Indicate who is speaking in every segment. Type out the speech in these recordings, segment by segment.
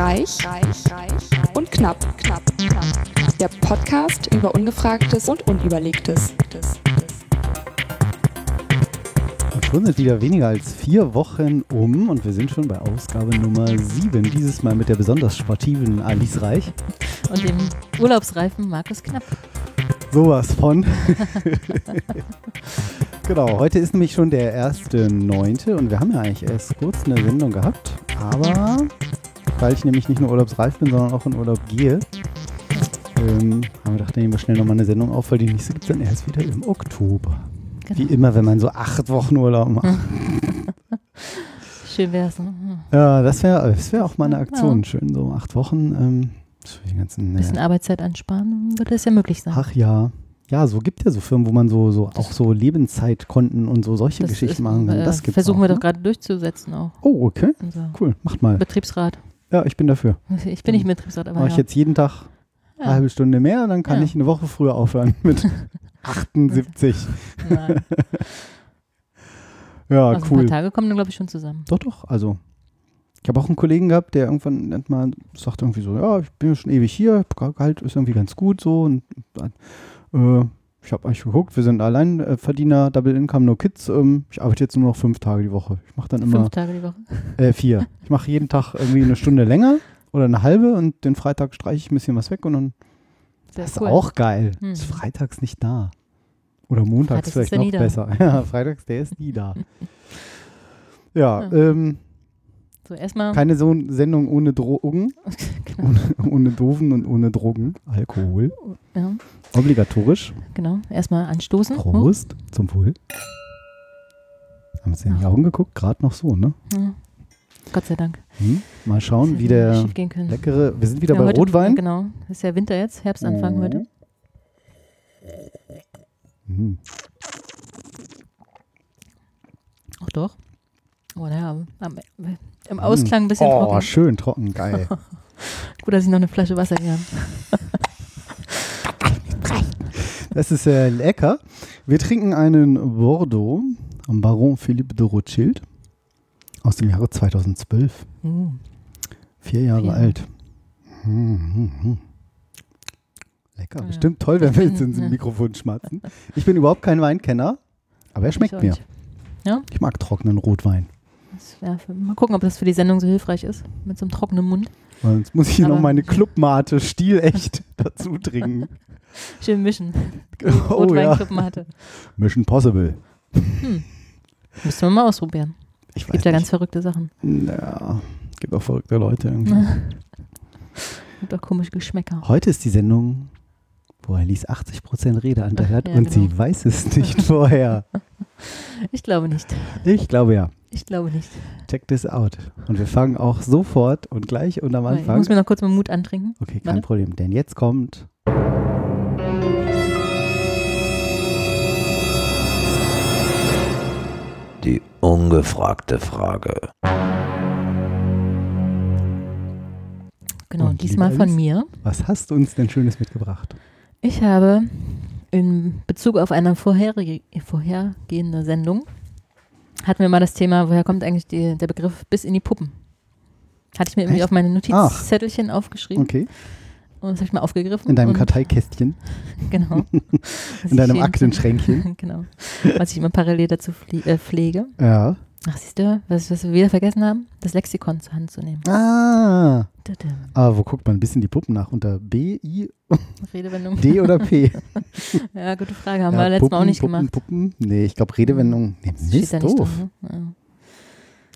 Speaker 1: Reich, reich, reich und knapp, knapp, knapp. Der Podcast über Ungefragtes und Unüberlegtes.
Speaker 2: Und schon sind wieder weniger als vier Wochen um und wir sind schon bei Ausgabe Nummer 7. Dieses Mal mit der besonders sportiven Alice Reich.
Speaker 3: Und dem urlaubsreifen Markus Knapp.
Speaker 2: Sowas von. genau, heute ist nämlich schon der erste Neunte und wir haben ja eigentlich erst kurz eine Sendung gehabt. Aber weil ich nämlich nicht nur urlaubsreif bin, sondern auch in Urlaub gehe, ähm, haben wir gedacht, dann nehmen wir schnell nochmal eine Sendung auf, weil die nächste gibt es dann erst wieder im Oktober. Wie
Speaker 3: Genau.
Speaker 2: immer, wenn man so acht Wochen Urlaub macht.
Speaker 3: Schön wär's. Ne?
Speaker 2: Ja, das wäre das wär auch mal eine Aktion. Schön, so acht Wochen. Ähm, ganzen,
Speaker 3: Bisschen
Speaker 2: äh,
Speaker 3: Arbeitszeit ansparen, würde es ja möglich sein.
Speaker 2: ach ja. Ja, so gibt ja so Firmen, wo man so, so auch so Lebenszeitkonten und so solche
Speaker 3: Das
Speaker 2: Geschichten
Speaker 3: ist,
Speaker 2: machen kann.
Speaker 3: äh,
Speaker 2: Das gibt's
Speaker 3: versuchen
Speaker 2: auch,
Speaker 3: wir
Speaker 2: ne?
Speaker 3: doch gerade durchzusetzen auch.
Speaker 2: Oh, okay. Cool. Macht mal.
Speaker 3: Betriebsrat.
Speaker 2: Ja, ich bin dafür.
Speaker 3: Ich bin nicht Betriebsrat, aber
Speaker 2: Mache ich
Speaker 3: ja.
Speaker 2: jetzt jeden Tag eine
Speaker 3: ja.
Speaker 2: halbe Stunde mehr, dann kann
Speaker 3: Ja.
Speaker 2: ich eine Woche früher aufhören mit 78.
Speaker 3: Nein.
Speaker 2: Ja,
Speaker 3: also ein
Speaker 2: cool.
Speaker 3: paar Tage kommen dann, glaube ich, schon zusammen.
Speaker 2: Doch, doch. Also, ich habe auch einen Kollegen gehabt, der irgendwann nennt mal, sagt irgendwie so, ja, ich bin ja schon ewig hier, Gehalt ist irgendwie ganz gut so. Und dann, äh, ich habe eigentlich geguckt, wir sind Alleinverdiener, Double Income, No Kids. Ähm, ich arbeite jetzt nur noch fünf Tage die Woche. Ich mache dann immer
Speaker 3: Fünf Tage die Woche.
Speaker 2: äh, vier. Ich mache jeden Tag irgendwie eine Stunde länger oder eine halbe und den Freitag streiche ich ein bisschen was weg und dann
Speaker 3: Sehr
Speaker 2: das ist
Speaker 3: cool.
Speaker 2: auch geil.
Speaker 3: Hm.
Speaker 2: Ist freitags nicht da. Oder montags
Speaker 3: Freitags
Speaker 2: vielleicht noch besser. Ja, freitags, der ist nie da. Ja,
Speaker 3: Ja.
Speaker 2: ähm,
Speaker 3: So, erstmal.
Speaker 2: keine so Sendung ohne Drogen,
Speaker 3: genau.
Speaker 2: ohne, ohne Doofen und ohne Drogen. Alkohol.
Speaker 3: Ja,
Speaker 2: Obligatorisch.
Speaker 3: genau. Erstmal anstoßen.
Speaker 2: Prost. Zum Wohl. Haben Sie in die Augen geguckt? Gerade noch so, ne?
Speaker 3: Oh. Ja. Gott sei Dank.
Speaker 2: Hm? Mal schauen, wie der leckere. Wir sind wieder
Speaker 3: Ja,
Speaker 2: bei
Speaker 3: heute,
Speaker 2: Rotwein.
Speaker 3: Genau. Ist ja Winter jetzt, Herbstanfang
Speaker 2: Mhm.
Speaker 3: heute.
Speaker 2: Mhm.
Speaker 3: Ach doch. Oh, naja, im Ausklang ein bisschen
Speaker 2: oh,
Speaker 3: trocken.
Speaker 2: schön trocken, geil.
Speaker 3: Gut, dass ich noch eine Flasche Wasser hier habe.
Speaker 2: Das ist äh, lecker. Wir trinken einen Bordeaux am Baron Philippe de Rothschild aus dem Jahre 2012.
Speaker 3: Uh,
Speaker 2: Vier Jahre
Speaker 3: Vier.
Speaker 2: alt. Hm, hm, hm. Lecker.
Speaker 3: Ja.
Speaker 2: Bestimmt toll, wenn wir jetzt ins. Mikrofon schmatzen. Ich bin überhaupt kein Weinkenner, aber er schmeckt mir.
Speaker 3: Ja?
Speaker 2: Ich mag trockenen Rotwein.
Speaker 3: Für, mal gucken, ob das für die Sendung so hilfreich ist. Mit so einem trockenen Mund.
Speaker 2: Sonst muss ich hier noch meine Clubmate stilecht dazu trinken.
Speaker 3: Schön mischen.
Speaker 2: oh
Speaker 3: Rotwein,
Speaker 2: ja.
Speaker 3: Clubmate.
Speaker 2: Mission Possible.
Speaker 3: Müssen wir mal ausprobieren.
Speaker 2: Ich
Speaker 3: Gibt ja
Speaker 2: nicht.
Speaker 3: ganz verrückte Sachen.
Speaker 2: Ja, gibt auch verrückte Leute irgendwie.
Speaker 3: Gibt auch komische Geschmäcker.
Speaker 2: Heute ist die Sendung, wo Alice 80% Redeanteil hat
Speaker 3: Ja,
Speaker 2: und
Speaker 3: genau.
Speaker 2: sie weiß es nicht vorher.
Speaker 3: Ich glaube nicht.
Speaker 2: Ich glaube ja.
Speaker 3: Ich glaube nicht.
Speaker 2: Check this out. Und wir fangen auch sofort und gleich und am
Speaker 3: Ich
Speaker 2: Anfang.
Speaker 3: muss mir noch kurz mal Mut antrinken.
Speaker 2: Okay, kein
Speaker 3: Warte.
Speaker 2: Problem, denn jetzt kommt.
Speaker 4: Die ungefragte Frage.
Speaker 3: Genau,
Speaker 2: Und,
Speaker 3: diesmal von mir.
Speaker 2: Was hast du uns denn Schönes mitgebracht?
Speaker 3: Ich habe in Bezug auf eine vorherige, vorhergehende Sendung hatten wir mal das Thema, woher kommt eigentlich die, der Begriff bis in die Puppen? Hatte ich mir irgendwie auf meine Notizzettelchen aufgeschrieben
Speaker 2: Okay,
Speaker 3: und das habe ich mal aufgegriffen.
Speaker 2: in deinem Karteikästchen,
Speaker 3: Genau.
Speaker 2: In deinem Aktenschränkchen.
Speaker 3: genau. Was ich immer parallel dazu äh, pflege.
Speaker 2: Ja.
Speaker 3: Ach, siehst du, was, was wir wieder vergessen haben? Das Lexikon zur Hand zu nehmen.
Speaker 2: Ah. Aber wo guckt man ein bisschen die Puppen nach? Unter B, I,
Speaker 3: Redewendung.
Speaker 2: D oder P?
Speaker 3: Ja, gute Frage. Haben
Speaker 2: ja,
Speaker 3: wir letztes Mal auch nicht
Speaker 2: Puppen,
Speaker 3: gemacht.
Speaker 2: Puppen. Nee, ich glaube Redewendung. Nee,
Speaker 3: Das steht
Speaker 2: Mist,
Speaker 3: da nicht
Speaker 2: doof.
Speaker 3: drin. Ne? Ja.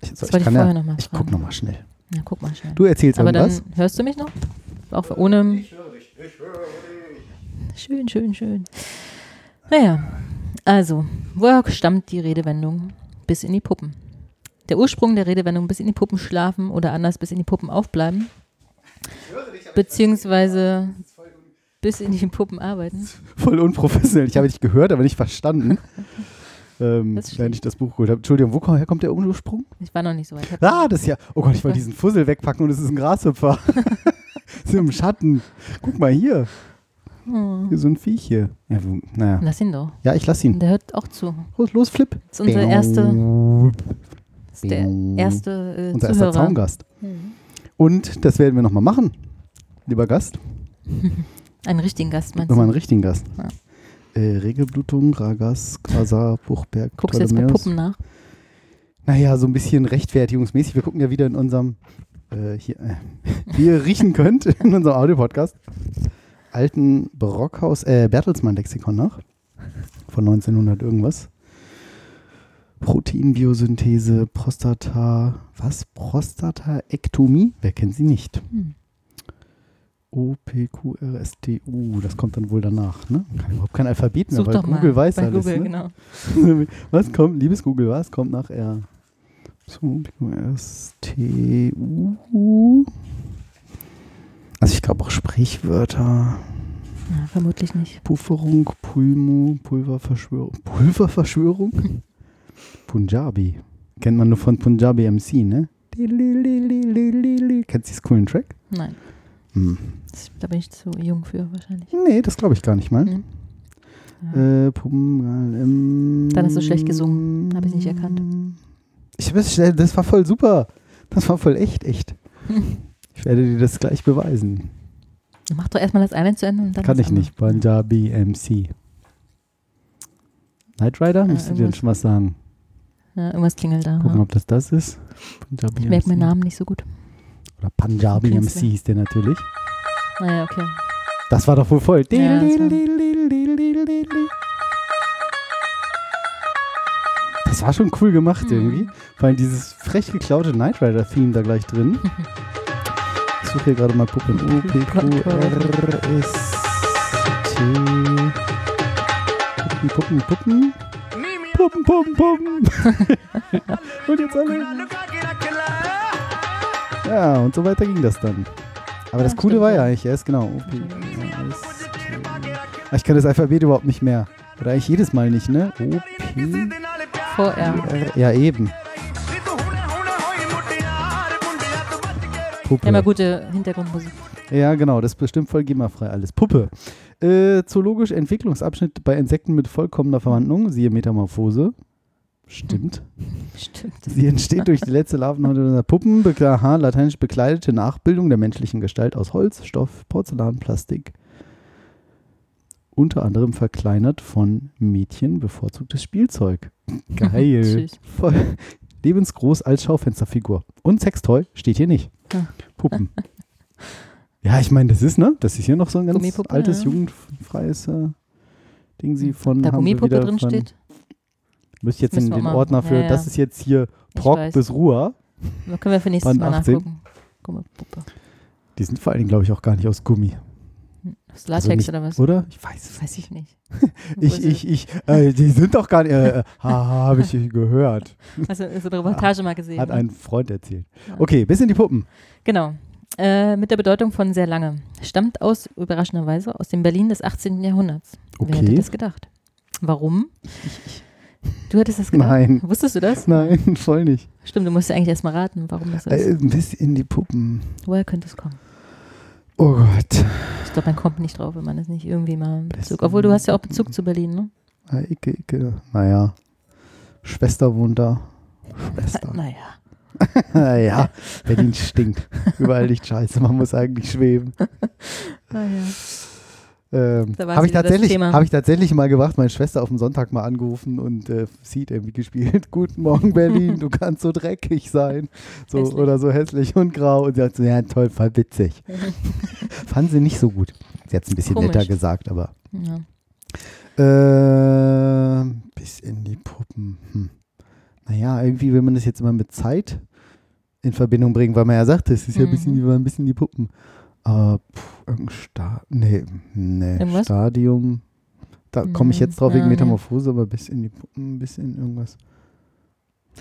Speaker 2: Ich,
Speaker 3: Das
Speaker 2: so,
Speaker 3: wollte
Speaker 2: ich
Speaker 3: ich vorher
Speaker 2: ja,
Speaker 3: noch mal
Speaker 2: ich
Speaker 3: fragen.
Speaker 2: guck noch mal schnell.
Speaker 3: ja, guck mal schnell.
Speaker 2: Du erzählst
Speaker 3: Aber dann
Speaker 2: irgendwas?
Speaker 3: hörst du mich noch? Auch ohne. Schön, schön, schön. Naja, also, woher stammt die Redewendung bis in die Puppen? Der Ursprung der Redewendung bis in die Puppen schlafen oder anders bis in die Puppen aufbleiben, beziehungsweise bis in die Puppen arbeiten.
Speaker 2: Voll unprofessionell. Ich habe dich gehört, aber nicht verstanden. ähm, während ich das Buch geholt habe. Entschuldigung, woher kommt der Ursprung?
Speaker 3: Ich war noch nicht so weit.
Speaker 2: Ah, das ist ja. Oh Gott, ich wollte diesen Fussel wegpacken und es ist ein Grashüpfer. ist im Schatten. Guck mal hier.
Speaker 3: Oh,
Speaker 2: Hier so ein Viech hier. Ja, naja.
Speaker 3: lass ihn doch.
Speaker 2: Ja, ich lass ihn.
Speaker 3: Der hört auch zu.
Speaker 2: Los, los, Flip.
Speaker 3: Das ist unser erste, das ist der erste äh,
Speaker 2: Unser erster. Zaungast.
Speaker 3: Mhm.
Speaker 2: Und das werden wir nochmal machen, lieber Gast.
Speaker 3: Einen richtigen Gast, meinst
Speaker 2: Nochmal einen
Speaker 3: du?
Speaker 2: richtigen Gast.
Speaker 3: Ja.
Speaker 2: Äh, Regelblutung, Ragas, Quasar, Buchberg,
Speaker 3: Guckst du jetzt mit
Speaker 2: Ptolemäus.
Speaker 3: Puppen nach?
Speaker 2: Naja, so ein bisschen rechtfertigungsmäßig. Wir gucken ja wieder in unserem, äh, hier, äh, wie ihr riechen könnt, in unserem Audiopodcast, alten Barockhaus, äh, Bertelsmann-Lexikon nach. Von 1900 irgendwas. Proteinbiosynthese, Prostata, was? Prostataektomie? Wer kennt sie nicht?
Speaker 3: Hm.
Speaker 2: OPQRSTU, das kommt dann wohl danach, ne? Kann überhaupt kein Alphabet mehr,
Speaker 3: Such
Speaker 2: weil Google weiß
Speaker 3: Bei
Speaker 2: alles.
Speaker 3: Google,
Speaker 2: ne?
Speaker 3: genau.
Speaker 2: Was kommt, liebes Google, was kommt nach R? So, S-T-U. Also ich glaube auch Sprichwörter,
Speaker 3: Ja, vermutlich nicht.
Speaker 2: Pufferung, Pulmu, Pulververschwörung. Pulververschwörung? Punjabi. Kennt man nur von Punjabi MC, ne? Kennst du diesen coolen Track?
Speaker 3: Nein,
Speaker 2: Hm.
Speaker 3: das, da bin ich zu jung für wahrscheinlich.
Speaker 2: Nee, das glaube ich gar nicht mal.
Speaker 3: Nee. Ja.
Speaker 2: Äh,
Speaker 3: Dann hast du schlecht gesungen. Hab ich nicht erkannt.
Speaker 2: Ich es, das war voll super. Das war voll echt, echt. Ich werde dir das gleich beweisen.
Speaker 3: Mach doch erstmal das eine zu Ende und dann
Speaker 2: Kann ich nicht.
Speaker 3: andere.
Speaker 2: Punjabi MC. Knight Rider?
Speaker 3: Ja,
Speaker 2: Müsste dir denn
Speaker 3: irgendwas.
Speaker 2: schon was sagen.
Speaker 3: Ja, irgendwas klingelt da.
Speaker 2: Gucken,
Speaker 3: Ja.
Speaker 2: ob das das ist. Punjabi
Speaker 3: Ich merke
Speaker 2: MC.
Speaker 3: Namen nicht so gut.
Speaker 2: Oder Punjabi MC hieß der natürlich.
Speaker 3: Naja, okay.
Speaker 2: Das war doch wohl voll.
Speaker 3: Ja, das war-
Speaker 2: Das war schon cool gemacht
Speaker 3: Mhm.
Speaker 2: irgendwie. Vor allem dieses frech geklaute Knight Rider Theme da gleich drin. Ich suche hier gerade mal Puppen. O, P, Q, R, S, T. Puppen, Puppen, Puppen. Puppen, Puppen, Puppen. und jetzt alle. Ja, und so weiter ging das dann. Aber das Coole war ja eigentlich erst, genau. O, P, Q, R, S, T. Ich kann das Alphabet überhaupt nicht mehr. Oder eigentlich jedes Mal nicht, ne? O, P,
Speaker 3: VR.
Speaker 2: R, ja eben. Puppe.
Speaker 3: Ja, mal gute Hintergrundmusik.
Speaker 2: Ja, genau, das ist bestimmt voll GEMA-frei alles. Puppe. Äh, zoologisch Entwicklungsabschnitt bei Insekten mit vollkommener Verwandlung, siehe Metamorphose. Stimmt.
Speaker 3: Stimmt.
Speaker 2: Sie entsteht durch die letzte Larvenhäute der Puppen, aha, lateinisch bekleidete Nachbildung der menschlichen Gestalt aus Holz, Stoff, Porzellan, Plastik. Unter anderem verkleinert von Mädchen bevorzugtes Spielzeug. Geil. Voll lebensgroß als Schaufensterfigur. Und Sextoy steht hier nicht.
Speaker 3: Ah.
Speaker 2: Puppen. ja, ich meine, das ist, ne? Das ist hier noch so ein ganz altes,
Speaker 3: ja.
Speaker 2: jugendfreies äh, Ding sie von.
Speaker 3: Da Gummipuppe drin
Speaker 2: von,
Speaker 3: steht.
Speaker 2: Müsste ich jetzt in den Ordner für,
Speaker 3: ja, ja.
Speaker 2: das ist jetzt hier
Speaker 3: weiß.
Speaker 2: bis Ruhr.
Speaker 3: Da können wir für nächstes
Speaker 2: Band
Speaker 3: Mal
Speaker 2: 18.
Speaker 3: nachgucken. Gummipuppe.
Speaker 2: Die sind vor allen Dingen, glaube ich, auch gar nicht aus Gummi.
Speaker 3: Das Latex
Speaker 2: Also nicht-
Speaker 3: oder was?
Speaker 2: Oder? Ich weiß es.
Speaker 3: Weiß ich nicht.
Speaker 2: Ich, ich, ich, äh, die sind doch gar nicht, äh, äh, habe ich gehört.
Speaker 3: Also, so eine Reportage mal gesehen.
Speaker 2: Hat
Speaker 3: ne?
Speaker 2: ein Freund erzählt. Okay, bis in die Puppen.
Speaker 3: Genau. Äh, mit der Bedeutung von sehr lange. Stammt aus, überraschenderweise, aus dem Berlin des 18. Jahrhunderts. Wer hätte
Speaker 2: Okay.
Speaker 3: das gedacht? Warum? Du hättest das gedacht?
Speaker 2: Nein.
Speaker 3: Wusstest du das?
Speaker 2: Nein, voll nicht.
Speaker 3: Stimmt, du musst ja eigentlich erstmal raten, warum das so ist.
Speaker 2: Äh, bis in die Puppen.
Speaker 3: Woher könnte es kommen?
Speaker 2: Oh Gott.
Speaker 3: Ich glaube, man kommt nicht drauf, wenn man es nicht irgendwie mal in Bezug. Obwohl du hast ja auch Bezug zu Berlin, ne?
Speaker 2: Ah, Icke, Icke. Naja. Schwester wohnt da. Schwester.
Speaker 3: Naja.
Speaker 2: naja, Berlin stinkt. Überall liegt Scheiße. Man muss eigentlich schweben.
Speaker 3: Naja.
Speaker 2: Ähm, Habe ich, tatsächlich- hab ich tatsächlich mal gemacht, meine Schwester auf dem Sonntag mal angerufen und äh, Seed irgendwie gespielt. Guten Morgen, Berlin, du kannst so dreckig sein. So,
Speaker 3: Hässlich.
Speaker 2: oder so hässlich und grau. Und sie hat so, ja, toll, voll witzig. Fanden sie nicht so gut. Sie hat es ein bisschen
Speaker 3: Komisch.
Speaker 2: netter gesagt, aber.
Speaker 3: Ja.
Speaker 2: Äh, bis in die Puppen. Hm. Naja, irgendwie will man das jetzt immer mit Zeit in Verbindung bringen, weil man ja sagt, es ist ja ein bisschen,
Speaker 3: Mhm.
Speaker 2: wie ein bisschen die Puppen. Pff, irgendein Sta nee, nee,
Speaker 3: Irgendwas?
Speaker 2: Stadium. Da komme ich jetzt drauf wegen
Speaker 3: nee.
Speaker 2: Metamorphose, aber bis in die Puppen, bis in irgendwas.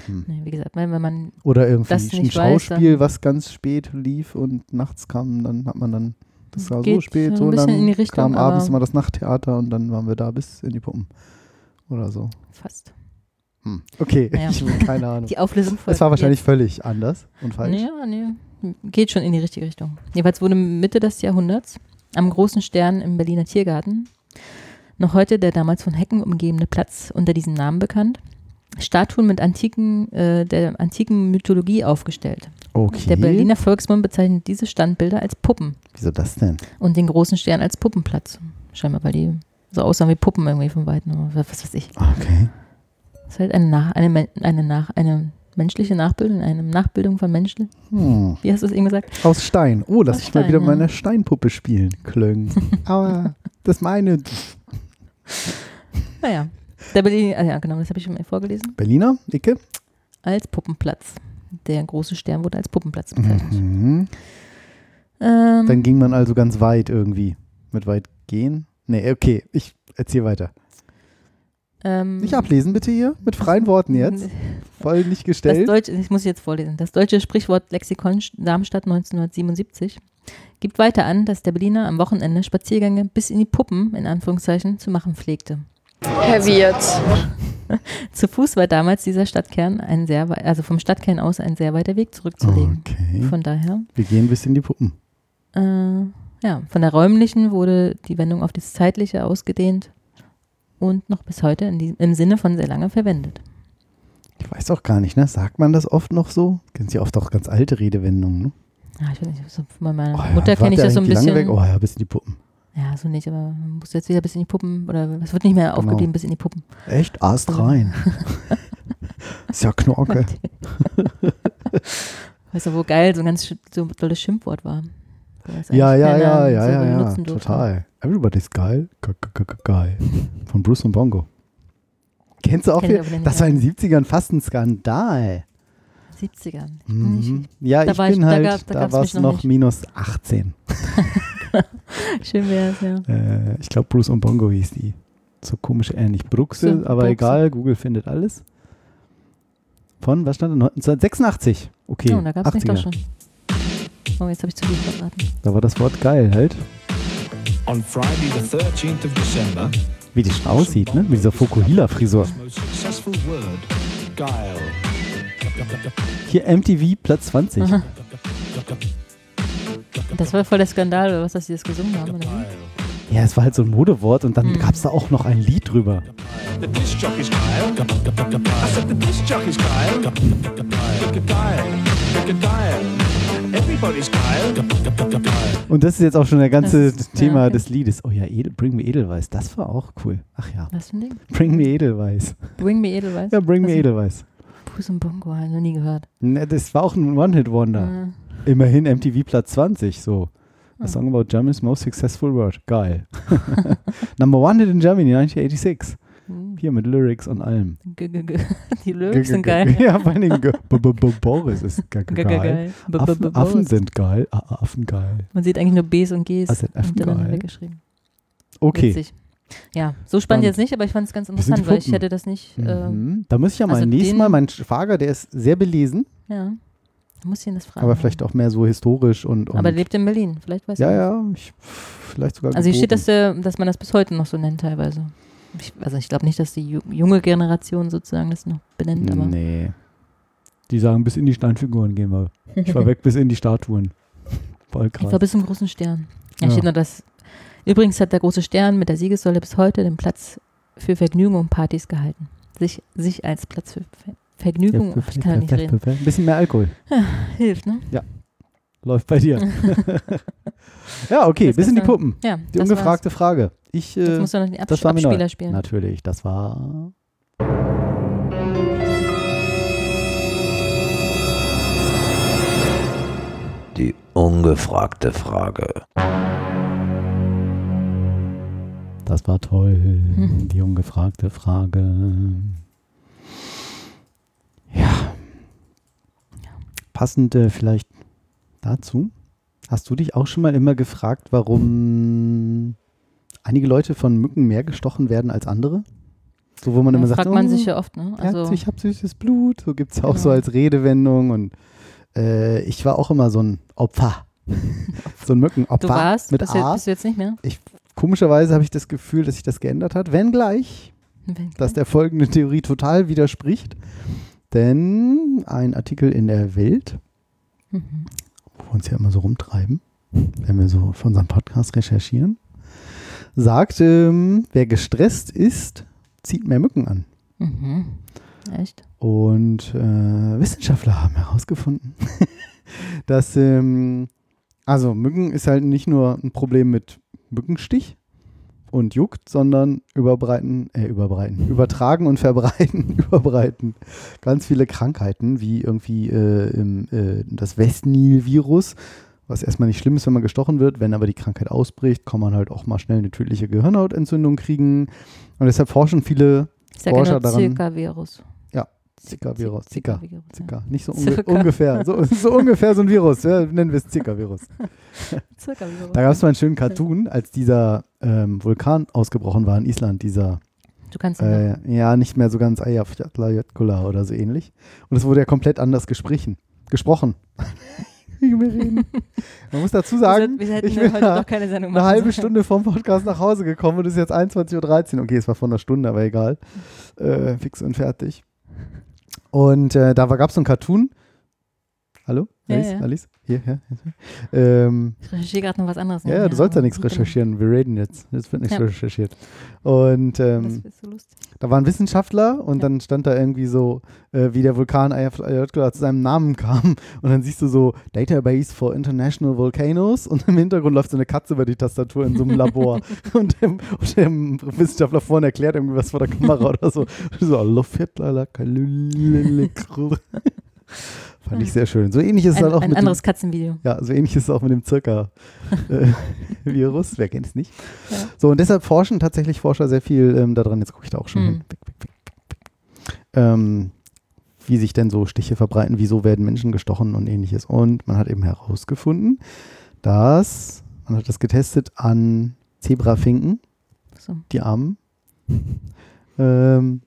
Speaker 2: Hm.
Speaker 3: Nee, wie gesagt, wenn, wenn man
Speaker 2: Oder irgendwie ein
Speaker 3: weiß,
Speaker 2: Schauspiel,
Speaker 3: dann-
Speaker 2: was ganz spät lief und nachts kam, dann hat man dann, das war so spät, so dann
Speaker 3: in die Richtung,
Speaker 2: kam abends immer das Nachttheater und dann waren wir da bis in die Puppen. Oder so.
Speaker 3: fast.
Speaker 2: Hm. Okay,
Speaker 3: Naja.
Speaker 2: ich habe keine Ahnung.
Speaker 3: Die Auflösung folgt
Speaker 2: Es war wahrscheinlich
Speaker 3: jetzt.
Speaker 2: völlig anders und falsch.
Speaker 3: Ja, nee. Geht schon in die richtige Richtung. Jeweils wurde Mitte des Jahrhunderts am großen Stern im Berliner Tiergarten noch heute der damals von Hecken umgebene Platz unter diesem Namen bekannt. Statuen mit antiken, äh, der antiken Mythologie aufgestellt.
Speaker 2: Okay.
Speaker 3: Der Berliner Volksmund bezeichnet diese Standbilder als Puppen
Speaker 2: Wieso das denn?
Speaker 3: und den großen Stern als Puppenplatz. Scheinbar, weil die so aussahen wie Puppen irgendwie von Weitem. oder Was weiß ich.
Speaker 2: Okay.
Speaker 3: Das ist halt eine, Nach eine, eine, Nach eine menschliche Nachbildung, eine Nachbildung von Menschen.
Speaker 2: Hm.
Speaker 3: Wie hast du es eben gesagt?
Speaker 2: Aus Stein. Oh, lass
Speaker 3: Aus
Speaker 2: ich mal
Speaker 3: Stein,
Speaker 2: wieder mit
Speaker 3: ja.
Speaker 2: meiner Steinpuppe spielen. Klöng. Aber das meine.
Speaker 3: Naja. Der Berliner, ah ja genau, das habe ich schon mal vorgelesen.
Speaker 2: Berliner, Icke?
Speaker 3: Als Puppenplatz. Der große Stern wurde als Puppenplatz bezeichnet.
Speaker 2: Mhm.
Speaker 3: Ähm,
Speaker 2: Dann ging man also ganz weit irgendwie. Mit weit gehen? Nee, okay. Ich erzähle weiter.
Speaker 3: Ähm,
Speaker 2: Nicht ablesen bitte hier. Mit freien Worten jetzt. Voll nicht
Speaker 3: Das
Speaker 2: gestellt.
Speaker 3: deutsche, ich muss jetzt vorlesen. Das deutsche Sprichwort Lexikon Darmstadt 1977 gibt weiter an, dass der Berliner am Wochenende Spaziergänge bis in die Puppen, in Anführungszeichen, zu machen pflegte.
Speaker 1: Herr Wirt.
Speaker 3: Zu Fuß war damals dieser Stadtkern ein sehr, also vom Stadtkern aus ein sehr weiter Weg zurückzulegen.
Speaker 2: Okay.
Speaker 3: Von daher,
Speaker 2: Wir gehen bis in die Puppen.
Speaker 3: äh, ja, von der räumlichen wurde die Wendung auf das zeitliche ausgedehnt und noch bis heute in die, im Sinne von sehr lange verwendet.
Speaker 2: Ich weiß auch gar nicht, ne? Sagt man das oft noch so? Kennen Sie oft auch ganz alte Redewendungen, ne?
Speaker 3: Ja, ich weiß nicht, so von meiner
Speaker 2: Oh ja,
Speaker 3: Mutter kenne ich das so ein bisschen.
Speaker 2: Weg? Oh ja, bis in die Puppen.
Speaker 3: Ja, so nicht, aber man muss jetzt wieder bis in die Puppen oder es wird nicht mehr
Speaker 2: Genau.
Speaker 3: aufgegeben bis in die Puppen.
Speaker 2: Echt? Ast rein. ist ja Knorke.
Speaker 3: Weißt du, wo geil so ein ganz so tolles Schimpfwort war.
Speaker 2: Ja, ja, ja, ja,
Speaker 3: so
Speaker 2: ja, ja, total. Everybody's geil. Ge- ge- ge- ge- Geil. Von Bruce und Bongo. Kennst du auch
Speaker 3: Kenn ich nicht,
Speaker 2: Das war in den 70ern fast ein Skandal.
Speaker 3: 70ern. Ich bin nicht-
Speaker 2: Mhm. Ja,
Speaker 3: Da
Speaker 2: ich
Speaker 3: war ich-
Speaker 2: bin
Speaker 3: da
Speaker 2: halt,
Speaker 3: gab- da
Speaker 2: da
Speaker 3: gab's
Speaker 2: war es
Speaker 3: noch
Speaker 2: noch
Speaker 3: nicht.
Speaker 2: minus 18.
Speaker 3: Schön wäre es, ja.
Speaker 2: Äh, ich glaube, Bruce und Bongo hieß die. So komisch ähnlich. Bruxe,
Speaker 3: So,
Speaker 2: aber
Speaker 3: Bruxe.
Speaker 2: egal, Google findet alles. Von, was stand da? 1986. Okay,
Speaker 3: oh, da gab es mich doch
Speaker 2: 80er.
Speaker 3: schon. Oh, jetzt habe ich zu viel verraten.
Speaker 2: Da war das Wort geil halt.
Speaker 5: On Friday, the 13th of December,
Speaker 2: Wie die schon aussieht, ne? Mit dieser Fokuhila-Frisur.
Speaker 5: guile.
Speaker 2: Hier MTV Platz 20.
Speaker 3: Aha. Das war voll der Skandal, oder was, dass sie das gesungen haben, oder wie?
Speaker 2: Ja, es war halt so ein Modewort und dann
Speaker 3: Mhm.
Speaker 2: gab es da auch noch ein Lied drüber. Und das ist jetzt auch schon der ganze
Speaker 3: Das ist-
Speaker 2: Thema
Speaker 3: ja, okay.
Speaker 2: des Liedes. Oh ja, Edel, Bring Me Edelweiß, das war auch cool. Ach ja,
Speaker 3: Was für ein Ding?
Speaker 2: Bring Me Edelweiß.
Speaker 3: Bring Me Edelweiß?
Speaker 2: Ja, Bring Me
Speaker 3: Was-
Speaker 2: Edelweiß.
Speaker 3: Puss und Bongo, habe ich noch nie gehört.
Speaker 2: Ne, das war auch ein One-Hit-Wonder.
Speaker 3: Äh,
Speaker 2: Immerhin MTV Platz 20, so. A
Speaker 3: Ah.
Speaker 2: song about Germany's most successful word. Geil. Number one hit in Germany 1986.
Speaker 3: hm.
Speaker 2: Hier mit Lyrics und allem.
Speaker 3: Die Lyrics sind geil.
Speaker 2: Ja, vor allen Dingen Boris ist geil. Affen, sind geil. Affen geil.
Speaker 3: Man sieht eigentlich nur Bs und Gs
Speaker 2: sind Affen geil.
Speaker 3: weggeschrieben.
Speaker 2: Okay.
Speaker 3: Ja, so spannend jetzt nicht, aber ich fand es ganz interessant, weil ich hätte das nicht.
Speaker 2: Mhm. Da muss ich ja mal
Speaker 3: also
Speaker 2: nächstes Mal, mein Schwager, der ist sehr belesen,
Speaker 3: ja, da muss ich ihn das fragen.
Speaker 2: aber vielleicht auch mehr so historisch und. und
Speaker 3: Aber er lebt in Berlin, vielleicht weiß
Speaker 2: ja, ja, ich, vielleicht sogar.
Speaker 3: Also hier steht, dass, der, dass man das bis heute noch so nennt teilweise. Ich, also ich glaube nicht, dass die ju junge Generation sozusagen das noch benennt, aber
Speaker 2: Nee. Die sagen, bis in die Steinfiguren gehen wir. Ich war weg bis in die Statuen. Voll
Speaker 3: ich war
Speaker 2: krass.
Speaker 3: bis zum großen Stern. Ja,
Speaker 2: Ja.
Speaker 3: steht nur, dass übrigens hat der große Stern mit der Siegessäule bis heute den Platz für Vergnügung und Partys gehalten. Sich, sich als Platz für Ver Vergnügung, ach, ich kann ja nicht reden.
Speaker 2: Ein bisschen mehr Alkohol.
Speaker 3: Hilft, ne?
Speaker 2: Läuft bei dir. ja, okay,
Speaker 3: Das
Speaker 2: bis in die Puppen.
Speaker 3: Ja,
Speaker 2: Die
Speaker 3: das
Speaker 2: ungefragte Frage. Ich,
Speaker 3: war's. Jetzt
Speaker 2: äh,
Speaker 3: musst du noch den
Speaker 2: das
Speaker 3: Abs
Speaker 2: war mir neu.
Speaker 3: Abspieler spielen.
Speaker 2: natürlich, das war.
Speaker 4: Die ungefragte Frage.
Speaker 2: Das war toll.
Speaker 3: Mhm.
Speaker 2: Die ungefragte Frage. Ja. Passend äh, vielleicht dazu. Hast du dich auch schon mal immer gefragt, warum einige Leute von Mücken mehr gestochen werden als andere? So, wo man
Speaker 3: Ja,
Speaker 2: immer sagt,
Speaker 3: fragt man
Speaker 2: oh,
Speaker 3: sich ja oft, ne? Also,
Speaker 2: ich habe süßes Blut. So gibt es auch so
Speaker 3: Genau.
Speaker 2: als Redewendung. Und äh, ich war auch immer so ein Opfer. so ein Mückenopfer
Speaker 3: du warst,
Speaker 2: mit
Speaker 3: bist,
Speaker 2: A.
Speaker 3: du, bist du jetzt nicht mehr?
Speaker 2: Komischerweise habe ich das Gefühl, dass sich das geändert hat. Wenngleich,
Speaker 3: Wenn-
Speaker 2: dass der folgende Theorie total widerspricht. Denn ein Artikel in der Welt,
Speaker 3: Mhm.
Speaker 2: Wo wir uns ja immer so rumtreiben, wenn wir so für unseren Podcast recherchieren, sagt, ähm, wer gestresst ist, zieht mehr Mücken an.
Speaker 3: Mhm. Echt?
Speaker 2: Und äh, Wissenschaftler haben herausgefunden, dass, ähm, also Mücken ist halt nicht nur ein Problem mit Mückenstich und juckt, sondern überbreiten, äh, überbreiten, übertragen und verbreiten, überbreiten ganz viele Krankheiten, wie irgendwie äh, im, äh, das Westnil-Virus, was erstmal nicht schlimm ist, wenn man gestochen wird. Wenn aber die Krankheit ausbricht, kann man halt auch mal schnell eine tödliche Gehirnhautentzündung kriegen. Und deshalb forschen viele
Speaker 3: sage
Speaker 2: Forscher
Speaker 3: nur
Speaker 2: daran-. Ja,
Speaker 3: Zika-
Speaker 2: Zika-Virus, Zika.
Speaker 3: Zika-Virus, ja.
Speaker 2: Zika. Nicht so unge
Speaker 3: Zika.
Speaker 2: ungefähr. So, so ungefähr so ein Virus. Ja, nennen wir es Zika-Virus.
Speaker 3: Zika-Virus.
Speaker 2: Da gab es mal einen schönen Cartoon, als dieser ähm, Vulkan ausgebrochen war in Island, dieser,
Speaker 3: Du kannst ihn noch.
Speaker 2: äh, ja, nicht mehr so ganz Eyjafjallajökull oder so ähnlich. Und es wurde ja komplett anders gesprochen. Gesprochen. Wie wir reden. Man muss dazu sagen,
Speaker 3: wir hätten
Speaker 2: ich bin
Speaker 3: heute noch keine Sendung
Speaker 2: eine halbe. Stunde vom Podcast nach Hause gekommen und es ist jetzt 21.13 Uhr. Okay, es war vor einer Stunde, aber egal. Äh, fix und fertig. Und äh, da gab es so einen Cartoon. Hallo?
Speaker 3: Ja,
Speaker 2: Alice?
Speaker 3: ja.
Speaker 2: Alice? Hier, hier. Ähm,
Speaker 3: Ich recherchiere gerade noch was anderes.
Speaker 2: ja, ja, du sollst ja nichts recherchieren. Wir reden jetzt. Jetzt wird nichts
Speaker 3: Ja.
Speaker 2: recherchiert. Und
Speaker 3: Das
Speaker 2: ähm,
Speaker 3: ist so lustig.
Speaker 2: da war ein Wissenschaftler und
Speaker 3: Ja.
Speaker 2: dann stand da irgendwie so, äh, wie der Vulkan Ayatollah zu seinem Namen kam. Und dann siehst du so Database for International Volcanoes und im Hintergrund läuft so eine Katze über die Tastatur in so einem Labor. und, der, und der Wissenschaftler vorne erklärt irgendwie was vor der Kamera oder so. so Allah Hitler, Fand ich sehr schön. So ähnlich ist es
Speaker 3: Ein,
Speaker 2: halt auch
Speaker 3: ein
Speaker 2: mit
Speaker 3: anderes Katzenvideo.
Speaker 2: dem, ja, so ähnlich ist es auch mit dem Zirka-Virus. Wer kennt es nicht?
Speaker 3: Ja.
Speaker 2: So, und deshalb forschen tatsächlich Forscher sehr viel ähm, daran. Jetzt gucke ich da auch schon
Speaker 3: Mhm.
Speaker 2: hin. Ähm, wie sich denn so Stiche verbreiten, wieso werden Menschen gestochen und ähnliches. Und man hat eben herausgefunden, dass, man hat das getestet an Zebrafinken,
Speaker 3: So.
Speaker 2: die Armen, ähm,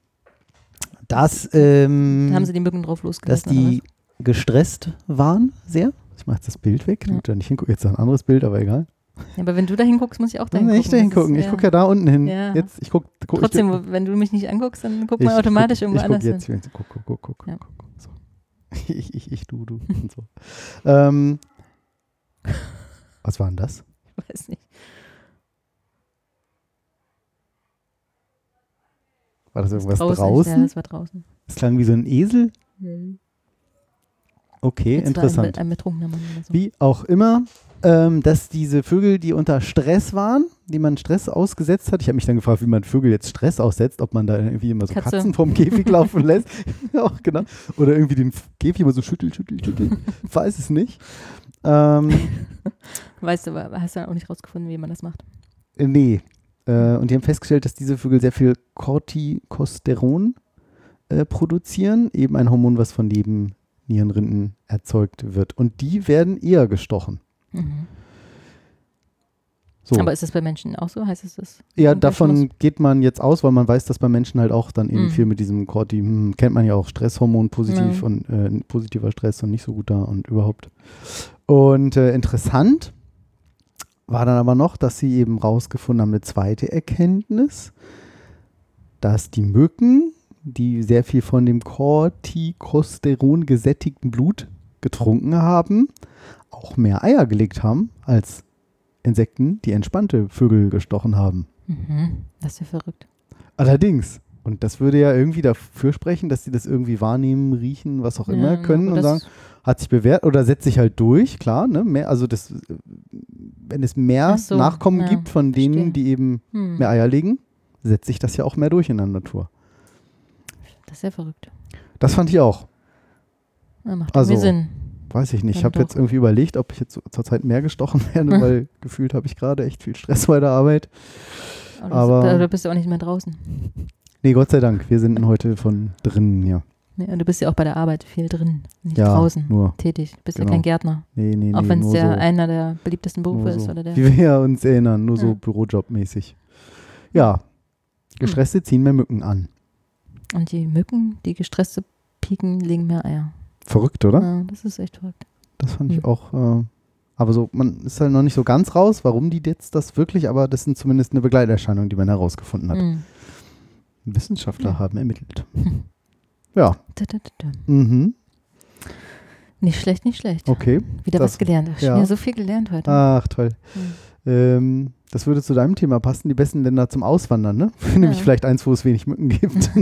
Speaker 2: dass, ähm,
Speaker 3: Da haben sie die Mücken drauf
Speaker 2: dass
Speaker 3: losgelassen.
Speaker 2: die gestresst waren sehr. Ich mache jetzt das Bild weg,
Speaker 3: Ja.
Speaker 2: damit da nicht hinguckt. Jetzt ein anderes Bild, aber egal.
Speaker 3: Ja, aber wenn du da hinguckst, muss ich auch da hingucken.
Speaker 2: nicht da hingucken.
Speaker 3: Das
Speaker 2: Ich
Speaker 3: ist,
Speaker 2: gucke ja da unten hin.
Speaker 3: Ja.
Speaker 2: Jetzt, ich gucke. Guck,
Speaker 3: Trotzdem,
Speaker 2: ich,
Speaker 3: wenn du mich nicht anguckst, dann guckt
Speaker 2: ich,
Speaker 3: man automatisch
Speaker 2: ich,
Speaker 3: irgendwo
Speaker 2: ich
Speaker 3: anders
Speaker 2: guck jetzt,
Speaker 3: hin.
Speaker 2: jetzt. Guck, guck, guck, guck,
Speaker 3: Ja.
Speaker 2: guck, guck. So. Ich, ich, ich, du, du und so. ähm, was war denn das?
Speaker 3: Ich weiß nicht.
Speaker 2: War das irgendwas
Speaker 3: draußen?
Speaker 2: draußen?
Speaker 3: Ja, das war draußen.
Speaker 2: Das klang wie so ein Esel. Okay,
Speaker 3: Jetzt
Speaker 2: interessant.
Speaker 3: Ein, ein betrunkener Mann oder so.
Speaker 2: Wie auch immer, ähm, dass diese Vögel, die unter Stress waren, die man Stress ausgesetzt hat, ich habe mich dann gefragt, wie man Vögel jetzt Stress aussetzt, ob man da irgendwie immer so
Speaker 3: Katze.
Speaker 2: Katzen vom Käfig laufen lässt. auch genau. Oder irgendwie den Käfig immer so schüttel, schüttel, schüttel. Weiß es nicht. Ähm,
Speaker 3: Weißt du, aber hast du auch nicht rausgefunden, wie man das macht.
Speaker 2: äh, nee. Äh, und die haben festgestellt, dass diese Vögel sehr viel Corticosteron äh, produzieren, eben ein Hormon, was von Nebennierenrinden erzeugt wird. Und die werden eher gestochen.
Speaker 3: Mhm.
Speaker 2: So.
Speaker 3: Aber ist das bei Menschen auch so? Heißt es das?
Speaker 2: Ja, davon geht man jetzt aus, weil man weiß, dass bei Menschen halt auch dann eben
Speaker 3: Mhm.
Speaker 2: viel mit diesem Corti, hm, kennt man ja auch Stresshormon positiv
Speaker 3: Ja.
Speaker 2: und äh, positiver Stress und nicht so gut da und überhaupt. Und äh, interessant war dann aber noch, dass sie eben rausgefunden haben, eine zweite Erkenntnis, dass die Mücken, die sehr viel von dem Corticosteron gesättigten Blut getrunken haben, auch mehr Eier gelegt haben als Insekten, die entspannte Vögel gestochen haben.
Speaker 3: Mhm. Das ist ja verrückt.
Speaker 2: Allerdings. Und das würde ja irgendwie dafür sprechen, dass sie das irgendwie wahrnehmen, riechen, was auch immer
Speaker 3: Ja,
Speaker 2: können
Speaker 3: aber
Speaker 2: und sagen, hat sich bewährt oder setzt sich halt durch, klar, ne? Mehr, also das, wenn es mehr
Speaker 3: so,
Speaker 2: Nachkommen
Speaker 3: ja,
Speaker 2: gibt von denen,
Speaker 3: verstehe.
Speaker 2: die eben
Speaker 3: Hm.
Speaker 2: mehr Eier legen, setzt sich das ja auch mehr durch in der Natur.
Speaker 3: Das ist ja verrückt.
Speaker 2: Das fand ich auch.
Speaker 3: Ja, macht
Speaker 2: Also,
Speaker 3: Sinn.
Speaker 2: Weiß ich nicht. Ich habe jetzt irgendwie überlegt, ob ich jetzt zurzeit mehr gestochen werde, weil gefühlt habe ich gerade echt viel Stress bei der Arbeit.
Speaker 3: Aber,
Speaker 2: aber-
Speaker 3: das, da bist du auch nicht mehr draußen.
Speaker 2: Nee, Gott sei Dank. Wir sind heute von drinnen hier.
Speaker 3: Nee, und du bist ja auch bei der Arbeit viel drin, nicht
Speaker 2: Ja,
Speaker 3: draußen
Speaker 2: nur.
Speaker 3: tätig. Du bist
Speaker 2: Genau.
Speaker 3: ja kein Gärtner.
Speaker 2: Nee, nee,
Speaker 3: auch
Speaker 2: nee.
Speaker 3: wenn es ja
Speaker 2: so.
Speaker 3: einer der beliebtesten Berufe
Speaker 2: Nur
Speaker 3: ist.
Speaker 2: so.
Speaker 3: Oder der.
Speaker 2: Wie wir uns erinnern, nur so
Speaker 3: Ja.
Speaker 2: Bürojobmäßig. Ja, Gestresste ziehen mehr Mücken an.
Speaker 3: Und die Mücken, die gestresste Piken, legen mehr Eier.
Speaker 2: Verrückt, oder?
Speaker 3: Ja, das ist echt verrückt.
Speaker 2: Das fand ich
Speaker 3: Hm.
Speaker 2: auch. Äh, aber so, man ist halt noch nicht so ganz raus, warum die jetzt das wirklich, aber das sind zumindest eine Begleiterscheinung, die man herausgefunden hat.
Speaker 3: Mhm.
Speaker 2: Wissenschaftler
Speaker 3: Ja.
Speaker 2: haben ermittelt. Ja,
Speaker 3: Da, da, da,
Speaker 2: mhm.
Speaker 3: Nicht schlecht, nicht schlecht.
Speaker 2: okay.
Speaker 3: Wieder
Speaker 2: das-
Speaker 3: was gelernt. Ich
Speaker 2: ja.
Speaker 3: habe ja so viel gelernt heute.
Speaker 2: Ach, toll.
Speaker 3: Hm.
Speaker 2: Ähm, das würde zu deinem Thema passen, die besten Länder zum Auswandern, ne? Nämlich vielleicht eins, wo es wenig Mücken gibt.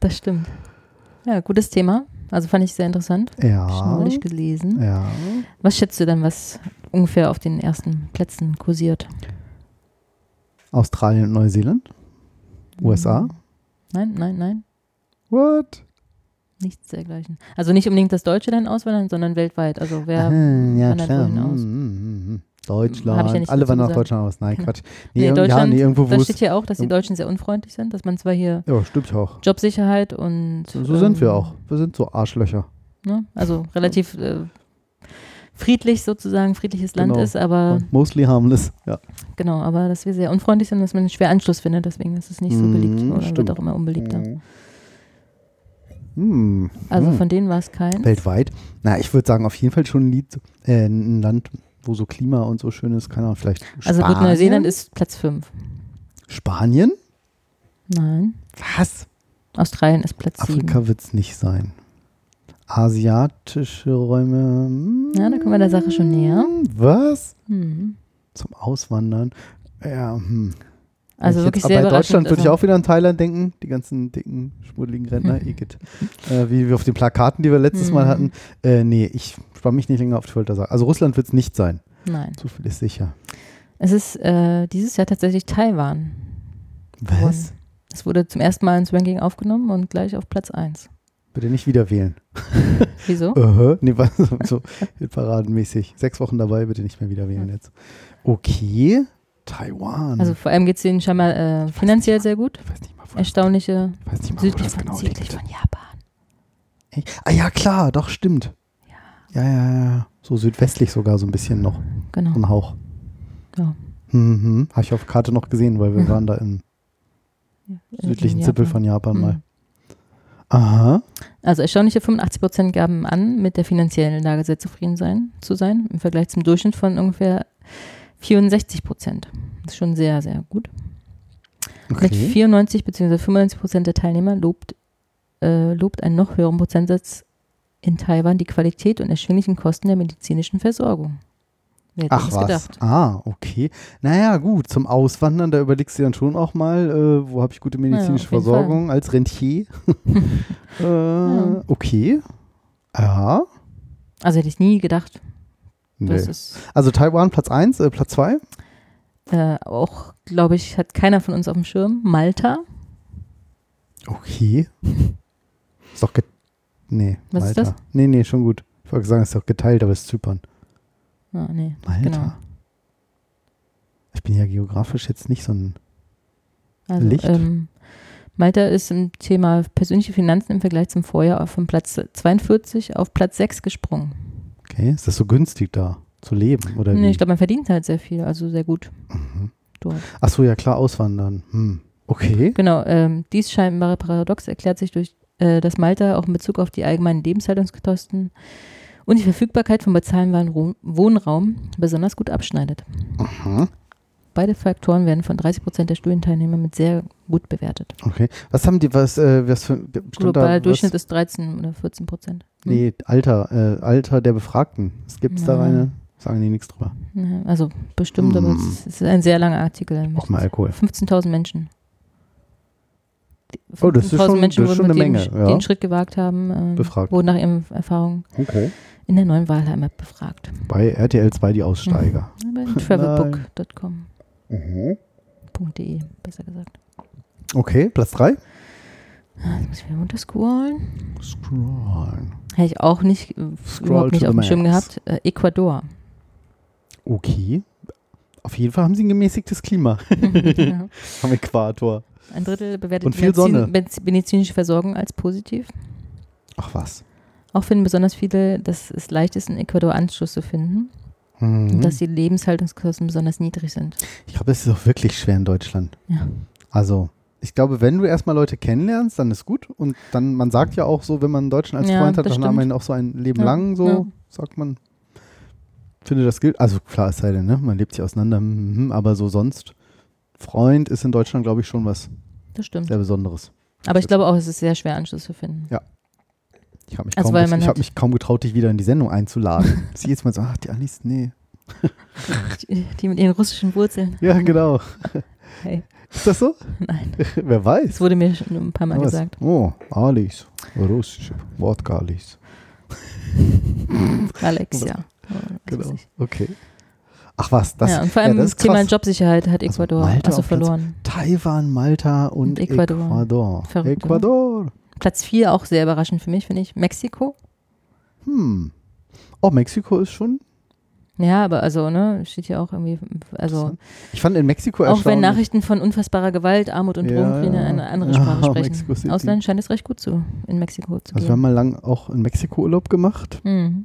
Speaker 3: Das stimmt. Ja, gutes Thema. Also fand ich sehr interessant.
Speaker 2: Ja.
Speaker 3: Neulich gelesen.
Speaker 2: Ja.
Speaker 3: Was schätzt du denn, was ungefähr auf den ersten Plätzen kursiert?
Speaker 2: Australien und Neuseeland? USA?
Speaker 3: Nein, nein, nein.
Speaker 2: What?
Speaker 3: Nichts dergleichen. Also nicht unbedingt das Deutsche dann auswandern, sondern weltweit. Also wer
Speaker 2: Ah, ja,
Speaker 3: wandert
Speaker 2: klar.
Speaker 3: wohin aus?
Speaker 2: Hm, hm, hm, hm.
Speaker 3: Hab ich
Speaker 2: Deutschland.
Speaker 3: ja
Speaker 2: Alle wandern nach. Deutschland aus. Nein. Quatsch.
Speaker 3: Nee,
Speaker 2: irg-
Speaker 3: Deutschland,
Speaker 2: ja, nee, irgendwo
Speaker 3: da steht hier auch, dass die Deutschen sehr unfreundlich sind, dass man zwar hier
Speaker 2: Ja, stimmt auch.
Speaker 3: Jobsicherheit und
Speaker 2: So sind wir
Speaker 3: ähm,
Speaker 2: auch. Wir sind so Arschlöcher.
Speaker 3: Ne? Also relativ äh, friedlich sozusagen, friedliches Land
Speaker 2: Genau.
Speaker 3: ist, aber
Speaker 2: mostly harmless. Ja.
Speaker 3: genau, aber dass wir sehr unfreundlich sind, dass man schwer Anschluss findet, deswegen ist es nicht so
Speaker 2: Mhm,
Speaker 3: beliebt oder
Speaker 2: stimmt.
Speaker 3: wird auch immer unbeliebter.
Speaker 2: Hm.
Speaker 3: Also von denen war es kein.
Speaker 2: Weltweit? Na, ich würde sagen, auf jeden Fall schon ein Lied, äh, ein Land, wo so Klima und so schön ist. Keine Ahnung, vielleicht
Speaker 3: Also gut,
Speaker 2: Spanien?
Speaker 3: Neuseeland ist Platz 5.
Speaker 2: Spanien?
Speaker 3: Nein.
Speaker 2: Was?
Speaker 3: Australien ist Platz 7.
Speaker 2: Afrika wird es nicht sein. Asiatische Räume. hm,
Speaker 3: Ja, da kommen wir der Sache schon näher.
Speaker 2: Was?
Speaker 3: Hm.
Speaker 2: Zum Auswandern. Ja, hm.
Speaker 3: Also
Speaker 2: ich
Speaker 3: wirklich
Speaker 2: jetzt,
Speaker 3: sehr
Speaker 2: Bei. Deutschland würde ich auch wieder an Thailand denken. Die ganzen dicken, schmuddeligen Rentner. Igitt. äh, wie wir auf den Plakaten, die wir letztes Mal
Speaker 3: Mhm.
Speaker 2: hatten. Äh, nee, ich spann mich nicht länger auf die Folter. sagen. Also Russland wird es nicht sein.
Speaker 3: Nein.
Speaker 2: So viel ist sicher.
Speaker 3: Es ist äh, dieses Jahr tatsächlich Taiwan.
Speaker 2: Was?
Speaker 3: Es wurde zum ersten Mal ins Ranking aufgenommen und gleich auf Platz 1.
Speaker 2: Bitte nicht wieder wählen.
Speaker 3: Wieso?
Speaker 2: Uh Nee, was? So paradenmäßig. Sechs Wochen dabei, bitte nicht mehr wieder wählen jetzt. Okay. Taiwan.
Speaker 3: Also vor allem geht es denen scheinbar äh, finanziell sehr gut.
Speaker 2: ich weiß nicht mal, wo,
Speaker 3: Erstaunliche
Speaker 2: ich weiß nicht mal,
Speaker 3: südlich, von,
Speaker 2: genau
Speaker 3: südlich von Japan.
Speaker 2: Echt? Ah ja, klar, doch, stimmt. Ja, ja, ja. ja. So südwestlich sogar so ein bisschen noch.
Speaker 3: Genau.
Speaker 2: Ein Hauch.
Speaker 3: Ja.
Speaker 2: Mhm. Habe ich auf Karte noch gesehen, weil wir
Speaker 3: Mhm.
Speaker 2: waren da im südlichen Zippel von Japan
Speaker 3: Mhm.
Speaker 2: mal. Aha.
Speaker 3: Also erstaunliche 85 Prozent gaben an, mit der finanziellen Lage sehr zufrieden sein, zu sein, im Vergleich zum Durchschnitt von ungefähr 64 Prozent. Das ist schon sehr, sehr gut. Mit
Speaker 2: Okay.
Speaker 3: 94 bzw. 95 Prozent der Teilnehmer lobt, äh, lobt einen noch höheren Prozentsatz in Taiwan die Qualität und erschwinglichen Kosten der medizinischen Versorgung. Wer
Speaker 2: Ach was.
Speaker 3: gedacht?
Speaker 2: Ah, okay. Naja, gut. Zum Auswandern, da überlegst du dann schon auch mal, äh, wo habe ich gute medizinische
Speaker 3: jeden
Speaker 2: Versorgung als Rentier. äh, Okay. Ja.
Speaker 3: Also hätte ich nie gedacht.
Speaker 2: Nee.
Speaker 3: Ist
Speaker 2: Also Taiwan Platz 1, äh, Platz 2.
Speaker 3: äh, auch, glaube ich, hat keiner von uns auf dem Schirm. Malta.
Speaker 2: Okay. Ist doch ge Nee,
Speaker 3: Was ist
Speaker 2: Malta.
Speaker 3: das?
Speaker 2: Nee, nee, schon gut. Ich wollte sagen, es ist doch geteilt, aber es ist Zypern.
Speaker 3: Ah, nee,
Speaker 2: Malta.
Speaker 3: genau.
Speaker 2: Ich bin ja geografisch jetzt nicht so ein.
Speaker 3: Also,
Speaker 2: Licht?
Speaker 3: Ähm, Malta ist im Thema persönliche Finanzen im Vergleich zum Vorjahr von Platz 42 auf Platz 6 gesprungen.
Speaker 2: Okay, ist das so günstig da zu leben? Oder
Speaker 3: Nee,
Speaker 2: wie?
Speaker 3: ich glaube, man verdient halt sehr viel, also sehr gut
Speaker 2: Mhm.
Speaker 3: dort.
Speaker 2: Ach so, ja klar, auswandern. Hm. Okay.
Speaker 3: Genau, ähm, dies scheinbare Paradox erklärt sich durch, äh, dass Malta auch in Bezug auf die allgemeinen Lebenshaltungskosten und die Verfügbarkeit von bezahlbaren Wohnraum besonders gut abschneidet.
Speaker 2: Aha.
Speaker 3: Beide Faktoren werden von 30 Prozent der Studienteilnehmer mit sehr gut bewertet.
Speaker 2: Okay. Was haben die, was, äh, was für
Speaker 3: Globaler Durchschnitt
Speaker 2: was,
Speaker 3: ist 13 oder 14 Prozent.
Speaker 2: Nee, Alter, äh, Alter der Befragten. Es gibt da eine, sagen die nichts drüber.
Speaker 3: Also bestimmt, aber
Speaker 2: Hm.
Speaker 3: es ist ein sehr langer Artikel.
Speaker 2: Auch mal Alkohol.
Speaker 3: 15.000 Menschen. Die
Speaker 2: Oh, das ist
Speaker 3: 15.000
Speaker 2: schon-
Speaker 3: Menschen
Speaker 2: das ist
Speaker 3: wurden
Speaker 2: schon eine
Speaker 3: mit dem,
Speaker 2: Menge, ja.
Speaker 3: den Schritt gewagt haben, ähm,
Speaker 2: Befragt.
Speaker 3: wurden nach ihren Erfahrungen
Speaker 2: Okay.
Speaker 3: in der neuen Wahlheimat befragt.
Speaker 2: Bei RTL 2 die Aussteiger.
Speaker 3: Bei travelbook.com.
Speaker 2: Mhm.
Speaker 3: .de, besser gesagt.
Speaker 2: Okay, Platz 3.
Speaker 3: Ah, Jetzt muss ich wieder runterscrollen.
Speaker 2: Scrollen.
Speaker 3: Hätte ich auch nicht, äh,
Speaker 2: Scroll
Speaker 3: überhaupt nicht auf dem Schirm gehabt. Äh, Ecuador.
Speaker 2: Okay. Auf jeden Fall haben sie ein gemäßigtes Klima
Speaker 3: ja.
Speaker 2: am Äquator.
Speaker 3: Ein Drittel bewertet
Speaker 2: Und viel Sonne.
Speaker 3: Medizin- medizinische Versorgung als positiv.
Speaker 2: Ach was.
Speaker 3: Auch finden besonders viele, dass es leicht ist, in Ecuador Anschluss zu finden
Speaker 2: Mhm.
Speaker 3: und dass die Lebenshaltungskosten besonders niedrig sind.
Speaker 2: Ich glaube, es ist auch wirklich schwer in Deutschland.
Speaker 3: Ja.
Speaker 2: Also, ich glaube, wenn du erstmal Leute kennenlernst, dann ist gut. Und dann, man sagt ja auch so, wenn man einen Deutschen als
Speaker 3: Ja,
Speaker 2: Freund hat, dann hat
Speaker 3: stimmt.
Speaker 2: man ihn auch so ein Leben
Speaker 3: Ja,
Speaker 2: lang, so
Speaker 3: ja.
Speaker 2: sagt man. Finde das gilt. Also klar, es sei denn, ne? man lebt sich auseinander, mhm, aber so sonst. Freund ist in Deutschland, glaube ich, schon was
Speaker 3: Das stimmt.
Speaker 2: sehr Besonderes.
Speaker 3: Aber ich glaube auch, es ist sehr schwer, Anschluss zu finden.
Speaker 2: Ich habe mich,
Speaker 3: Also,
Speaker 2: kaum ich hab mich kaum getraut, dich wieder in die Sendung einzuladen. Sie jetzt mal so, ach, die Alice, nee.
Speaker 3: Die, die mit ihren russischen Wurzeln.
Speaker 2: Ja, genau.
Speaker 3: Hey.
Speaker 2: Ist das so?
Speaker 3: Nein,
Speaker 2: Wer weiß.
Speaker 3: das wurde mir schon ein paar Mal
Speaker 2: Was?
Speaker 3: gesagt.
Speaker 2: Oh, Alice. Russisch. Wodka Alice.
Speaker 3: Alex, ja. Was
Speaker 2: Genau. Okay. Ach was, das,
Speaker 3: ja, und vor allem
Speaker 2: ja, das
Speaker 3: Thema
Speaker 2: krass.
Speaker 3: Jobsicherheit hat
Speaker 2: Also
Speaker 3: Ecuador
Speaker 2: Malta
Speaker 3: also
Speaker 2: auf Platz-
Speaker 3: verloren.
Speaker 2: Taiwan, Malta und,
Speaker 3: Und Ecuador.
Speaker 2: Ecuador.
Speaker 3: Verrückt,
Speaker 2: Ecuador.
Speaker 3: Platz 4 auch sehr überraschend für mich, finde ich. Mexiko.
Speaker 2: Hm. Oh, Mexiko ist schon.
Speaker 3: Ja, aber also, ne, steht hier auch irgendwie, also
Speaker 2: Ich fand in Mexiko
Speaker 3: auch wenn Nachrichten von unfassbarer Gewalt, Armut und
Speaker 2: Ja,
Speaker 3: Drogenkriege
Speaker 2: ja.
Speaker 3: eine andere
Speaker 2: Ja,
Speaker 3: Sprache sprechen.
Speaker 2: Mexico City.
Speaker 3: Ausland scheint es recht gut zu, in Mexiko zu
Speaker 2: Also wir haben
Speaker 3: gehen.
Speaker 2: mal lang auch in Mexiko Urlaub gemacht
Speaker 3: Mhm.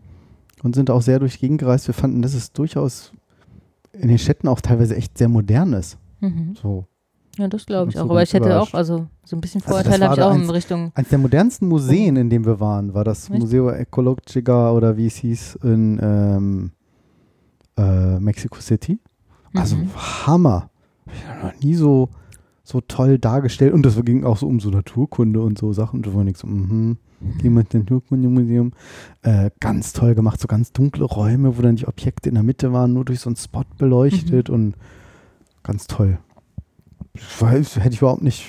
Speaker 2: und sind auch sehr durch die Gegend gereist. Wir fanden, dass es durchaus in den Städten auch teilweise echt sehr modern ist.
Speaker 3: Mhm.
Speaker 2: So.
Speaker 3: Ja, das glaube ich auch. Aber ich hätte
Speaker 2: überrascht.
Speaker 3: auch, also so ein bisschen
Speaker 2: Also
Speaker 3: Vorurteile
Speaker 2: war
Speaker 3: habe ich auch in
Speaker 2: eins-
Speaker 3: Richtung.
Speaker 2: Eines der modernsten Museen, in dem wir waren, war das
Speaker 3: Echt?
Speaker 2: Museo Ecologica oder wie es hieß in ähm, äh, Mexico City. Also
Speaker 3: Mhm.
Speaker 2: Hammer. Ich noch nie so, so toll dargestellt. Und das ging auch so um so Naturkunde und so Sachen. Da war nichts so, mhm. Ins Naturkundemuseum. Äh, ganz toll gemacht, so ganz dunkle Räume, wo dann die Objekte in der Mitte waren, nur durch so einen Spot beleuchtet
Speaker 3: Mhm.
Speaker 2: und ganz toll. Weiß, hätte ich überhaupt nicht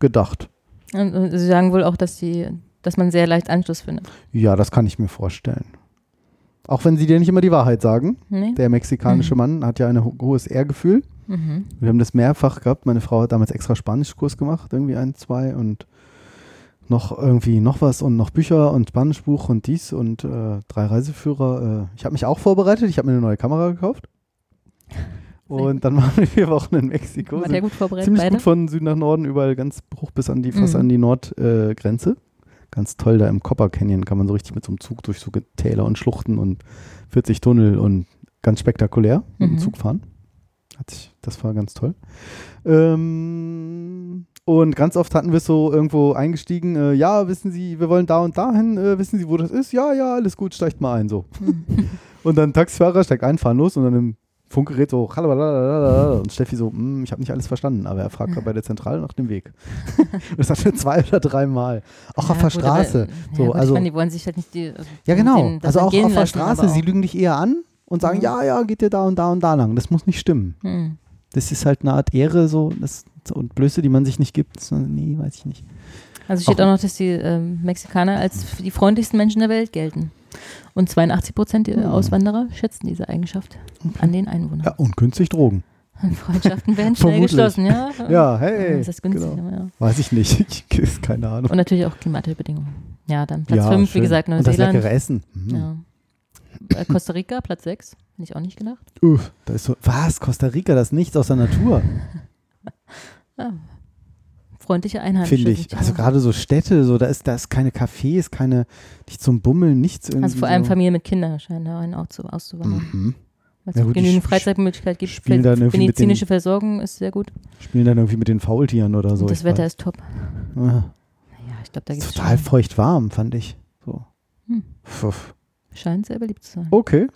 Speaker 2: gedacht.
Speaker 3: Und, und sie sagen wohl auch, dass die, dass man sehr leicht Anschluss findet.
Speaker 2: Ja, das kann ich mir vorstellen. Auch wenn sie dir nicht immer die Wahrheit sagen.
Speaker 3: Nee?
Speaker 2: Der mexikanische
Speaker 3: Mhm.
Speaker 2: Mann hat ja ein ho hohes Ehrgefühl.
Speaker 3: Mhm.
Speaker 2: Wir haben das mehrfach gehabt. Meine Frau hat damals extra Spanischkurs gemacht, irgendwie ein, zwei und noch irgendwie noch was und noch Bücher und Spanischbuch und dies und äh, drei Reiseführer. Äh, ich habe mich auch vorbereitet. Ich habe mir eine neue Kamera gekauft. Und dann waren wir vier Wochen in Mexiko.
Speaker 3: War der gut vorbereitet,
Speaker 2: ziemlich
Speaker 3: beide?
Speaker 2: gut von Süden nach Norden, überall ganz hoch bis an die, fast
Speaker 3: Mhm.
Speaker 2: an die Nordgrenze. Äh. Ganz toll da im Copper Canyon kann man so richtig mit so einem Zug durch so Täler und Schluchten und 40 Tunnel und ganz spektakulär mit dem
Speaker 3: Mhm.
Speaker 2: Zug fahren. Hat sich, das war ganz toll. Ähm, und ganz oft hatten wir es so irgendwo eingestiegen, äh, ja, wissen Sie, wir wollen da und dahin, äh, wissen Sie, wo das ist? Ja, ja, alles gut, steigt mal ein, so. und dann Taxifahrer steigt ein, fahren los und dann im Funkgerät so, und Steffi so, "Hm, ich habe nicht alles verstanden, aber er fragt bei der Zentrale nach dem Weg. das hat wir zwei oder dreimal. Auch auf der Straße.
Speaker 3: Aber,
Speaker 2: so,
Speaker 3: ja,
Speaker 2: also,
Speaker 3: ich meine, die wollen sich halt nicht die. Also
Speaker 2: ja, genau.
Speaker 3: den-
Speaker 2: also auch auf der Straße, sie lügen dich eher an und sagen,
Speaker 3: Mhm.
Speaker 2: ja, ja, geht dir da und da und da lang. Das muss nicht stimmen.
Speaker 3: Hm.
Speaker 2: Das ist halt eine Art Ehre so das, und Blöße, die man sich nicht gibt. So, nee, weiß ich nicht.
Speaker 3: Also steht
Speaker 2: Auch-
Speaker 3: auch, noch, dass die ähm, Mexikaner als die freundlichsten Menschen der Welt gelten. Und 82 Prozent der
Speaker 2: Hm.
Speaker 3: Auswanderer schätzen diese Eigenschaft an den Einwohnern.
Speaker 2: Ja, und günstig Drogen.
Speaker 3: Und Freundschaften werden schnell geschlossen, ja.
Speaker 2: Ja, hey.
Speaker 3: Das ist günstig,
Speaker 2: genau.
Speaker 3: ja.
Speaker 2: Weiß ich nicht. Ich keine Ahnung.
Speaker 3: Und natürlich auch klimatische Bedingungen. Ja, dann Platz
Speaker 2: ja,
Speaker 3: 5, wie
Speaker 2: schön.
Speaker 3: gesagt,
Speaker 2: Und das
Speaker 3: Neuseeland.
Speaker 2: leckere Essen. Hm.
Speaker 3: Ja. Äh, Costa Rica, Platz 6. Hätte ich auch nicht gedacht.
Speaker 2: Uff, da ist so, was? Costa Rica, das ist nichts aus der Natur,
Speaker 3: Ja. Freundliche Einheimische.
Speaker 2: finde ich. Also gerade so Städte, so, da ist, da ist keine Cafés, keine, nicht zum Bummeln, nichts irgendwie.
Speaker 3: Also vor allem
Speaker 2: so.
Speaker 3: Familien mit Kindern scheinen da einen auch zu, auszuwandern.
Speaker 2: Mhm.
Speaker 3: Weil es
Speaker 2: Ja gut,
Speaker 3: genügend Freizeitmöglichkeit gibt. medizinische
Speaker 2: den-
Speaker 3: Versorgung ist sehr gut.
Speaker 2: Spielen dann irgendwie mit den Faultieren oder so.
Speaker 3: Und das Wetter
Speaker 2: weiß.
Speaker 3: ist top.
Speaker 2: Ja.
Speaker 3: Naja, ich glaube, da gibt es
Speaker 2: total feucht warm, fand ich. So.
Speaker 3: Hm. Scheint sehr beliebt zu sein.
Speaker 2: Okay.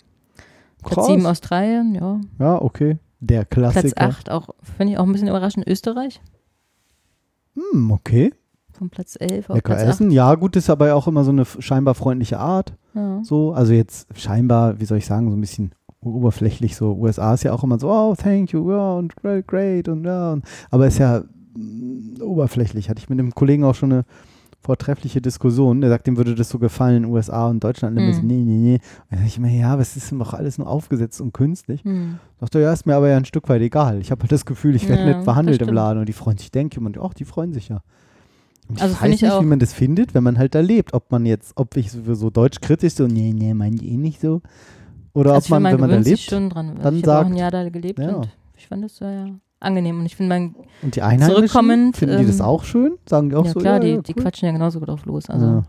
Speaker 3: Platz 7 Australien, ja.
Speaker 2: Ja, okay. Der Klassiker.
Speaker 3: Platz 8 auch, finde ich auch ein bisschen überraschend, Österreich.
Speaker 2: Hm, okay.
Speaker 3: Von Platz 11 auf
Speaker 2: Lecker
Speaker 3: Platz
Speaker 2: essen. Ja, gut, ist aber auch immer so eine scheinbar freundliche Art.
Speaker 3: 8. Ja.
Speaker 2: So, also jetzt scheinbar, wie soll ich sagen, so ein bisschen oberflächlich. So, USA ist ja auch immer so, oh, thank you, ja, und great, great, und ja. Und, aber ist ja mm, oberflächlich. Hatte ich mit einem Kollegen auch schon eine vortreffliche Diskussion. Der sagt, dem würde das so gefallen, USA und Deutschland. Und
Speaker 3: Mhm.
Speaker 2: so, nee, nee, nee. Und dann sag ich immer, ja, aber es ist doch alles nur aufgesetzt und künstlich.
Speaker 3: Hm.
Speaker 2: Sagt er, ja, ist mir aber ja ein Stück weit egal. Ich habe halt das Gefühl, ich werde
Speaker 3: Ja,
Speaker 2: nicht behandelt
Speaker 3: das
Speaker 2: im. Laden und die freuen sich, denke ich. Und ach, die freuen sich ja. Und ich
Speaker 3: Also
Speaker 2: weiß
Speaker 3: ich
Speaker 2: nicht,
Speaker 3: auch.
Speaker 2: wie man das findet, wenn man halt da lebt. Ob man jetzt, ob ich so, so deutsch-kritisch so, nee, nee, meine ich eh nicht so. Oder
Speaker 3: Also
Speaker 2: ob man, wenn man da lebt
Speaker 3: dran.
Speaker 2: Dann
Speaker 3: ich habe auch ein
Speaker 2: sagt-
Speaker 3: Jahr da gelebt
Speaker 2: Ja.
Speaker 3: und ich fand das sehr angenehm. Und ich finde, man,
Speaker 2: und die Einheimischen,
Speaker 3: Zurückkommend,
Speaker 2: finden die das
Speaker 3: ähm,
Speaker 2: auch schön? Sagen die auch
Speaker 3: ja
Speaker 2: so,
Speaker 3: klar,
Speaker 2: ja,
Speaker 3: die,
Speaker 2: ja,
Speaker 3: die
Speaker 2: cool.
Speaker 3: quatschen ja genauso drauf los. Also
Speaker 2: Ja.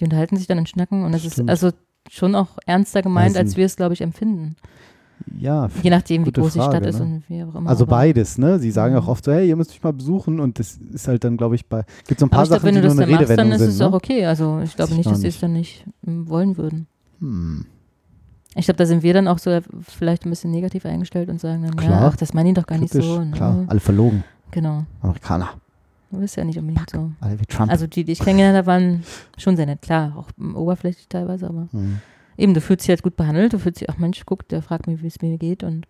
Speaker 3: die unterhalten sich dann und schnacken und es ist also schon auch ernster gemeint, als wir es, glaube ich, empfinden.
Speaker 2: Ja,
Speaker 3: Je nachdem, wie groß die Stadt ist
Speaker 2: ne?
Speaker 3: und wie auch immer.
Speaker 2: also beides, ne? Sie sagen
Speaker 3: Mhm.
Speaker 2: auch oft so, hey, ihr müsst mich mal besuchen und das ist halt dann, glaube ich, bei, gibt so ein paar
Speaker 3: Aber
Speaker 2: Sachen,
Speaker 3: wenn
Speaker 2: die
Speaker 3: du
Speaker 2: nur
Speaker 3: das
Speaker 2: eine
Speaker 3: dann machst, dann
Speaker 2: Redewendung
Speaker 3: ist
Speaker 2: sind,
Speaker 3: es
Speaker 2: ne?
Speaker 3: auch okay. Also ich glaube
Speaker 2: ich
Speaker 3: nicht, dass sie es dann nicht mm, wollen würden.
Speaker 2: Hm.
Speaker 3: Ich glaube, da sind wir dann auch so vielleicht ein bisschen negativ eingestellt und sagen dann, ja,
Speaker 2: Klar.
Speaker 3: ach, das meinen die doch gar
Speaker 2: Kritisch,
Speaker 3: nicht so. Ne?
Speaker 2: klar, alle verlogen.
Speaker 3: Genau.
Speaker 2: Amerikaner,
Speaker 3: Du bist ja nicht unbedingt so.
Speaker 2: alle wie Trump.
Speaker 3: Also die, die ich kennengelernt habe, waren schon sehr nett. Klar, auch oberflächlich teilweise, aber
Speaker 2: Hm.
Speaker 3: eben, du fühlst dich halt gut behandelt. Du fühlst dich, ach Mensch, guck, der fragt mich, wie es mir geht und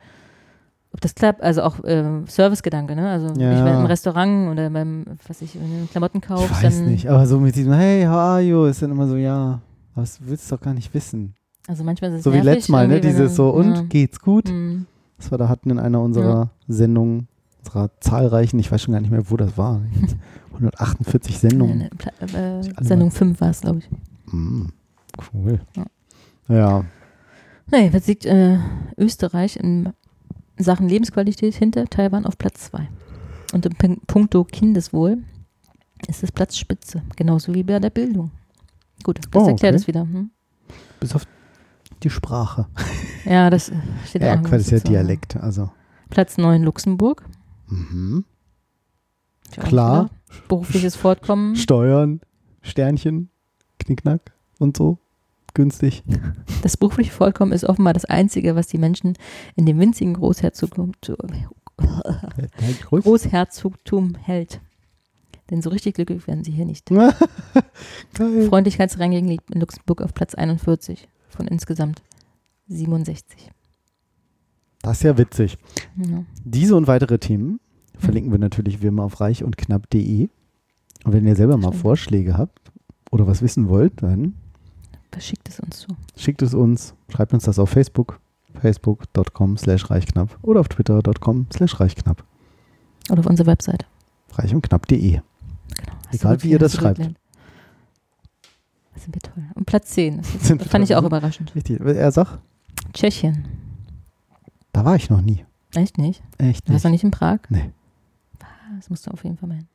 Speaker 3: ob das klappt, also auch ähm, Servicegedanke, ne? Also
Speaker 2: Ja.
Speaker 3: ich im Restaurant oder beim, was ich, wenn du Klamotten
Speaker 2: Ich
Speaker 3: kaufst,
Speaker 2: weiß
Speaker 3: dann,
Speaker 2: nicht, aber so mit diesem Hey, how are you? Ist dann immer so, ja, aber das willst du doch gar nicht wissen.
Speaker 3: Also manchmal ist es
Speaker 2: So wie letztes Mal, ne? Dieses so, und
Speaker 3: ja.
Speaker 2: geht's gut?
Speaker 3: Hm.
Speaker 2: Das wir da hatten in einer unserer Sendungen, unserer zahlreichen, ich weiß schon gar nicht mehr, wo das war. 148 Sendungen.
Speaker 3: Äh, Sendung 5 war es, glaube ich.
Speaker 2: Mm, cool.
Speaker 3: Ja.
Speaker 2: Ja.
Speaker 3: Nee, was liegt äh, Österreich in Sachen Lebensqualität hinter Taiwan auf Platz 2. Und im Pun- puncto Kindeswohl ist es Platzspitze, genauso wie bei der Bildung. Gut, das
Speaker 2: Oh,
Speaker 3: erklärt
Speaker 2: okay.
Speaker 3: es wieder. Hm?
Speaker 2: Bis auf die Sprache.
Speaker 3: Ja, das steht
Speaker 2: Ja,
Speaker 3: auch
Speaker 2: Quatsch, ist ja. Dialekt. Also.
Speaker 3: Platz 9 Luxemburg.
Speaker 2: Mhm. Klar.
Speaker 3: Berufliches Fortkommen.
Speaker 2: Steuern, Sternchen, Knickknack und so. Günstig.
Speaker 3: Das berufliche Fortkommen ist offenbar das Einzige, was die Menschen in dem winzigen Großherzogtum. Großherzogtum hält. Denn so richtig glücklich werden sie hier nicht. Freundlichkeitsranking liegt in Luxemburg auf Platz 41 von insgesamt 67.
Speaker 2: Das ist ja witzig.
Speaker 3: Ja.
Speaker 2: Diese und weitere Themen verlinken wir natürlich wie immer auf reich und knapp.de. Und wenn ihr selber mal
Speaker 3: Stimmt.
Speaker 2: Vorschläge habt oder was wissen wollt, dann
Speaker 3: Verschickt es uns zu.
Speaker 2: schickt es uns, schreibt uns das auf Facebook, facebook.com slash reichknapp oder auf twitter.com slash reichknapp.
Speaker 3: Oder auf unserer Webseite.
Speaker 2: Reich und knapp.de.
Speaker 3: Genau.
Speaker 2: Egal, wie ihr das schreibt.
Speaker 3: gelernt. Das sind wir toll. Und Platz 10. Das, das fand ich auch
Speaker 2: ne?
Speaker 3: überraschend.
Speaker 2: Richtig. Er sagt,
Speaker 3: Tschechien.
Speaker 2: da war ich noch nie.
Speaker 3: Echt nicht?
Speaker 2: Echt
Speaker 3: Du warst noch
Speaker 2: nicht.
Speaker 3: nicht in Prag?
Speaker 2: Nee.
Speaker 3: Das musst du auf jeden Fall mal hin.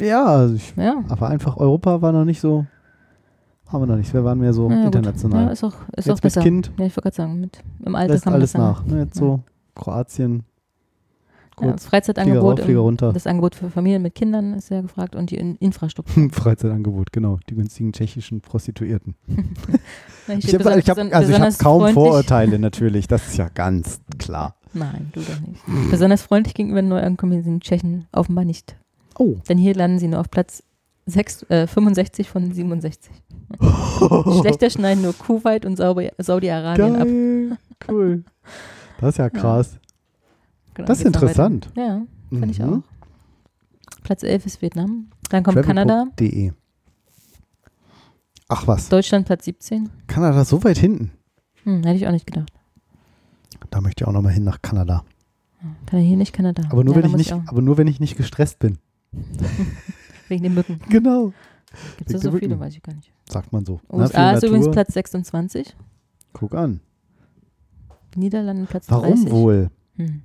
Speaker 2: Ja, also ich,
Speaker 3: Ja.
Speaker 2: aber einfach Europa war noch nicht so, haben wir noch nicht. Wir waren mehr so
Speaker 3: Ja, gut.
Speaker 2: international.
Speaker 3: Ja, ist auch, ist
Speaker 2: Jetzt
Speaker 3: auch
Speaker 2: mit
Speaker 3: besser.
Speaker 2: Kind
Speaker 3: Ja, ich wollte gerade sagen, mit, im Alter
Speaker 2: lässt alles nach. Ne? Jetzt so Kroatien, kurz, Flieger
Speaker 3: Freizeitangebot,
Speaker 2: Flieger
Speaker 3: im-
Speaker 2: runter.
Speaker 3: das Angebot für Familien mit Kindern ist sehr gefragt und die In Infrastruktur.
Speaker 2: Freizeitangebot, genau. Die günstigen tschechischen Prostituierten. Ich habe hab, also ich hab kaum
Speaker 3: freundlich-
Speaker 2: Vorurteile natürlich, das ist ja ganz klar.
Speaker 3: Nein, du doch nicht. Besonders freundlich gegenüber Neuankommenden sind Tschechen offenbar nicht.
Speaker 2: Oh.
Speaker 3: Denn hier landen sie nur auf Platz 6, äh, 65 von 67. Schlechter schneiden nur Kuwait und Saudi- Saudi-Arabien ab.
Speaker 2: Cool. Das ist ja krass.
Speaker 3: Genau,
Speaker 2: Das ist interessant.
Speaker 3: Weiter. Ja, finde ich
Speaker 2: Mhm.
Speaker 3: auch. Platz 11 ist Vietnam. Dann kommt Kanada.
Speaker 2: Travel.de. Ach was,
Speaker 3: Deutschland Platz 17.
Speaker 2: Kanada so weit hinten.
Speaker 3: Hm, hätte ich auch nicht gedacht.
Speaker 2: Da möchte ich auch nochmal hin nach Kanada.
Speaker 3: Kann er hier nicht Kanada.
Speaker 2: Aber nur,
Speaker 3: ja,
Speaker 2: wenn ich nicht,
Speaker 3: auch.
Speaker 2: aber nur wenn ich nicht gestresst bin.
Speaker 3: Wegen den Mücken.
Speaker 2: Genau.
Speaker 3: Gibt es so
Speaker 2: den
Speaker 3: viele,
Speaker 2: Mücken.
Speaker 3: weiß ich gar nicht.
Speaker 2: Sagt man so. Na,
Speaker 3: USA ist
Speaker 2: viel
Speaker 3: übrigens. Platz 26.
Speaker 2: Guck an.
Speaker 3: Niederlande Platz
Speaker 2: Warum
Speaker 3: 30.
Speaker 2: wohl?
Speaker 3: Hm.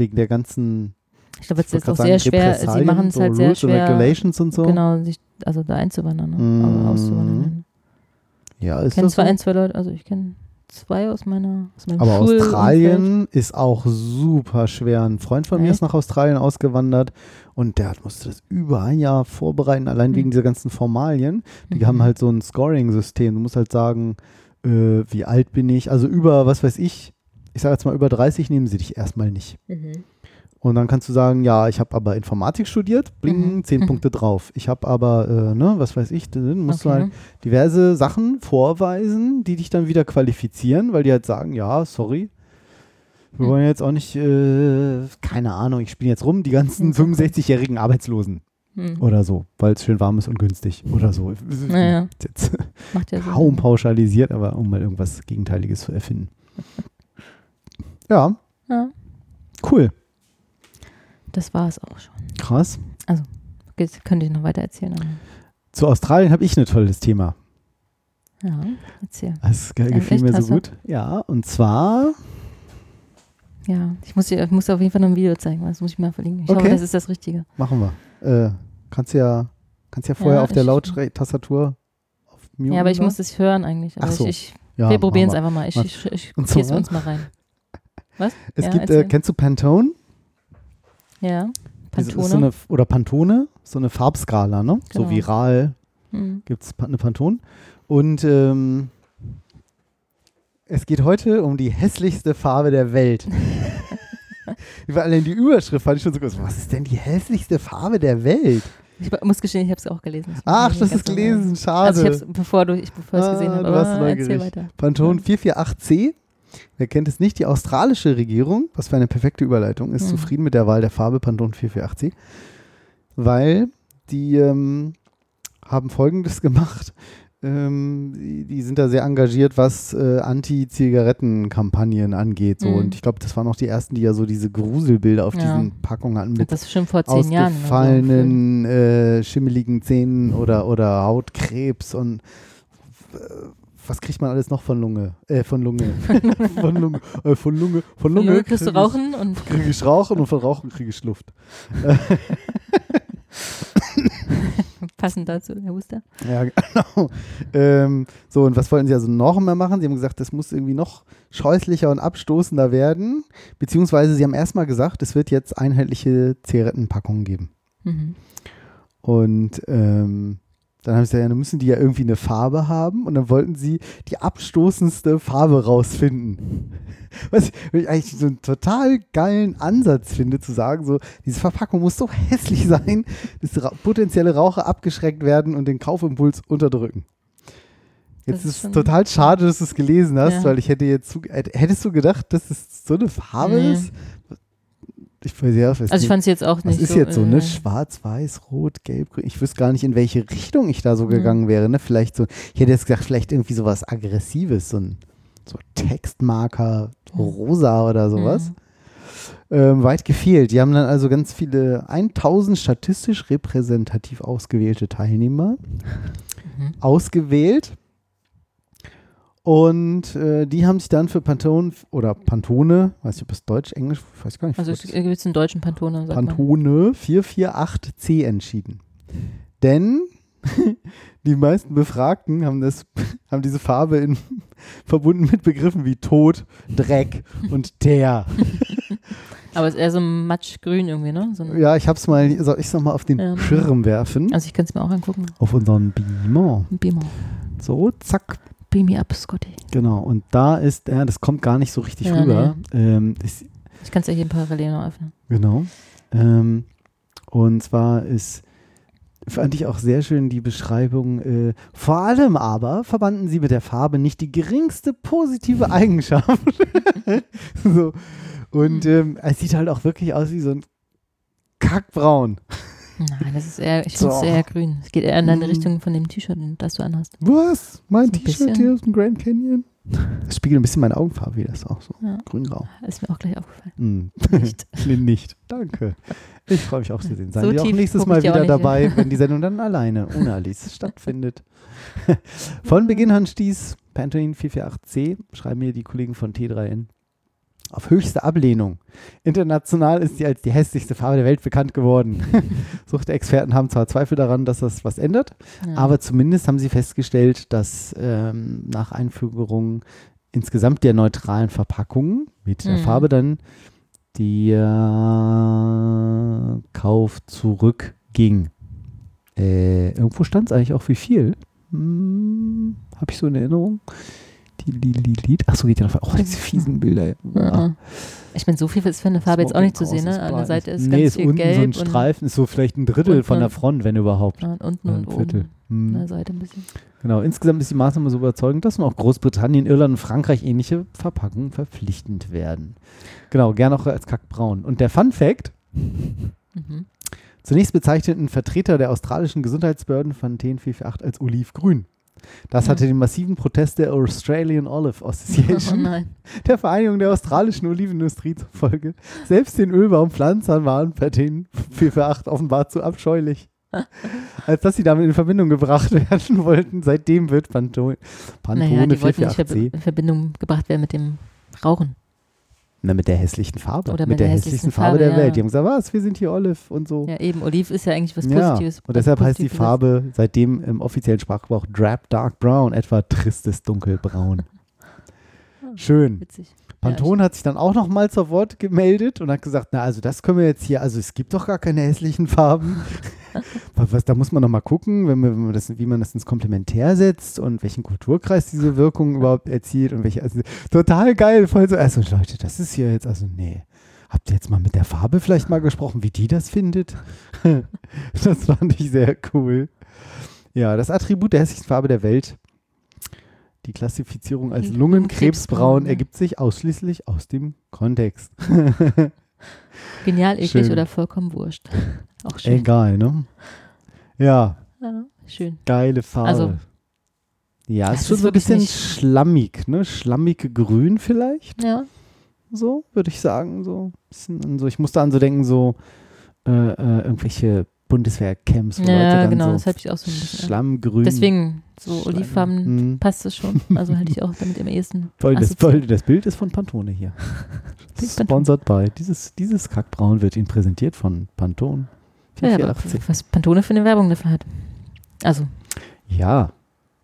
Speaker 2: Wegen der ganzen
Speaker 3: Ich glaube, es
Speaker 2: ich
Speaker 3: ist auch
Speaker 2: grad
Speaker 3: sehr
Speaker 2: sagen,
Speaker 3: schwer. Sie machen es
Speaker 2: so
Speaker 3: halt sehr
Speaker 2: Rules
Speaker 3: schwer.
Speaker 2: Regulations und so.
Speaker 3: Genau, sich, also da einzuwandern. Ne?
Speaker 2: Mm.
Speaker 3: Auszuwandern.
Speaker 2: Ja,
Speaker 3: Ich
Speaker 2: ist
Speaker 3: kenne
Speaker 2: das
Speaker 3: zwar
Speaker 2: so?
Speaker 3: ein, zwei Leute, also ich kenne zwei aus meiner aus meinem
Speaker 2: Aber
Speaker 3: Schulumfeld.
Speaker 2: Australien ist auch super schwer. Ein Freund von mir
Speaker 3: Echt?
Speaker 2: ist nach Australien ausgewandert und der hat- musste das über ein Jahr vorbereiten, allein
Speaker 3: Hm.
Speaker 2: wegen dieser ganzen Formalien. Die
Speaker 3: Mhm.
Speaker 2: haben halt so ein Scoring-System. Du musst halt sagen, äh, wie alt bin ich. Also über, was weiß ich, ich sage jetzt mal über 30 nehmen sie dich erstmal nicht.
Speaker 3: Mhm.
Speaker 2: Und dann kannst du sagen, ja, ich habe aber Informatik studiert, bling,
Speaker 3: Mhm.
Speaker 2: 10
Speaker 3: Mhm.
Speaker 2: Punkte drauf. Ich habe aber, äh, ne, was weiß ich, dann musst du
Speaker 3: Okay.
Speaker 2: halt diverse Sachen vorweisen, die dich dann wieder qualifizieren, weil die halt sagen, ja, sorry, wir
Speaker 3: Hm.
Speaker 2: wollen jetzt auch nicht, äh, keine Ahnung, ich spiele jetzt rum, die ganzen
Speaker 3: Hm, okay.
Speaker 2: 65-jährigen Arbeitslosen
Speaker 3: Hm.
Speaker 2: oder so, weil es schön warm ist und günstig oder so.
Speaker 3: Naja.
Speaker 2: Jetzt
Speaker 3: Macht ja Sinn.
Speaker 2: kaum pauschalisiert, aber um mal irgendwas Gegenteiliges zu erfinden. Ja,
Speaker 3: Ja,
Speaker 2: cool,
Speaker 3: das war es auch schon.
Speaker 2: krass.
Speaker 3: Okay, das könnte ich noch weiter erzählen.
Speaker 2: Zu Australien habe ich ein tolles Thema.
Speaker 3: ja, erzähl.
Speaker 2: Das ge- gefiel
Speaker 3: echt?
Speaker 2: mir so gut. Ja, und zwar,
Speaker 3: Ja, ich muss, dir, ich muss auf jeden Fall noch ein Video zeigen, das muss ich mal verlinken. Ich
Speaker 2: Okay.
Speaker 3: hoffe, das ist das Richtige.
Speaker 2: machen wir. Äh, kannst ja, kannst ja vorher
Speaker 3: Ja,
Speaker 2: auf der
Speaker 3: ich-
Speaker 2: Lauttastatur auf Mute
Speaker 3: Ja, aber ich muss das hören eigentlich. Aber
Speaker 2: Ach so.
Speaker 3: ich, ich,
Speaker 2: ja,
Speaker 3: wir probieren es einfach mal. Ich, ich, ich
Speaker 2: zwar?
Speaker 3: uns mal rein. Was?
Speaker 2: Es
Speaker 3: ja,
Speaker 2: gibt, äh, kennst du Pantone?
Speaker 3: ja, Pantone.
Speaker 2: So eine, oder Pantone, so eine Farbskala, ne? So
Speaker 3: Genau.
Speaker 2: viral
Speaker 3: Hm.
Speaker 2: gibt es eine Pantone. Und ähm, es geht heute um die hässlichste Farbe der Welt. Über allein die Überschrift fand ich schon so groß. Was ist denn die hässlichste Farbe der Welt?
Speaker 3: Ich muss gestehen, ich habe es auch gelesen. Das
Speaker 2: Ach,
Speaker 3: ich
Speaker 2: das ist gelesen, schade.
Speaker 3: Also ich habe es, bevor du ich bevor ich es
Speaker 2: Ah,
Speaker 3: gesehen habe. Aber erzähl weiter.
Speaker 2: Pantone
Speaker 3: Ja.
Speaker 2: 448C wer kennt es nicht, die australische Regierung, was für eine perfekte Überleitung, ist
Speaker 3: Mhm.
Speaker 2: zufrieden mit der Wahl der Farbe Pantone 4480, weil die ähm, haben Folgendes gemacht. Ähm, die, die sind da sehr engagiert, was äh, Anti-Zigaretten-Kampagnen angeht. So.
Speaker 3: Mhm.
Speaker 2: Und ich glaube, das waren auch die ersten, die ja so diese Gruselbilder auf
Speaker 3: Ja.
Speaker 2: diesen Packungen hatten mit
Speaker 3: das ist schon vor zehn Jahren.
Speaker 2: ausgefallenen, äh, schimmeligen Zähnen oder, oder Hautkrebs und äh, was kriegt man alles noch von Lunge? Äh, von Lunge. von Lunge. Äh, von Lunge. Von Lunge.
Speaker 3: Lunge kriegst du
Speaker 2: krieg ich-
Speaker 3: Rauchen und
Speaker 2: Kriege ich Rauchen und von Rauchen kriege ich Luft.
Speaker 3: passend dazu, Herr Huster.
Speaker 2: Ja, genau. Ähm, so, und was wollten sie also noch mehr machen? Sie haben gesagt, das muss irgendwie noch scheußlicher und abstoßender werden. Beziehungsweise sie haben erstmal gesagt, es wird jetzt einheitliche Zigarettenpackungen geben.
Speaker 3: Mhm.
Speaker 2: Und ähm, dann haben sie gesagt, ja, dann müssen die ja irgendwie eine Farbe haben und dann wollten sie die abstoßendste Farbe rausfinden. Was ich eigentlich so einen total geilen Ansatz finde, zu sagen, so, diese Verpackung muss so hässlich sein, dass potenzielle Raucher abgeschreckt werden und den Kaufimpuls unterdrücken. Jetzt
Speaker 3: Das
Speaker 2: ist es total schade, dass du es gelesen hast,
Speaker 3: Ja.
Speaker 2: weil ich hätte jetzt, hättest du gedacht, dass es so eine Farbe
Speaker 3: Nee.
Speaker 2: ist? Ich weiß ja, weiß
Speaker 3: Also ich fand es jetzt auch
Speaker 2: Was
Speaker 3: nicht
Speaker 2: ist
Speaker 3: so.
Speaker 2: jetzt so, ne?
Speaker 3: äh,
Speaker 2: Schwarz, weiß, rot, gelb, grün. Ich wüsste gar nicht, in welche Richtung ich da so
Speaker 3: Mhm.
Speaker 2: gegangen wäre, ne? Vielleicht so, ich hätte jetzt gesagt, vielleicht irgendwie sowas Aggressives, so ein so Textmarker,
Speaker 3: Mhm.
Speaker 2: rosa oder sowas.
Speaker 3: Mhm.
Speaker 2: Ähm, weit gefehlt. Die haben dann also ganz viele, 1000 statistisch repräsentativ ausgewählte Teilnehmer
Speaker 3: Mhm.
Speaker 2: ausgewählt. Und äh, die haben sich dann für Pantone oder Pantone, weiß nicht, ob es Deutsch, Englisch, weiß gar nicht.
Speaker 3: Also gibt es einen deutschen Pantone, sagt.
Speaker 2: Pantone 448C entschieden. Denn die meisten Befragten haben, das, haben diese Farbe in, verbunden mit Begriffen wie Tod, Dreck und Teer.
Speaker 3: Aber es ist eher so matschgrün irgendwie, ne? So
Speaker 2: Ja, ich hab's mal, soll ich es nochmal auf den
Speaker 3: Ja.
Speaker 2: Schirm werfen?
Speaker 3: Also ich kann es mir auch angucken.
Speaker 2: Auf unseren Beamer.
Speaker 3: Beamer.
Speaker 2: So, zack,
Speaker 3: Beam me up, Scotty.
Speaker 2: genau. Und da ist, ja, das kommt gar nicht so richtig
Speaker 3: Ja,
Speaker 2: rüber. Ähm, ist,
Speaker 3: Ich kann es ja hier parallel noch öffnen.
Speaker 2: Genau. Ähm, und zwar ist, fand ich auch sehr schön die Beschreibung, äh, vor allem aber verbanden sie mit der Farbe nicht die geringste positive Eigenschaft. so. Und ähm, es sieht halt auch wirklich aus wie so ein Kackbraun.
Speaker 3: Nein, das ist eher, ich finde es
Speaker 2: So.
Speaker 3: eher grün. Es geht eher in deine
Speaker 2: Mm.
Speaker 3: Richtung von dem T-Shirt, das du anhast.
Speaker 2: Was? Mein T-Shirt hier aus dem Grand Canyon? Das spiegelt ein bisschen meine Augenfarbe wieder, ist auch so.
Speaker 3: Ja.
Speaker 2: Grün-grau.
Speaker 3: Ist mir auch gleich aufgefallen.
Speaker 2: Hm.
Speaker 3: Nicht.
Speaker 2: Nee, nicht. Danke. Ich freue mich auch zu sehen. Seien
Speaker 3: So
Speaker 2: Sie auch nächstes Mal wieder dabei, wenn die Sendung dann alleine, ohne Alice, stattfindet. Von Beginn an stieß Pantone 448C, schreiben mir die Kollegen von T3N, auf höchste Ablehnung. International ist sie als die hässlichste Farbe der Welt bekannt geworden. Suchtexperten haben zwar Zweifel daran, dass das was ändert,
Speaker 3: Ja.
Speaker 2: aber zumindest haben sie festgestellt, dass ähm, nach Einführung insgesamt der neutralen Verpackungen mit der
Speaker 3: Mhm.
Speaker 2: Farbe dann der Kauf zurückging. Äh, irgendwo stand es eigentlich auch wie viel. Hm, Habe ich so in Erinnerung? Die Lilith. Achso, geht ja noch. Oh, diese fiesen Bilder.
Speaker 3: Ja. Ich meine, so viel ist für eine Farbe jetzt auch nicht zu sehen, ne? An der Seite ist
Speaker 2: nee,
Speaker 3: ganz
Speaker 2: ist
Speaker 3: viel
Speaker 2: unten
Speaker 3: gelb
Speaker 2: so ein
Speaker 3: und,
Speaker 2: Streifen, ist so vielleicht ein Drittel
Speaker 3: und
Speaker 2: von der Front, wenn überhaupt.
Speaker 3: ja, und unten
Speaker 2: Ja,
Speaker 3: und
Speaker 2: ein Viertel.
Speaker 3: oben
Speaker 2: Hm.
Speaker 3: an der Seite ein bisschen.
Speaker 2: Genau, insgesamt ist die Maßnahme so überzeugend, dass nun auch Großbritannien, Irland und Frankreich ähnliche Verpackungen verpflichtend werden. Genau, gern auch als kackbraun. Und der Fun Fact,
Speaker 3: Mhm.
Speaker 2: zunächst bezeichneten Vertreter der australischen Gesundheitsbehörden von TN448 als olivgrün. Das hatte den massiven Protest der Australian Olive
Speaker 3: Oh
Speaker 2: Association,
Speaker 3: nein.
Speaker 2: der Vereinigung der australischen Olivenindustrie zufolge. Selbst den Ölbaumpflanzern waren per TN448 offenbar zu abscheulich. Als dass sie damit in Verbindung gebracht werden wollten. Seitdem wird Pantone, Pantone
Speaker 3: Naja, die wollten nicht
Speaker 2: 448C
Speaker 3: verb- in Verbindung gebracht werden mit dem Rauchen.
Speaker 2: Na, mit der hässlichen Farbe.
Speaker 3: Oder
Speaker 2: mit, der, hässlichsten Farbe, der
Speaker 3: ja.
Speaker 2: Welt. Die haben gesagt, was, wir sind hier Olive und so.
Speaker 3: Ja, eben. Oliv ist ja eigentlich was
Speaker 2: Ja,
Speaker 3: Positives.
Speaker 2: und deshalb heißt die
Speaker 3: Positives.
Speaker 2: Farbe seitdem im offiziellen Sprachgebrauch Drab Dark Brown, etwa tristes Dunkelbraun. Schön.
Speaker 3: Witzig.
Speaker 2: Pantone hat sich dann auch noch mal zur Wort gemeldet und hat gesagt, na also das können wir jetzt hier, also es gibt doch gar keine hässlichen Farben. was, da muss man noch mal gucken, wenn man, wenn man das, wie man das ins Komplementär setzt und welchen Kulturkreis diese Wirkung überhaupt erzielt und welche, also total geil, voll so, also Leute, das ist hier jetzt, also nee. Habt ihr jetzt mal mit der Farbe vielleicht mal gesprochen, wie die das findet? das fand ich sehr cool. Ja, das Attribut der hässlichsten Farbe der Welt Die Klassifizierung als
Speaker 3: Lungenkrebsbraun, ja.
Speaker 2: ergibt sich ausschließlich aus dem Kontext.
Speaker 3: Genial, eklig
Speaker 2: Schön.
Speaker 3: oder vollkommen wurscht. Auch schön.
Speaker 2: Egal, ne? Ja,
Speaker 3: Ja, schön.
Speaker 2: geile Farbe.
Speaker 3: Also,
Speaker 2: ja, ist schon
Speaker 3: ist
Speaker 2: so ein bisschen schlammig, ne? Schlammig grün vielleicht,
Speaker 3: Ja,
Speaker 2: so würde ich sagen. So, bisschen so. Ich musste an so denken, so äh, äh, irgendwelche Bundeswehrcamps, wo Leute
Speaker 3: ja
Speaker 2: dann
Speaker 3: genau,
Speaker 2: so
Speaker 3: das habe ich auch so ein bisschen. Ja.
Speaker 2: Schlammgrün.
Speaker 3: Deswegen, so olivfarben
Speaker 2: Hm.
Speaker 3: passt es schon. Also hätte ich auch damit am ehesten.
Speaker 2: Toll, das, toll, das Bild ist von Pantone hier. Sponsored by. Dieses, dieses Kackbraun wird Ihnen präsentiert von Pantone.
Speaker 3: Ja,
Speaker 2: 480.
Speaker 3: was Pantone für eine Werbung dafür hat. Also,
Speaker 2: Ja,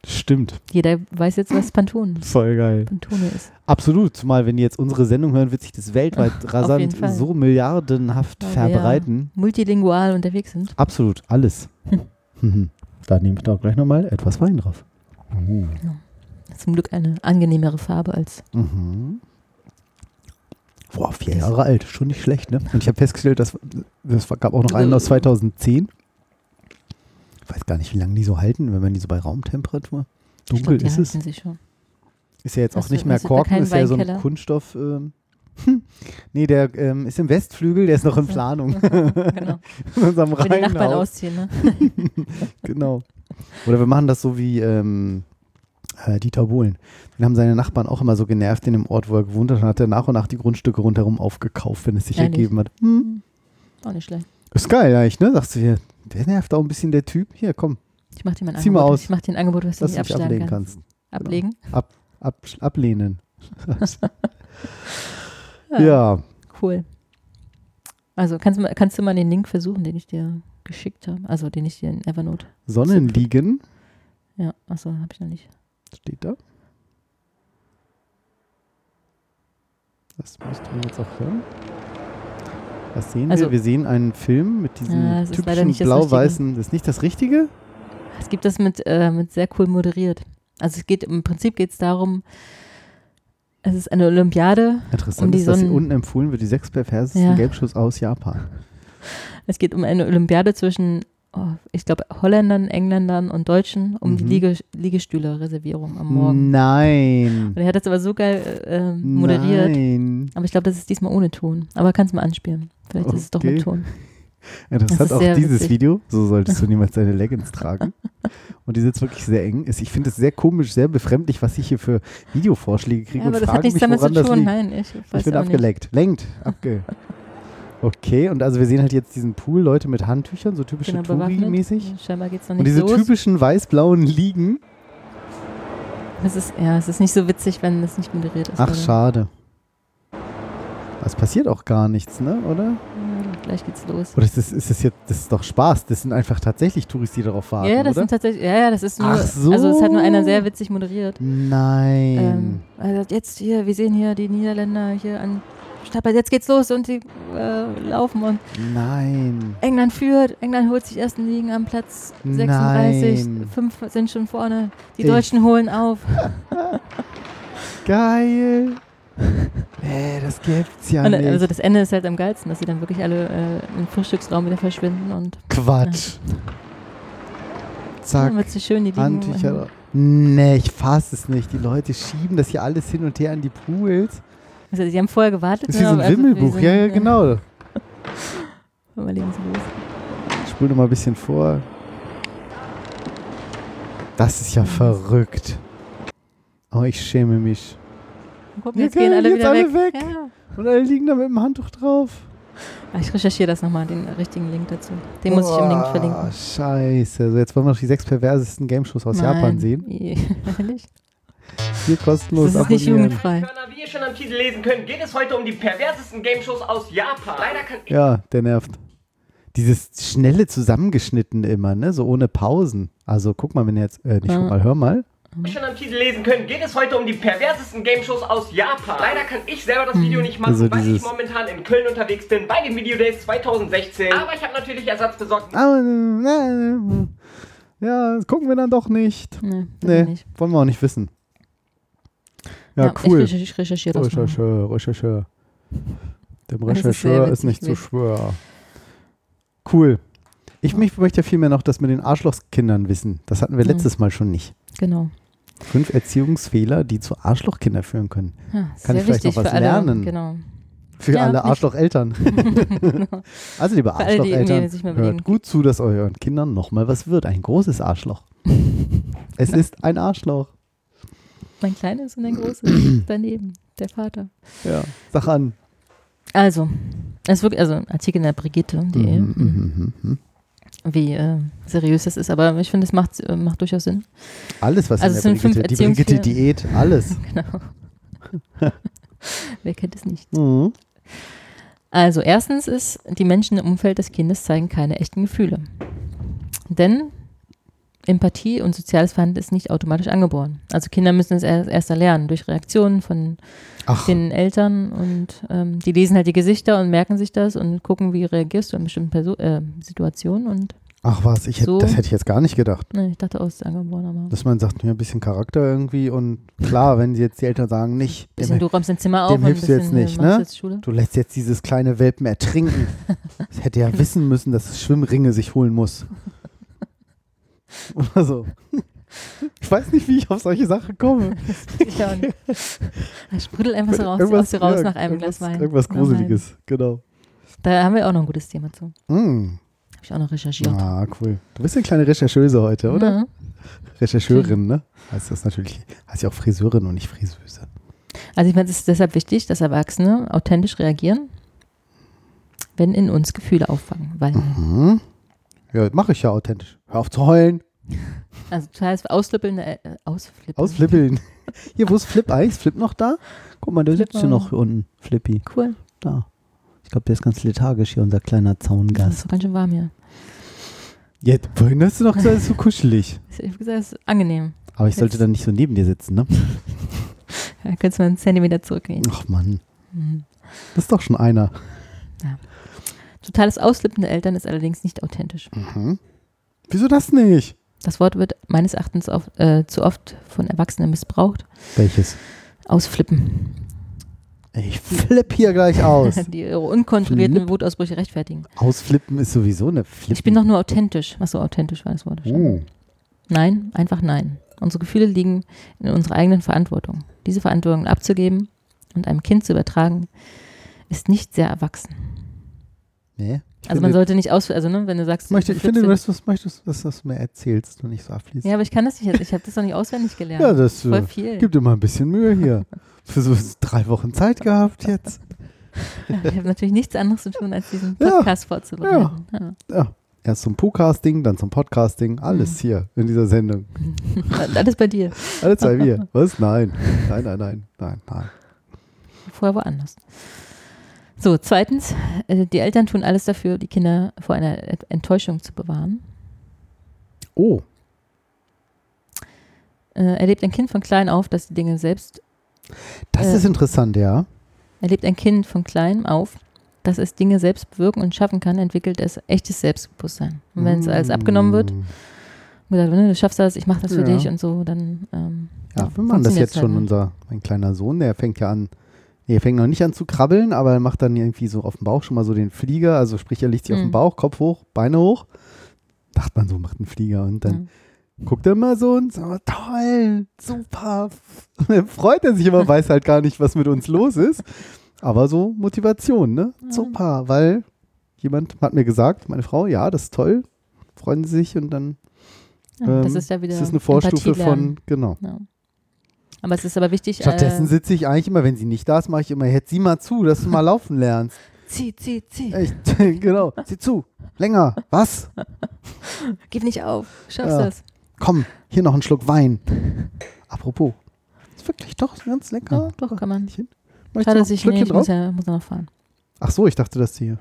Speaker 2: stimmt.
Speaker 3: jeder weiß jetzt, was Pantone,
Speaker 2: Voll geil.
Speaker 3: Pantone ist.
Speaker 2: Absolut. Zumal, wenn die jetzt unsere Sendung hören, wird sich das weltweit
Speaker 3: jeden
Speaker 2: rasant so milliardenhaft
Speaker 3: Weil
Speaker 2: verbreiten.
Speaker 3: Multilingual unterwegs sind.
Speaker 2: Absolut, alles. Mhm. da nehme ich doch gleich nochmal etwas Wein drauf. Uh.
Speaker 3: Zum Glück eine angenehmere Farbe als.
Speaker 2: Mhm. Boah, vier Jahre alt, schon nicht schlecht, ne? Und ich habe festgestellt, dass das gab auch noch einen aus 2010. Ich weiß gar nicht, wie lange die so halten, wenn man die so bei Raumtemperatur.
Speaker 3: Glaub,
Speaker 2: Dunkel
Speaker 3: die
Speaker 2: ist es. Ist ja jetzt auch nicht
Speaker 3: du-
Speaker 2: mehr Korken, ist ja so ein? Kunststoff. Ähm, nee, der ähm, ist im Westflügel, der ist noch in Planung.
Speaker 3: genau.
Speaker 2: in unserem
Speaker 3: Wenn die Nachbarn ausziehen, ne?
Speaker 2: Genau. Oder wir machen das so wie ähm, äh, Dieter Bohlen. Den haben seine Nachbarn auch immer so genervt in dem Ort, wo er gewohnt hat. Und hat er nach und nach die Grundstücke rundherum aufgekauft, wenn es sich
Speaker 3: Ehrlich?
Speaker 2: ergeben hat. Hm.
Speaker 3: Auch nicht schlecht.
Speaker 2: Ist geil eigentlich, ne? Sagst du hier, der nervt auch ein bisschen der Typ. Hier, komm,
Speaker 3: Ich mach dir mal ein
Speaker 2: Zieh mal
Speaker 3: Angebot.
Speaker 2: aus.
Speaker 3: Ich mach dir ein Angebot, was du
Speaker 2: dass
Speaker 3: nicht
Speaker 2: ablehnen
Speaker 3: kannst.
Speaker 2: kannst.
Speaker 3: Ablegen?
Speaker 2: Ab, ablehnen. ja.
Speaker 3: Cool. Also kannst du, mal, kannst du mal den Link versuchen, den ich dir geschickt habe? Also den ich dir in Evernote.
Speaker 2: Sonnenliegen
Speaker 3: Ja, achso, habe ich noch nicht.
Speaker 2: Steht da. Das müsst ihr jetzt auch hören. Was sehen
Speaker 3: Also-
Speaker 2: wir? Wir sehen einen Film mit diesem
Speaker 3: Ja,
Speaker 2: typischen
Speaker 3: nicht das
Speaker 2: blau-weißen. Das ist nicht das Richtige?
Speaker 3: Es gibt das mit, äh, mit sehr cool moderiert. Also es geht im Prinzip geht es darum, es ist eine Olympiade.
Speaker 2: Interessant
Speaker 3: Um die
Speaker 2: ist, dass
Speaker 3: Sonnen-
Speaker 2: unten empfohlen wird, die sechs perversesten
Speaker 3: Ja.
Speaker 2: Gelbschuss aus Japan.
Speaker 3: Es geht um eine Olympiade zwischen, ich glaube, Holländern, Engländern und Deutschen um die
Speaker 2: Mhm.
Speaker 3: Liege, Liegestühle-Reservierung am Morgen.
Speaker 2: Nein.
Speaker 3: Und er hat das aber so geil äh, moderiert.
Speaker 2: Nein.
Speaker 3: Aber ich glaube, das ist diesmal ohne Ton. Aber kannst mal anspielen. Vielleicht ist es doch
Speaker 2: Okay.
Speaker 3: mit Ton.
Speaker 2: Interessant
Speaker 3: Das
Speaker 2: auch dieses
Speaker 3: witzig.
Speaker 2: Video. So solltest du niemals deine Leggings tragen. Und die sitzt wirklich sehr eng. Ich finde es sehr komisch, sehr befremdlich, was ich hier für Videovorschläge kriege
Speaker 3: Ja,
Speaker 2: und
Speaker 3: aber das
Speaker 2: frage
Speaker 3: hat nichts
Speaker 2: mich,
Speaker 3: damit zu
Speaker 2: das
Speaker 3: tun. Nein, ich
Speaker 2: ich bin abgeleckt. Lenkt. Abge okay, und also wir sehen halt jetzt diesen Pool, Leute mit Handtüchern, so typische
Speaker 3: Genau.
Speaker 2: Touri-mäßig.
Speaker 3: Scheinbar geht es noch
Speaker 2: Und
Speaker 3: nicht
Speaker 2: diese
Speaker 3: los.
Speaker 2: typischen weiß-blauen Liegen.
Speaker 3: Es ist, ja, es ist nicht so witzig, wenn es nicht moderiert ist.
Speaker 2: Ach,
Speaker 3: leider.
Speaker 2: schade. Es passiert auch gar nichts, ne? Oder?
Speaker 3: Ja, gleich geht's los.
Speaker 2: Oder ist das, ist das jetzt, das ist doch Spaß. Das sind einfach tatsächlich Touris, die darauf warten,
Speaker 3: Ja, das
Speaker 2: oder?
Speaker 3: sind tatsächlich, ja, ja, das ist nur,
Speaker 2: Ach so.
Speaker 3: also es hat nur einer sehr witzig moderiert.
Speaker 2: Nein.
Speaker 3: Ähm, also jetzt hier, wir sehen hier die Niederländer hier an Stapel, jetzt geht's los und die äh, laufen und
Speaker 2: Nein.
Speaker 3: England führt, England holt sich ersten Liegen am Platz 36,
Speaker 2: Nein.
Speaker 3: fünf sind schon vorne, die
Speaker 2: Ich-
Speaker 3: Deutschen holen auf.
Speaker 2: Geil. Ey, das gibt's ja
Speaker 3: Und,
Speaker 2: nicht.
Speaker 3: also das Ende ist halt am geilsten, dass sie dann wirklich alle äh, im Frühstücksraum wieder verschwinden und
Speaker 2: Quatsch. Zack.
Speaker 3: dann wird sie schön die.
Speaker 2: Handtücher. Nee, ich fass es nicht. Die Leute schieben das hier alles hin und her an die Pools.
Speaker 3: Also die haben vorher gewartet.
Speaker 2: Das ist ein Wimmelbuch. Ja, ja,
Speaker 3: äh,
Speaker 2: genau.
Speaker 3: Wir legen sie los.
Speaker 2: Ich spule mal ein bisschen vor. Das ist ja verrückt. Oh, ich schäme mich.
Speaker 3: Guck,
Speaker 2: Ja,
Speaker 3: jetzt gehen
Speaker 2: geil,
Speaker 3: alle
Speaker 2: jetzt
Speaker 3: wieder
Speaker 2: alle
Speaker 3: weg.
Speaker 2: weg.
Speaker 3: Ja.
Speaker 2: Und alle liegen da mit dem Handtuch drauf.
Speaker 3: Ah, Ich recherchiere das nochmal, den richtigen Link dazu. Den muss ich im Link
Speaker 2: Boah,
Speaker 3: verlinken.
Speaker 2: Scheiße. Also jetzt wollen wir noch die sechs perversesten Game-Shows aus Japan
Speaker 3: Nein.
Speaker 2: sehen.
Speaker 3: Ehrlich?
Speaker 2: Hier kostenlos
Speaker 3: Das ist nicht
Speaker 2: abonnieren.
Speaker 3: jugendfrei.
Speaker 6: Ihr schon am Titel lesen könnt, geht es heute um die perversesten Game-Shows aus Japan. Leider kann ich
Speaker 2: Ja, der nervt. Dieses schnelle Zusammengeschnittene immer, ne? So ohne Pausen. Also guck mal, wenn ihr jetzt, äh, nicht
Speaker 3: Ja.
Speaker 2: guck mal, hör mal.
Speaker 6: schon am Titel lesen könnt, geht es heute um die perversesten Game-Shows aus Japan. Leider kann ich selber das Video nicht machen,
Speaker 2: Also
Speaker 6: weil ich momentan in Köln unterwegs bin bei den Video Days 2016. Aber ich habe natürlich Ersatz besorgt.
Speaker 2: Ah, äh, Ja, das gucken wir dann doch nicht.
Speaker 3: Nee,
Speaker 2: Nee,
Speaker 3: nicht.
Speaker 2: wollen wir auch nicht wissen. Ja,
Speaker 3: Ich,
Speaker 2: cool.
Speaker 3: recherchiere, ich recherchiere das mal.
Speaker 2: Rechercheur, Rechercheur. Dem
Speaker 3: ist
Speaker 2: Rechercheur
Speaker 3: sehr
Speaker 2: ist, nicht zu schwör. Cool. Ich mich möchte ja vielmehr noch das mit den Arschlochskindern wissen. Das hatten wir
Speaker 3: Ja.
Speaker 2: letztes Mal schon nicht.
Speaker 3: Genau.
Speaker 2: Fünf Erziehungsfehler, die zu Arschlochkinder führen können.
Speaker 3: Ja,
Speaker 2: Kann ich vielleicht noch was
Speaker 3: alle,
Speaker 2: lernen?
Speaker 3: Genau.
Speaker 2: Für
Speaker 3: Ja,
Speaker 2: alle Arschlocheltern. also liebe Arschlocheltern, hört gut zu, dass euren Kindern nochmal was wird. Ein großes Arschloch. es ist ein Arschloch.
Speaker 3: Mein kleines und ein großes daneben, der Vater.
Speaker 2: Ja, sag an.
Speaker 3: Also, es ist wirklich, also Artikel in der Brigitte.de,
Speaker 2: Mhm, mhm, mhm.
Speaker 3: wie äh, seriös das ist, aber ich finde, es macht, äh, macht durchaus Sinn.
Speaker 2: Alles, was
Speaker 3: Also es
Speaker 2: in
Speaker 3: sind
Speaker 2: der
Speaker 3: fünf
Speaker 2: Brigitte, die Brigitte. Diät, alles.
Speaker 3: Genau. Wer kennt es nicht?
Speaker 2: Mhm.
Speaker 3: Also, erstens ist, die Menschen im Umfeld des Kindes zeigen keine echten Gefühle. Denn Empathie und soziales Verhalten ist nicht automatisch angeboren. Also Kinder müssen es erst, erlernen durch Reaktionen von
Speaker 2: Ach,
Speaker 3: den Eltern und ähm, die lesen halt die Gesichter und merken sich das und gucken, wie reagierst du in bestimmten Perso äh, Situationen und
Speaker 2: ach was, ich hätt,
Speaker 3: So.
Speaker 2: das hätte ich jetzt gar nicht gedacht.
Speaker 3: ne, ich dachte, oh, ist angeboren, aber
Speaker 2: Dass man sagt, ja, ein bisschen Charakter irgendwie und klar, wenn jetzt die Eltern sagen, nicht,
Speaker 3: bisschen,
Speaker 2: dem,
Speaker 3: du räumst dein Zimmer auf
Speaker 2: dem hilfst du jetzt
Speaker 3: äh,
Speaker 2: nicht, ne?
Speaker 3: jetzt
Speaker 2: du lässt jetzt dieses kleine Welpen ertrinken. Das hätte ja wissen müssen, dass es Schwimmringe sich holen muss. Oder so. Ich weiß nicht, wie ich auf solche Sachen komme.
Speaker 3: Ich auch nicht. Er sprudelt einfach so raus, aus dir raus
Speaker 2: ja,
Speaker 3: nach einem Glas Wein.
Speaker 2: Irgendwas. Gruseliges, genau.
Speaker 3: Da haben wir auch noch ein gutes Thema zu.
Speaker 2: Mm.
Speaker 3: Habe ich auch noch recherchiert.
Speaker 2: Ah, cool. Du bist eine kleine Rechercheuse heute, oder?
Speaker 3: Ja.
Speaker 2: Rechercheurin, ne? Heißt das natürlich, heißt ja auch Friseurin und nicht Friseuse.
Speaker 3: Also ich meine, es ist deshalb wichtig, dass Erwachsene authentisch reagieren, wenn in uns Gefühle auffangen. Weil,
Speaker 2: Mhm. Ja, mache ich ja authentisch. Hör auf zu heulen.
Speaker 3: also das heißt, ausflippeln, äh, ausflippen.
Speaker 2: Ausflippeln. Hier, wo ist Flip eigentlich? Ist Flip noch da? Guck mal, der
Speaker 3: Flip
Speaker 2: sitzt hier noch unten. Flippy.
Speaker 3: Cool.
Speaker 2: Da. Ich glaube, der ist ganz lethargisch hier, unser kleiner
Speaker 3: Das ist
Speaker 2: Zaungast.
Speaker 3: doch ganz schön warm hier.
Speaker 2: Jetzt, vorhin hast du noch gesagt, es ist so kuschelig.
Speaker 3: Ich habe gesagt, es ist angenehm.
Speaker 2: Aber ich sollte
Speaker 3: Jetzt-
Speaker 2: dann nicht so neben dir sitzen, ne?
Speaker 3: Da könntest du mal einen Zentimeter zurückgehen.
Speaker 2: Ach Mann,
Speaker 3: Mhm.
Speaker 2: das ist doch schon einer.
Speaker 3: Totales Ausflippen der Eltern ist allerdings nicht authentisch.
Speaker 2: Mhm. Wieso das nicht?
Speaker 3: Das Wort wird meines Erachtens auf, äh, zu oft von Erwachsenen missbraucht.
Speaker 2: Welches?
Speaker 3: Ausflippen.
Speaker 2: Ich flipp hier gleich aus.
Speaker 3: Die ihre unkontrollierten
Speaker 2: Flip.
Speaker 3: Wutausbrüche rechtfertigen.
Speaker 2: Ausflippen ist sowieso eine Flip.
Speaker 3: Ich bin doch nur authentisch. Was so authentisch war das Wort.
Speaker 2: Oh.
Speaker 3: Nein, einfach nein. Unsere Gefühle liegen in unserer eigenen Verantwortung. Diese Verantwortung abzugeben und einem Kind zu übertragen, ist nicht sehr erwachsen.
Speaker 2: Nee.
Speaker 3: Also man sollte nicht aus, also ne, wenn du sagst,
Speaker 2: ich, möchte, ich finde, du was möchtest, dass du das mir erzählst und nicht so abfließt.
Speaker 3: ja, aber ich kann das nicht, ich habe das noch nicht auswendig gelernt.
Speaker 2: Ja, das
Speaker 3: Voll
Speaker 2: äh,
Speaker 3: viel.
Speaker 2: gibt immer ein bisschen Mühe hier. Für so drei Wochen Zeit gehabt jetzt.
Speaker 3: Ich habe natürlich nichts anderes zu tun, als diesen
Speaker 2: Ja.
Speaker 3: Podcast vorzubereiten. Ja.
Speaker 2: Ja. Erst zum Podcasting, dann zum Podcasting. Alles
Speaker 3: Mhm.
Speaker 2: hier in dieser Sendung.
Speaker 3: Alles bei dir.
Speaker 2: Alle zwei wir. Was? Nein. Nein, nein, nein. Nein, nein.
Speaker 3: Vorher woanders. So, zweitens, äh, die Eltern tun alles dafür, die Kinder vor einer Enttäuschung zu bewahren.
Speaker 2: Oh.
Speaker 3: Äh, erlebt ein Kind von klein auf, dass die Dinge selbst
Speaker 2: Das
Speaker 3: Äh.
Speaker 2: ist interessant, ja.
Speaker 3: Erlebt ein Kind von klein auf, dass es Dinge selbst bewirken und schaffen kann, entwickelt es echtes Selbstbewusstsein. Und wenn es alles abgenommen wird,
Speaker 2: Mm.
Speaker 3: und gesagt, ne, du schaffst das, ich mache das für
Speaker 2: Ja.
Speaker 3: dich und so, dann ähm,
Speaker 2: Ja, wir machen das jetzt schon.
Speaker 3: halt nicht.
Speaker 2: Unser, mein kleiner Sohn, der fängt ja an, nee, er fängt noch nicht an zu krabbeln, aber er macht dann irgendwie so auf dem Bauch schon mal so den Flieger. Also sprich, er liegt sich auf
Speaker 3: Mhm.
Speaker 2: dem Bauch, Kopf hoch, Beine hoch. Dachte man so, macht einen Flieger. Und dann guckt er mal so und sagt, toll, super. Und dann freut er sich immer, weiß halt gar nicht, was mit uns los ist. Aber so Motivation, ne?
Speaker 3: Ja.
Speaker 2: Super, weil jemand hat mir gesagt, meine Frau, ja, das ist toll, freuen sie sich und dann
Speaker 3: Ja, das
Speaker 2: ähm,
Speaker 3: ist ja wieder
Speaker 2: ist es eine Vorstufe von, genau.
Speaker 3: Ja. Aber es ist aber wichtig,
Speaker 2: Stattdessen
Speaker 3: äh,
Speaker 2: sitze ich eigentlich immer, wenn sie nicht da ist, mache ich immer, jetzt sieh mal zu, dass du mal laufen lernst.
Speaker 3: zieh, zieh, zieh,
Speaker 2: Echt, genau, sieh zu, länger, was?
Speaker 3: gib nicht auf, schaffst
Speaker 2: Ja.
Speaker 3: das.
Speaker 2: Komm, hier noch ein Schluck Wein. Apropos, ist wirklich doch ganz lecker.
Speaker 3: Ja, doch, kann man. Schade, dass ich, nee, ich muss ja, muss noch fahren.
Speaker 2: Ach so, ich dachte, dass die hier.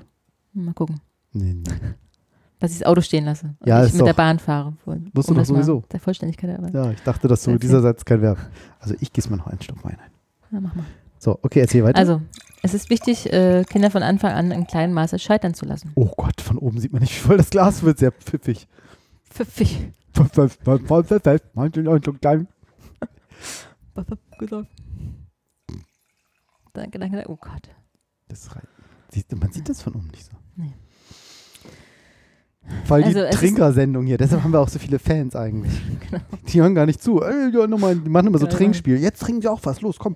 Speaker 3: Mal gucken,
Speaker 2: Nee, nee.
Speaker 3: Dass ich das Auto stehen lasse. Und
Speaker 2: Ja,
Speaker 3: ich mit der
Speaker 2: doch-
Speaker 3: Bahn fahre.
Speaker 2: Musst du doch
Speaker 3: mal
Speaker 2: sowieso.
Speaker 3: Der Vollständigkeit aber.
Speaker 2: Ja, ich dachte, dass so
Speaker 3: Erzähl.
Speaker 2: dieser Satz kein Verb. Also ich gieße mir noch einen Schluck Wein ein.
Speaker 3: Ja, mach mal.
Speaker 2: So, okay, erzähl weiter.
Speaker 3: Also, es ist wichtig, äh, Kinder von Anfang an in kleinem Maße scheitern zu lassen.
Speaker 2: oh Gott, von oben sieht man nicht, wie voll das Glas wird, sehr pfiffig.
Speaker 3: Pfiffig. Danke, danke, danke. Oh Gott.
Speaker 2: Das rei- Siehst du, man sieht das von oben nicht so. Weil die
Speaker 3: Also ist-
Speaker 2: Trinkersendung hier, deshalb haben wir auch so viele Fans eigentlich.
Speaker 3: Genau.
Speaker 2: Die hören gar nicht zu. Ey, ja, nochmal, die machen immer so
Speaker 3: Genau.
Speaker 2: Trinkspiel. Jetzt trinken sie auch was. Los, komm.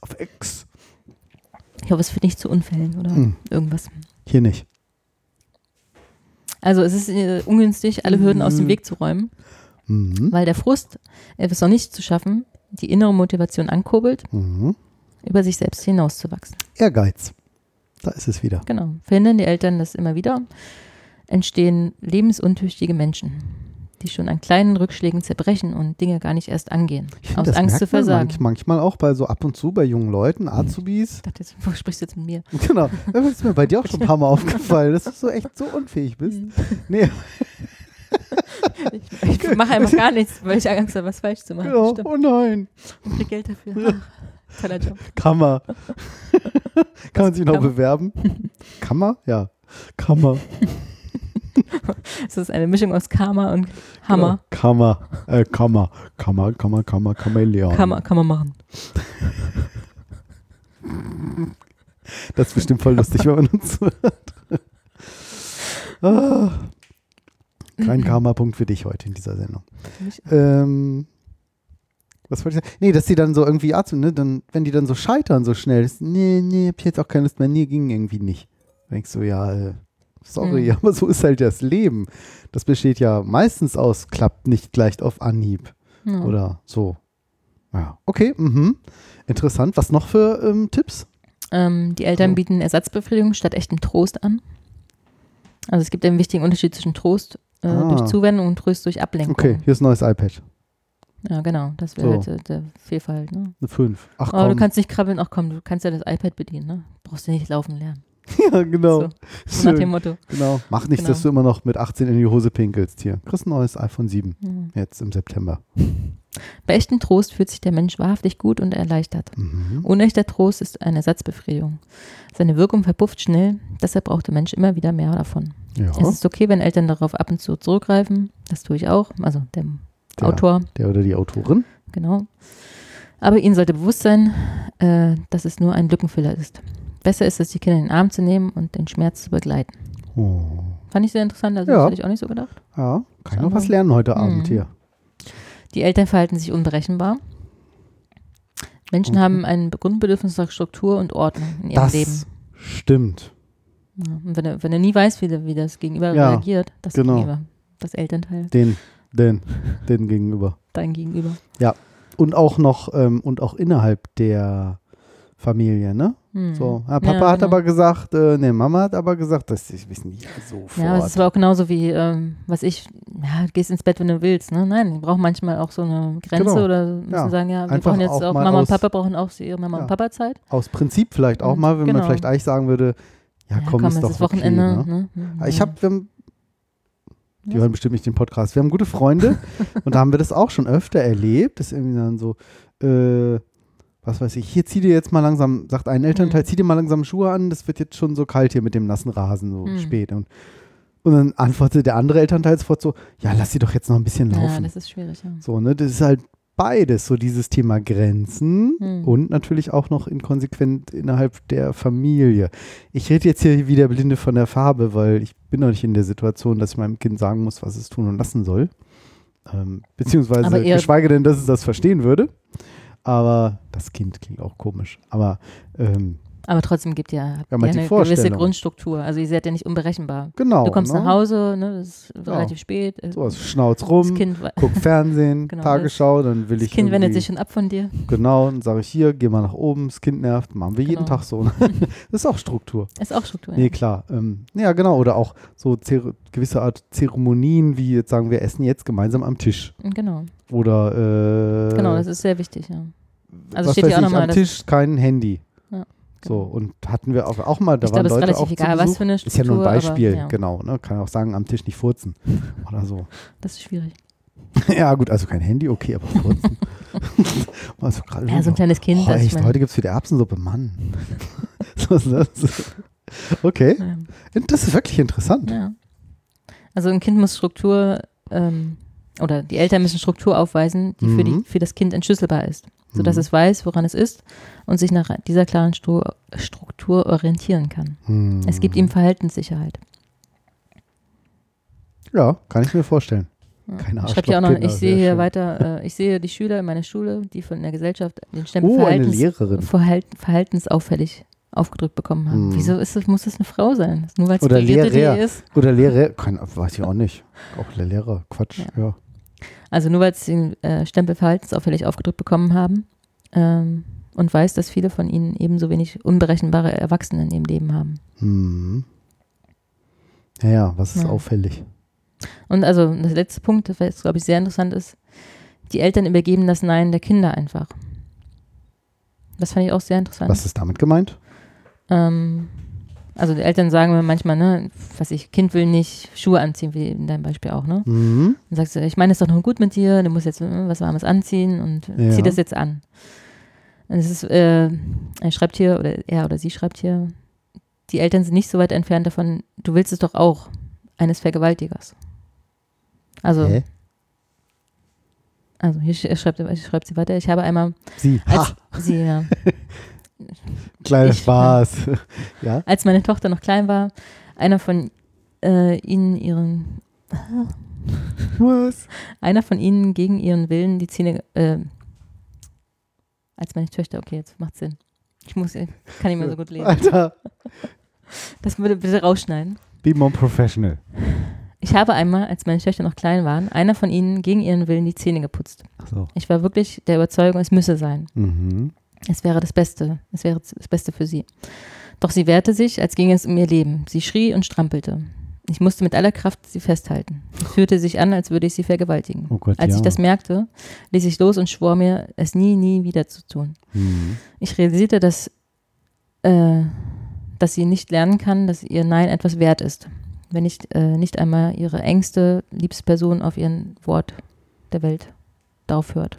Speaker 2: Auf X.
Speaker 3: Ich hoffe, es führt nicht zu Unfällen oder
Speaker 2: Hm.
Speaker 3: irgendwas.
Speaker 2: Hier nicht.
Speaker 3: Also es ist äh, ungünstig, alle Hürden aus dem Weg zu räumen,
Speaker 2: Mhm.
Speaker 3: weil der Frust, etwas noch nicht zu schaffen, die innere Motivation ankurbelt,
Speaker 2: Mhm.
Speaker 3: über sich selbst hinauszuwachsen.
Speaker 2: Ehrgeiz. Da ist es wieder.
Speaker 3: Genau. Verhindern die Eltern das immer wieder, entstehen lebensuntüchtige Menschen, die schon an kleinen Rückschlägen zerbrechen und Dinge gar nicht erst angehen,
Speaker 2: Ich find,
Speaker 3: aus
Speaker 2: das
Speaker 3: Angst zu
Speaker 2: merkt man
Speaker 3: versagen.
Speaker 2: manch- manchmal auch bei so ab und zu bei jungen Leuten, Azubis.
Speaker 3: Ich dachte, jetzt, wo sprichst du jetzt mit mir?
Speaker 2: Genau. Das ist mir bei dir auch schon ein paar Mal aufgefallen, dass du so echt so unfähig bist.
Speaker 3: Mhm.
Speaker 2: Nee,
Speaker 3: Ich, ich mache einfach gar nichts, weil ich Angst habe, was falsch zu machen.
Speaker 2: genau. Oh nein.
Speaker 3: Und krieg Geld dafür. Ach, toller Job.
Speaker 2: Kammer. Kann man sich noch
Speaker 3: Kammer?
Speaker 2: bewerben? Kammer? Ja. Kammer.
Speaker 3: Das ist eine Mischung aus Karma und Hammer.
Speaker 2: Genau. Kammer. Äh, Kammer. Kammer, Kammer, Kammer, Chamäleon.
Speaker 3: Kann, man, kann man machen.
Speaker 2: Das ist bestimmt voll lustig, wenn man uns hört. Ah. Kein Karma-Punkt für dich heute in dieser Sendung. Ähm, was wollte ich sagen? Nee, dass die dann so irgendwie, Arzt, ne, dann, wenn die dann so scheitern so schnell, das, nee, nee, hab ich jetzt auch keine Lust mehr, nee, ging irgendwie nicht. Dann denkst du, ja, äh, sorry,
Speaker 3: Mhm.
Speaker 2: aber so ist halt das Leben. Das besteht ja meistens aus, klappt nicht gleich auf Anhieb
Speaker 3: Ja.
Speaker 2: oder so. Ja, okay, mhm. Interessant. Was noch für ähm, Tipps?
Speaker 3: Ähm, die Eltern bieten Ersatzbefriedigung statt echten Trost an. Also es gibt einen wichtigen Unterschied zwischen Trost äh,
Speaker 2: Ah.
Speaker 3: durch Zuwendung und Trost durch Ablenkung.
Speaker 2: Okay, hier ist ein neues iPad.
Speaker 3: Ja, genau. Das wäre
Speaker 2: So.
Speaker 3: halt der Fehlfall. Ne?
Speaker 2: Eine 5. Ach
Speaker 3: Aber du kannst nicht krabbeln. Ach komm, du kannst ja das iPad bedienen. Ne? Brauchst du nicht laufen lernen.
Speaker 2: ja, genau.
Speaker 3: So, nach dem. Motto.
Speaker 2: Genau. Mach nicht,
Speaker 3: Genau.
Speaker 2: dass du immer noch mit 18 in die Hose pinkelst hier. Kriegst ein neues iPhone 7.
Speaker 3: Ja.
Speaker 2: Jetzt im September.
Speaker 3: Bei echtem Trost fühlt sich der Mensch wahrhaftig gut und erleichtert.
Speaker 2: Mhm.
Speaker 3: Unechter Trost ist eine Ersatzbefriedigung. Seine Wirkung verpufft schnell, deshalb braucht der Mensch immer wieder mehr davon.
Speaker 2: Ja,
Speaker 3: Es ist okay, wenn Eltern darauf ab und zu zurückgreifen. Das tue ich auch. Also der
Speaker 2: Der-
Speaker 3: Autor,
Speaker 2: der oder die Autorin.
Speaker 3: genau. Aber ihnen sollte bewusst sein, äh, dass es nur ein Lückenfüller ist. Besser ist es, die Kinder in den Arm zu nehmen und den Schmerz zu begleiten.
Speaker 2: Oh.
Speaker 3: Fand ich sehr interessant, also
Speaker 2: Ja.
Speaker 3: das hätte ich auch nicht so gedacht.
Speaker 2: Ja, kann ich noch was lernen heute
Speaker 3: Mhm.
Speaker 2: Abend hier.
Speaker 3: Die Eltern verhalten sich unberechenbar. Menschen
Speaker 2: Mhm.
Speaker 3: haben ein Grundbedürfnis nach Struktur und Ordnung in ihrem
Speaker 2: Das
Speaker 3: Leben.
Speaker 2: stimmt.
Speaker 3: Ja, und wenn er, wenn er nie weiß, wie, wie das Gegenüber
Speaker 2: Ja,
Speaker 3: reagiert, das
Speaker 2: genau.
Speaker 3: Gegenüber, das Elternteil,
Speaker 2: Den, den, den gegenüber.
Speaker 3: dein Gegenüber.
Speaker 2: Und auch noch, ähm, und auch innerhalb der Familie, ne?
Speaker 3: Hm.
Speaker 2: So, ja, Papa
Speaker 3: Ja,
Speaker 2: hat
Speaker 3: genau.
Speaker 2: aber gesagt, äh, ne, Mama hat aber gesagt, das wissen die ja sofort.
Speaker 3: Ja, aber es aber auch genauso wie, ähm, was ich, ja, gehst ins Bett, wenn du willst. Ne? Nein, die brauchen manchmal auch so eine Grenze
Speaker 2: Genau.
Speaker 3: oder müssen
Speaker 2: Ja.
Speaker 3: sagen, ja, wir
Speaker 2: Einfach
Speaker 3: brauchen jetzt
Speaker 2: auch
Speaker 3: auch, Mama
Speaker 2: aus-
Speaker 3: und Papa brauchen auch so ihre Mama
Speaker 2: Ja.
Speaker 3: und Papa Zeit.
Speaker 2: Aus Prinzip vielleicht auch
Speaker 3: Und
Speaker 2: mal, wenn man
Speaker 3: genau.
Speaker 2: vielleicht eigentlich sagen würde, ja, komm,
Speaker 3: komm,
Speaker 2: ist
Speaker 3: es
Speaker 2: doch
Speaker 3: ist Wochenende.
Speaker 2: Okay, ne?
Speaker 3: ne? Mhm.
Speaker 2: Ich habe, die
Speaker 3: Ja.
Speaker 2: hören bestimmt nicht den Podcast. Wir haben gute Freunde und da haben wir das auch schon öfter erlebt. Das ist irgendwie dann so, äh, was weiß ich, hier zieh dir jetzt mal langsam, sagt ein Elternteil,
Speaker 3: Mhm.
Speaker 2: zieh dir mal langsam Schuhe an, das wird jetzt schon so kalt hier mit dem nassen Rasen, so
Speaker 3: Mhm.
Speaker 2: spät. Und, und dann antwortet der andere Elternteil sofort so, ja, lass sie doch jetzt noch ein bisschen
Speaker 3: ja,
Speaker 2: laufen.
Speaker 3: das ist schwierig, ja.
Speaker 2: so, ne, das ist halt beides, so dieses Thema Grenzen
Speaker 3: Mhm.
Speaker 2: und natürlich auch noch inkonsequent innerhalb der Familie. Ich rede jetzt hier wie der Blinde von der Farbe, weil ich bin noch nicht in der Situation, dass ich meinem Kind sagen muss, was es tun und lassen soll. Ähm, beziehungsweise geschweige denn, dass es das verstehen würde. Aber das Kind klingt auch komisch. Aber ähm,
Speaker 3: Aber trotzdem gibt ja,
Speaker 2: Ja,
Speaker 3: eine gewisse. Grundstruktur. Also ihr seid ja nicht unberechenbar.
Speaker 2: genau.
Speaker 3: du kommst
Speaker 2: ne?
Speaker 3: nach Hause, ne, es ist
Speaker 2: Ja.
Speaker 3: relativ spät. äh,
Speaker 2: So, schnauz
Speaker 3: das
Speaker 2: rum,
Speaker 3: Kind,
Speaker 2: guck Fernsehen,
Speaker 3: Genau,
Speaker 2: Tagesschau, dann will
Speaker 3: das
Speaker 2: ich
Speaker 3: kind wendet sich schon ab von dir.
Speaker 2: Genau, dann sage ich hier, geh mal nach oben, das Kind nervt, machen wir jeden
Speaker 3: Genau.
Speaker 2: Tag so. das ist auch Struktur.
Speaker 3: Ist auch Struktur.
Speaker 2: Nee,
Speaker 3: ja.
Speaker 2: klar. Ähm, ja, genau. Oder auch so gewisse Art Zeremonien, wie jetzt sagen wir essen jetzt gemeinsam am Tisch.
Speaker 3: Genau,
Speaker 2: Oder äh,
Speaker 3: genau, das ist sehr wichtig, ja. Also
Speaker 2: was
Speaker 3: steht hier auch nochmal,
Speaker 2: am Tisch kein Handy. So, und hatten wir auch, auch mal, da
Speaker 3: Ich
Speaker 2: waren
Speaker 3: ist
Speaker 2: Leute
Speaker 3: relativ
Speaker 2: auch zu
Speaker 3: egal, was für eine
Speaker 2: Ist ja nur ein
Speaker 3: Struktur, aber,
Speaker 2: Beispiel,
Speaker 3: ja.
Speaker 2: genau. Ne? Kann auch sagen, am Tisch nicht furzen. Oder so.
Speaker 3: Das ist schwierig.
Speaker 2: ja, gut, also kein Handy, okay, aber furzen. also gerade
Speaker 3: Ja, so ein kleines Kind.
Speaker 2: Oh, echt, heute gibt es wieder Erbsensuppe, Mann. ist. Okay, das ist wirklich interessant.
Speaker 3: Ja. Also ein Kind muss Struktur ähm, oder die Eltern müssen Struktur aufweisen, die, für, die
Speaker 2: Mhm.
Speaker 3: für das Kind entschlüsselbar ist, sodass
Speaker 2: Mhm.
Speaker 3: es weiß, woran es ist und sich nach dieser klaren Stru Struktur orientieren kann.
Speaker 2: Hm.
Speaker 3: Es gibt ihm Verhaltenssicherheit.
Speaker 2: Ja, kann ich mir vorstellen. Keine
Speaker 3: Schreibt ja auch noch, ich sehe hier
Speaker 2: schön.
Speaker 3: weiter, äh, ich sehe die Schüler in meiner Schule, die von der Gesellschaft den Stempel
Speaker 2: Oh,
Speaker 3: Verhaltens. Verhalten, verhaltensauffällig aufgedrückt bekommen haben.
Speaker 2: Hm.
Speaker 3: Wieso ist es, muss es eine Frau sein? Nur weil es
Speaker 2: Oder Lehrer.
Speaker 3: ist.
Speaker 2: Oder Lehrer, kein, weiß ich auch nicht. Auch der Lehrer, Quatsch,
Speaker 3: Ja.
Speaker 2: ja.
Speaker 3: Also nur weil sie den äh, Stempel verhaltensauffällig aufgedrückt bekommen haben ähm, und weiß, dass viele von ihnen ebenso wenig unberechenbare Erwachsene in ihrem Leben haben.
Speaker 2: Hm. Ja, ja, was ist
Speaker 3: Ja.
Speaker 2: auffällig?
Speaker 3: Und also das letzte Punkt, das glaube ich, sehr interessant ist, die Eltern übergeben das Nein der Kinder einfach. Das fand ich auch sehr interessant.
Speaker 2: Was ist damit gemeint?
Speaker 3: Ähm, also die Eltern sagen mir manchmal, ne, was ich, Kind will nicht Schuhe anziehen, wie in deinem Beispiel auch, ne?
Speaker 2: Mhm.
Speaker 3: Dann sagst du, ich meine es doch nur gut mit dir, du musst jetzt äh, was Warmes anziehen und
Speaker 2: Ja.
Speaker 3: zieh das jetzt an. Und es ist, äh, er schreibt hier, oder er oder sie schreibt hier, die Eltern sind nicht so weit entfernt davon, du willst es doch auch, eines Vergewaltigers. Also,
Speaker 2: Hä?
Speaker 3: also hier sch- schreibt, schreibt sie weiter, ich habe einmal,
Speaker 2: Sie.
Speaker 3: als
Speaker 2: Ha,
Speaker 3: sie, ja,
Speaker 2: kleiner Spaß. ja?
Speaker 3: als meine Tochter noch klein war, einer von äh, ihnen ihren,
Speaker 2: Was?
Speaker 3: einer von ihnen gegen ihren Willen die Zähne, äh, als meine Töchter, okay, jetzt macht Sinn. Ich muss, kann nicht mehr so gut lesen.
Speaker 2: Alter,
Speaker 3: Das würde bitte rausschneiden.
Speaker 2: be more professional.
Speaker 3: Ich habe einmal, als meine Töchter noch klein waren, einer von ihnen gegen ihren Willen die Zähne geputzt.
Speaker 2: Ach so.
Speaker 3: Ich war wirklich der Überzeugung, es müsse sein.
Speaker 2: Mhm.
Speaker 3: Es wäre das Beste. Es wäre das Beste für sie. Doch sie wehrte sich, als ginge es um ihr Leben. Sie schrie und strampelte. Ich musste mit aller Kraft sie festhalten. Es fühlte sich an, als würde ich sie vergewaltigen.
Speaker 2: Oh Gott,
Speaker 3: Als
Speaker 2: ja.
Speaker 3: ich das merkte, ließ ich los und schwor mir, es nie, nie wieder zu tun.
Speaker 2: Mhm.
Speaker 3: Ich realisierte, dass, äh, dass sie nicht lernen kann, dass ihr Nein etwas wert ist, wenn nicht, äh, nicht einmal ihre engste, liebste Person auf ihren Wort der Welt darauf hört.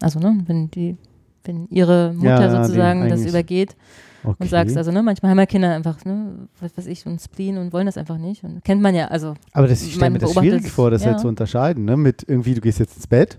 Speaker 3: Also, ne, wenn die, wenn ihre Mutter
Speaker 2: Ja,
Speaker 3: sozusagen das übergeht
Speaker 2: Okay.
Speaker 3: und sagst, also, ne, manchmal haben ja Kinder einfach, ne, was weiß ich, ein Spleen und wollen das einfach nicht. Und kennt man ja, also,
Speaker 2: Aber das, ich stelle
Speaker 3: man
Speaker 2: mir das schwierig vor, das
Speaker 3: ja.
Speaker 2: halt zu unterscheiden, ne? Mit irgendwie, du gehst jetzt ins Bett.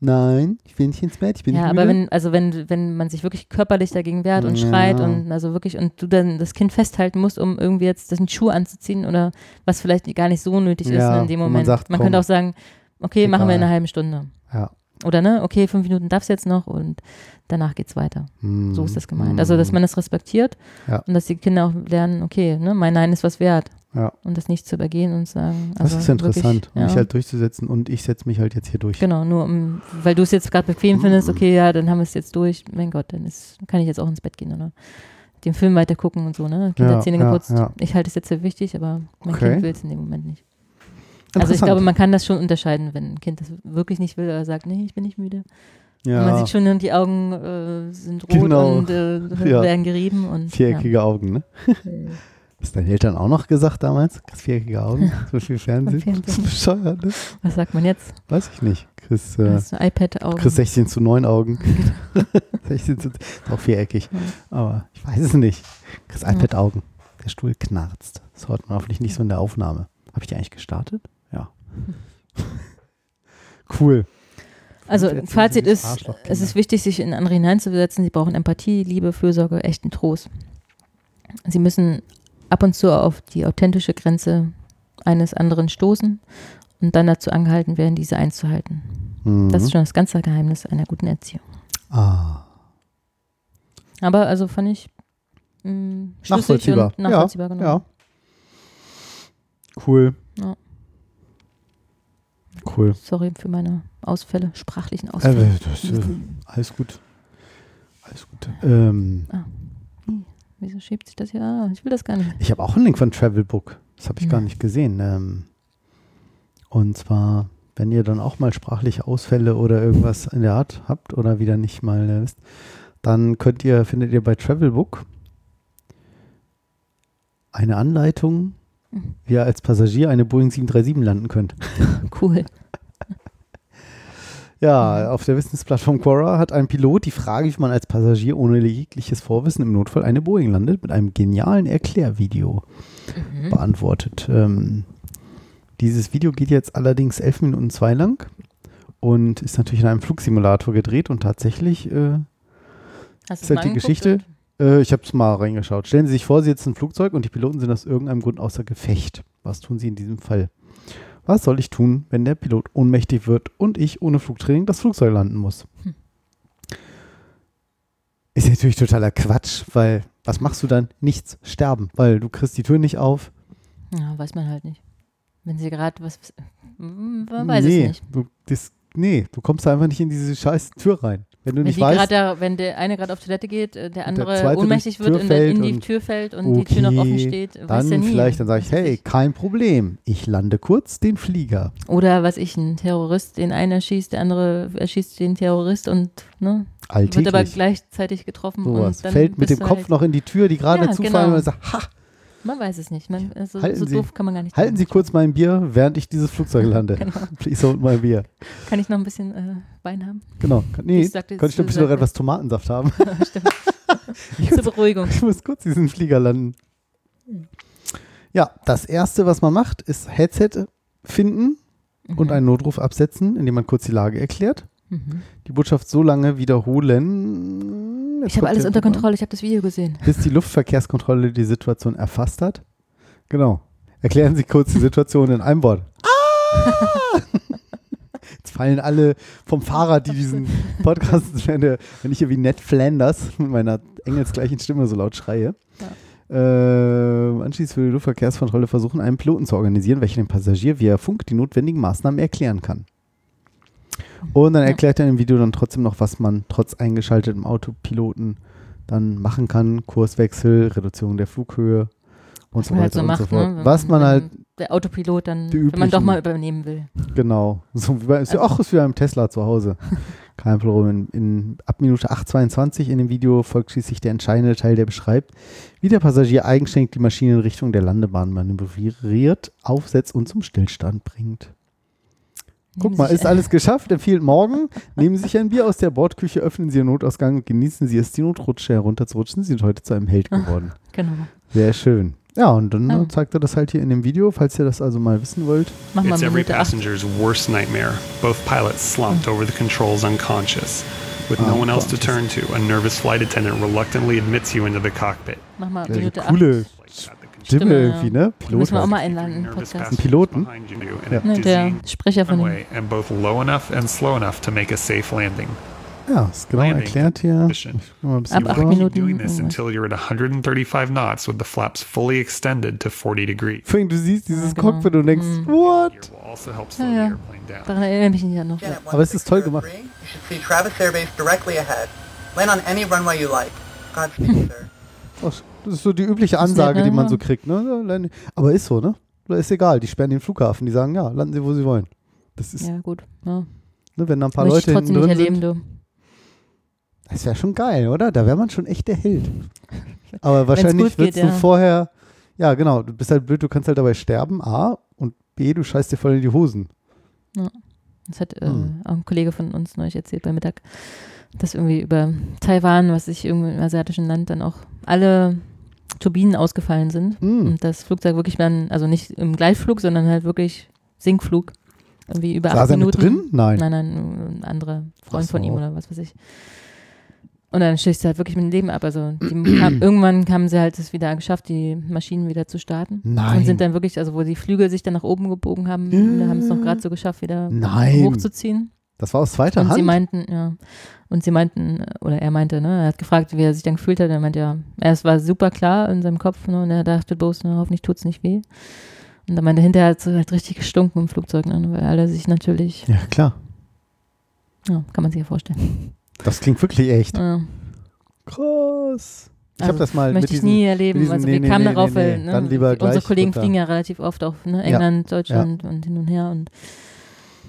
Speaker 2: Nein, ich will nicht ins Bett, ich bin
Speaker 3: ja,
Speaker 2: nicht
Speaker 3: aber
Speaker 2: müde.
Speaker 3: wenn, also wenn, wenn man sich wirklich körperlich dagegen wehrt und schreit
Speaker 2: Ja.
Speaker 3: und also wirklich und du dann das Kind festhalten musst, um irgendwie jetzt das einen Schuh anzuziehen oder was vielleicht gar nicht so nötig ist
Speaker 2: Ja,
Speaker 3: ne, in dem
Speaker 2: wo man
Speaker 3: Moment.
Speaker 2: sagt, komm,
Speaker 3: könnte auch sagen, okay, machen wir in
Speaker 2: egal.
Speaker 3: einer halben Stunde.
Speaker 2: Ja.
Speaker 3: Oder ne, okay, fünf Minuten darfst jetzt noch und danach geht's weiter.
Speaker 2: Mhm.
Speaker 3: So ist das gemeint. Also, dass man das respektiert
Speaker 2: Ja.
Speaker 3: und dass die Kinder auch lernen, okay, ne, mein Nein ist was wert.
Speaker 2: Ja.
Speaker 3: Und das nicht zu übergehen und sagen.
Speaker 2: Das
Speaker 3: also
Speaker 2: ist interessant,
Speaker 3: Wirklich,
Speaker 2: um
Speaker 3: ja.
Speaker 2: mich halt durchzusetzen und ich setze mich halt jetzt hier durch.
Speaker 3: Genau, nur um, weil du es jetzt gerade bequem findest, okay, ja, dann haben wir es jetzt durch. Mein Gott, dann ist, kann ich jetzt auch ins Bett gehen oder den Film weiter gucken und so, ne? Kinder
Speaker 2: Ja,
Speaker 3: geputzt. Ich halte es jetzt für wichtig, aber mein
Speaker 2: Okay.
Speaker 3: Kind will es in dem Moment nicht. Also ich glaube, man kann das schon unterscheiden, wenn ein Kind das wirklich nicht will oder sagt, nee, ich bin nicht müde.
Speaker 2: ja,
Speaker 3: man sieht schon, die Augen äh, sind rot
Speaker 2: Genau.
Speaker 3: und äh,
Speaker 2: Ja.
Speaker 3: werden gerieben und
Speaker 2: viereckige Augen, ne?
Speaker 3: ja.
Speaker 2: Hast deine Eltern auch noch gesagt damals? Viereckige Augen? So viel Fernsehen?
Speaker 3: Fernsehen.
Speaker 2: Das ist bescheuert, ne?
Speaker 3: Was sagt man jetzt?
Speaker 2: Weiß ich nicht. Chris, äh,
Speaker 3: iPad-Augen?
Speaker 2: Chris 16 zu 9 Augen. 16 zu, ist auch viereckig. Aber ich weiß es nicht. Chris
Speaker 3: Ja.
Speaker 2: iPad-Augen. Der Stuhl knarzt. Das hört man hoffentlich nicht so in der Aufnahme. Habe ich die eigentlich gestartet? Cool.
Speaker 3: Also Fazit ist, es ist wichtig, sich in andere hineinzusetzen. Sie brauchen Empathie, Liebe, Fürsorge, echten Trost. Sie müssen ab und zu auf die authentische Grenze eines anderen stoßen und dann dazu angehalten werden, diese einzuhalten.
Speaker 2: Mhm.
Speaker 3: Das ist schon das ganze Geheimnis einer guten Erziehung.
Speaker 2: ah.
Speaker 3: Aber also fand ich mh, schlüssig
Speaker 2: Nachvollziehbar.
Speaker 3: und nachvollziehbar.
Speaker 2: ja,
Speaker 3: genau.
Speaker 2: ja. Cool.
Speaker 3: Ja.
Speaker 2: Cool.
Speaker 3: Sorry für meine Ausfälle, sprachlichen
Speaker 2: Äh,
Speaker 3: Ausfälle.
Speaker 2: das, äh, alles gut. Alles gut. Ähm,
Speaker 3: Wieso schiebt sich das hier? Ah, ich will das gar nicht.
Speaker 2: ich habe auch einen Link von Travelbook. Das habe ich gar
Speaker 3: Ja.
Speaker 2: nicht gesehen. Ähm, und zwar, wenn ihr dann auch mal sprachliche Ausfälle oder irgendwas in der Art habt oder wieder nicht mal äh, wisst, dann könnt ihr, findet ihr bei Travelbook eine Anleitung,
Speaker 3: Mhm.
Speaker 2: wie ihr als Passagier eine Boeing 737 landen könnt.
Speaker 3: Cool.
Speaker 2: Ja, auf der Wissensplattform Quora hat ein Pilot die Frage, wie man als Passagier ohne jegliches Vorwissen im Notfall eine Boeing landet, mit einem genialen Erklärvideo
Speaker 3: Mhm.
Speaker 2: beantwortet. Ähm, dieses Video geht jetzt allerdings 11 Minuten zwei lang und ist natürlich in einem Flugsimulator gedreht und tatsächlich, äh,
Speaker 3: Hast
Speaker 2: Ist halt die Geschichte? äh, ich habe es mal reingeschaut. Stellen Sie sich vor, Sie sitzen im Flugzeug und die Piloten sind aus irgendeinem Grund außer Gefecht. Was tun Sie in diesem Fall? Was soll ich tun, wenn der Pilot ohnmächtig wird und ich ohne Flugtraining das Flugzeug landen muss?
Speaker 3: Hm.
Speaker 2: Ist natürlich totaler Quatsch, weil was machst du dann? Nichts, sterben, weil du kriegst die Tür nicht auf.
Speaker 3: Ja, weiß man halt nicht. Wenn sie gerade was, man weiß
Speaker 2: nee,
Speaker 3: es nicht.
Speaker 2: Du, das, nee, du kommst da einfach nicht in diese scheiß Tür rein. Wenn du nicht weißt,
Speaker 3: da, wenn der eine gerade auf Toilette geht, äh, der andere
Speaker 2: zweite
Speaker 3: ohnmächtig wird und in die Tür fällt und die Tür noch offen
Speaker 2: Okay,
Speaker 3: steht,
Speaker 2: dann
Speaker 3: ja
Speaker 2: vielleicht, dann sage ich, hey, kein Problem, ich lande kurz den Flieger.
Speaker 3: Oder was ich, ein Terrorist, den einen erschießt, der andere erschießt den Terrorist und ne,
Speaker 2: Alltäglich.
Speaker 3: wird aber gleichzeitig getroffen.
Speaker 2: Sowas.
Speaker 3: und dann
Speaker 2: Fällt mit dem Kopf
Speaker 3: halt,
Speaker 2: noch in die Tür, die gerade
Speaker 3: Ja,
Speaker 2: zufallen
Speaker 3: genau.
Speaker 2: und sagt, ha,
Speaker 3: Man weiß es nicht. Man, also,
Speaker 2: Halten
Speaker 3: so
Speaker 2: Sie-
Speaker 3: doof kann man gar nicht
Speaker 2: halten Sie kurz mein Bier, während ich dieses Flugzeug lande.
Speaker 3: Genau.
Speaker 2: Please hold my Bier.
Speaker 3: Kann ich noch ein bisschen äh, Wein haben?
Speaker 2: Genau. Nee,
Speaker 3: Ich sagte,
Speaker 2: könnte ich noch ein bisschen noch etwas Tomatensaft haben.
Speaker 3: Stimmt. Zur Beruhigung.
Speaker 2: Ich muss kurz diesen Flieger landen. Ja, das erste, was man macht, ist Headset finden und einen Notruf absetzen, indem man kurz die Lage erklärt.
Speaker 3: Mhm.
Speaker 2: Die Botschaft so lange wiederholen.
Speaker 3: Ich habe alles unter Kontrolle, ich habe das Video gesehen.
Speaker 2: Bis die Luftverkehrskontrolle die Situation erfasst hat. Genau. Erklären Sie kurz die Situation in einem Wort. Ah! Jetzt fallen alle vom Fahrrad, die diesen Podcast, wenn, ich hier wie Ned Flanders mit meiner engelsgleichen Stimme so laut schreie. Äh, anschließend will die Luftverkehrskontrolle versuchen, einen Piloten zu organisieren, welcher dem Passagier via Funk die notwendigen Maßnahmen erklären kann. Und dann erklärt er im Video dann trotzdem noch, was man trotz eingeschaltetem Autopiloten dann machen kann. Kurswechsel, Reduzierung der Flughöhe und so
Speaker 3: man
Speaker 2: weiter
Speaker 3: halt so
Speaker 2: und
Speaker 3: macht,
Speaker 2: so fort.
Speaker 3: ne?
Speaker 2: Was man halt,
Speaker 3: Der Autopilot dann, wenn man doch mal übernehmen will.
Speaker 2: genau, so wie bei, ist ja auch ist wie beim Tesla zu Hause. Kein Problem. In, in, ab Minute 8,22 in dem Video folgt schließlich der entscheidende Teil, der beschreibt, wie der Passagier eigenständig die Maschine in Richtung der Landebahn manövriert, aufsetzt und zum Stillstand bringt. Guck mal, ist alles geschafft. Empfiehlt morgen. Nehmen Sie sich ein Bier aus der Bordküche, öffnen Sie Ihren Notausgang und genießen Sie es, die Notrutsche herunterzurutschen. Sie sind heute zu einem Held geworden.
Speaker 3: Genau.
Speaker 2: Sehr schön. Ja, und dann
Speaker 3: Ah.
Speaker 2: zeigt er das halt hier in dem Video, falls ihr das also mal wissen wollt.
Speaker 3: Mach mal
Speaker 7: It's every
Speaker 3: Minute 8.
Speaker 7: passenger's worst nightmare. Both pilots slumped over the controls unconscious. With no one else to turn to, a nervous flight attendant reluctantly admits you into the cockpit.
Speaker 3: Mach mal
Speaker 2: Ja,
Speaker 3: Minute 8.
Speaker 2: Stimme,
Speaker 3: Stimme,
Speaker 2: irgendwie, ne? Pilot.
Speaker 3: Müssen wir auch mal einladen im
Speaker 7: Nervous
Speaker 3: Podcast.
Speaker 7: passengers
Speaker 2: Piloten? Ja.
Speaker 3: Ne, der Sprecher von dem.
Speaker 7: runway and both low enough and slow enough to make a safe landing.
Speaker 2: Ja, ist genau erklärt hier. Ein
Speaker 3: Ab acht
Speaker 2: vor.
Speaker 3: Minuten.
Speaker 7: Keep doing this
Speaker 3: irgendwas.
Speaker 7: until you're at 135 knots with the flaps fully extended to 40 degrees.
Speaker 2: Vor allem, du siehst dieses
Speaker 3: Ja, genau.
Speaker 2: Cockpit und denkst,
Speaker 3: Mhm.
Speaker 2: what?
Speaker 7: Also
Speaker 3: Ja, ja. Daran erinnere ich mich ja noch.
Speaker 2: Aber es ist toll gemacht.
Speaker 8: 1603, You should see Travis Air Base directly ahead. Land on any runway you like. Godspeed, sir.
Speaker 2: Das ist so die übliche Ansage, die man
Speaker 3: Ja.
Speaker 2: so kriegt. Ne? Aber ist so, ne? Oder ist egal, die sperren den Flughafen. Die sagen, ja, landen Sie, wo Sie wollen. Das ist,
Speaker 3: Ja, gut. Ja.
Speaker 2: ne, wenn da ein paar
Speaker 3: Möchte
Speaker 2: Leute
Speaker 3: trotzdem nicht
Speaker 2: drin
Speaker 3: erleben,
Speaker 2: sind. Das wäre schon geil, oder? Da wäre man schon echt der Held. Aber wahrscheinlich
Speaker 3: gut geht,
Speaker 2: du
Speaker 3: ja.
Speaker 2: vorher, ja genau, du bist halt blöd, du kannst halt dabei sterben, A, und B, du scheißt dir voll in die Hosen.
Speaker 3: Das hat äh,
Speaker 2: Hm.
Speaker 3: auch ein Kollege von uns neulich erzählt bei Mittag, dass irgendwie über Taiwan, was sich irgendwie im asiatischen Land dann auch alle Turbinen ausgefallen sind
Speaker 2: Hm.
Speaker 3: und das Flugzeug wirklich dann, also nicht im Gleitflug, sondern halt wirklich Sinkflug, irgendwie über
Speaker 2: Saß
Speaker 3: acht
Speaker 2: er mit
Speaker 3: Minuten.
Speaker 2: drin? Nein.
Speaker 3: Nein, nein, ein anderer Freund
Speaker 2: Ach
Speaker 3: von ihm
Speaker 2: so.
Speaker 3: oder was weiß ich. Und dann stößt er halt wirklich mit dem Leben ab. Also die kam, irgendwann haben sie halt es wieder geschafft, die Maschinen wieder zu starten.
Speaker 2: Nein.
Speaker 3: Und sind dann wirklich, also wo die Flügel sich dann nach oben gebogen haben,
Speaker 2: Ja.
Speaker 3: da haben es noch gerade so geschafft, wieder
Speaker 2: Nein.
Speaker 3: hochzuziehen.
Speaker 2: Das war aus zweiter
Speaker 3: Und
Speaker 2: Hand?
Speaker 3: sie meinten, ja. Und sie meinten, oder er meinte, ne, er hat gefragt, wie er sich dann gefühlt hat. Er meinte, ja, es war super klar in seinem Kopf, ne, und er dachte bloß, ne, hoffentlich tut's nicht weh. Und dann meinte er, hinterher hat es halt richtig gestunken im Flugzeug, ne, weil alle sich natürlich,
Speaker 2: ja, klar.
Speaker 3: ja, kann man sich ja vorstellen.
Speaker 2: Das klingt wirklich echt.
Speaker 3: Ja.
Speaker 2: Krass. Ich habe
Speaker 3: Also,
Speaker 2: das mal
Speaker 3: Möchte
Speaker 2: mit
Speaker 3: ich
Speaker 2: diesen,
Speaker 3: nie erleben.
Speaker 2: diesen-
Speaker 3: also
Speaker 2: nee,
Speaker 3: wir
Speaker 2: nee,
Speaker 3: kamen
Speaker 2: nee,
Speaker 3: darauf, weil ne, unsere Kollegen
Speaker 2: runter.
Speaker 3: fliegen ja relativ oft auf ne, England, Deutschland und hin und her und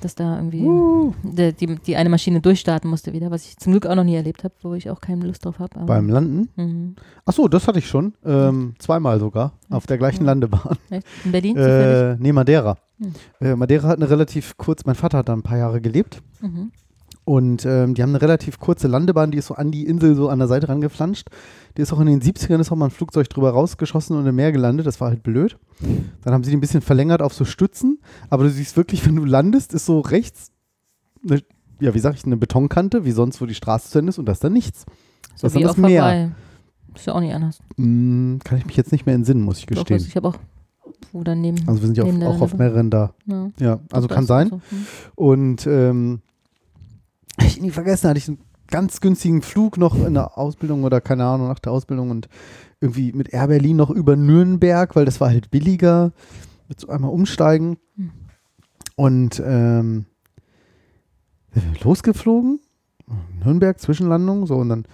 Speaker 3: dass da irgendwie
Speaker 2: Uh.
Speaker 3: der, die, die eine Maschine durchstarten musste wieder, was ich zum Glück auch noch nie erlebt habe, wo ich auch keine Lust drauf habe.
Speaker 2: beim Landen.
Speaker 3: Mhm.
Speaker 2: Ach so, das hatte ich schon. Ähm, zweimal sogar. Auf der gleichen. Landebahn.
Speaker 3: Echt? In Berlin?
Speaker 2: Äh, nee, Madeira.
Speaker 3: Hm.
Speaker 2: Äh, Madeira hat eine relativ kurz, mein Vater hat da ein paar Jahre gelebt.
Speaker 3: Mhm.
Speaker 2: Und ähm, die haben eine relativ kurze Landebahn, die ist so an die Insel so an der Seite rangeflanscht. Die ist auch in den 70ern, ist auch mal ein Flugzeug drüber rausgeschossen und im Meer gelandet. Das war halt blöd. Dann haben sie die ein bisschen verlängert auf so Stützen. Aber du siehst wirklich, wenn du landest, ist so rechts, eine, ja, wie sag ich, eine Betonkante, wie sonst, wo die Straße zu Ende ist und da ist dann nichts.
Speaker 3: So
Speaker 2: Das ist dann das Meer.
Speaker 3: Hawaii. Ist ja auch nicht anders.
Speaker 2: Hm, kann ich mich jetzt nicht mehr entsinnen, muss ich
Speaker 3: Doch,
Speaker 2: gestehen.
Speaker 3: Ich habe auch Oder neben.
Speaker 2: Also wir sind ja auf, auch auf mehreren da.
Speaker 3: Ja.
Speaker 2: Ja, also kann sein.
Speaker 3: so. Hm.
Speaker 2: Und ähm, ich nie vergessen, hatte ich einen ganz günstigen Flug noch in der Ausbildung oder keine Ahnung, nach der Ausbildung und irgendwie mit Air Berlin noch über Nürnberg, weil das war halt billiger, mit so einmal umsteigen.
Speaker 3: Hm.
Speaker 2: Und ähm, losgeflogen, Nürnberg, Zwischenlandung, so und dann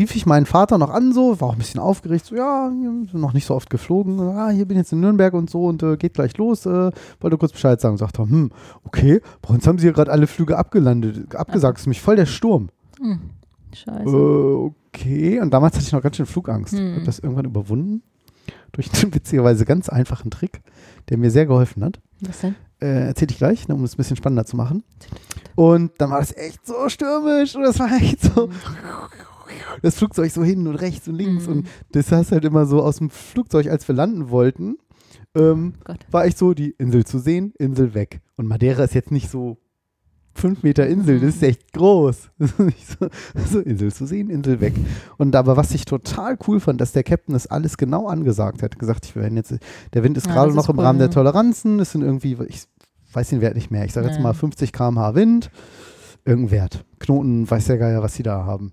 Speaker 2: rief ich meinen Vater noch an, so, war auch ein bisschen aufgeregt, so, ja, noch nicht so oft geflogen, ah, hier bin ich jetzt in Nürnberg und so und äh, geht gleich los, äh, wollte kurz Bescheid sagen. Sagt er, hm, okay, bei uns haben sie hier gerade alle Flüge abgelandet, abgesagt, ist mich voll der Sturm.
Speaker 3: Hm. Scheiße.
Speaker 2: Äh, okay, und damals hatte ich noch ganz schön Flugangst.
Speaker 3: Hm.
Speaker 2: Hab das irgendwann überwunden, durch einen witzigerweise ganz einfachen Trick, der mir sehr geholfen hat.
Speaker 3: Was denn?
Speaker 2: Äh, erzähl ich gleich, ne, um es ein bisschen spannender zu machen. Und dann war das echt so stürmisch und das war echt so. Das Flugzeug so hin und rechts und links
Speaker 3: Mhm.
Speaker 2: und das heißt halt immer so aus dem Flugzeug, als wir landen wollten, ähm,
Speaker 3: Gott.
Speaker 2: war ich so, die Insel zu sehen, Insel weg. Und Madeira ist jetzt nicht so fünf Meter Insel, das ist echt groß. So, so Insel zu sehen, Insel weg. Und aber was ich total cool fand, dass der Captain das alles genau angesagt hat. Gesagt, ich werden jetzt, der Wind ist
Speaker 3: Ja,
Speaker 2: gerade noch
Speaker 3: ist
Speaker 2: im
Speaker 3: cool,
Speaker 2: Rahmen der
Speaker 3: ja.
Speaker 2: Toleranzen, es sind irgendwie, ich weiß den Wert nicht mehr, ich sage jetzt mal 50 km/h Wind, irgendein Wert. Knoten, weiß der Geier, was sie da haben.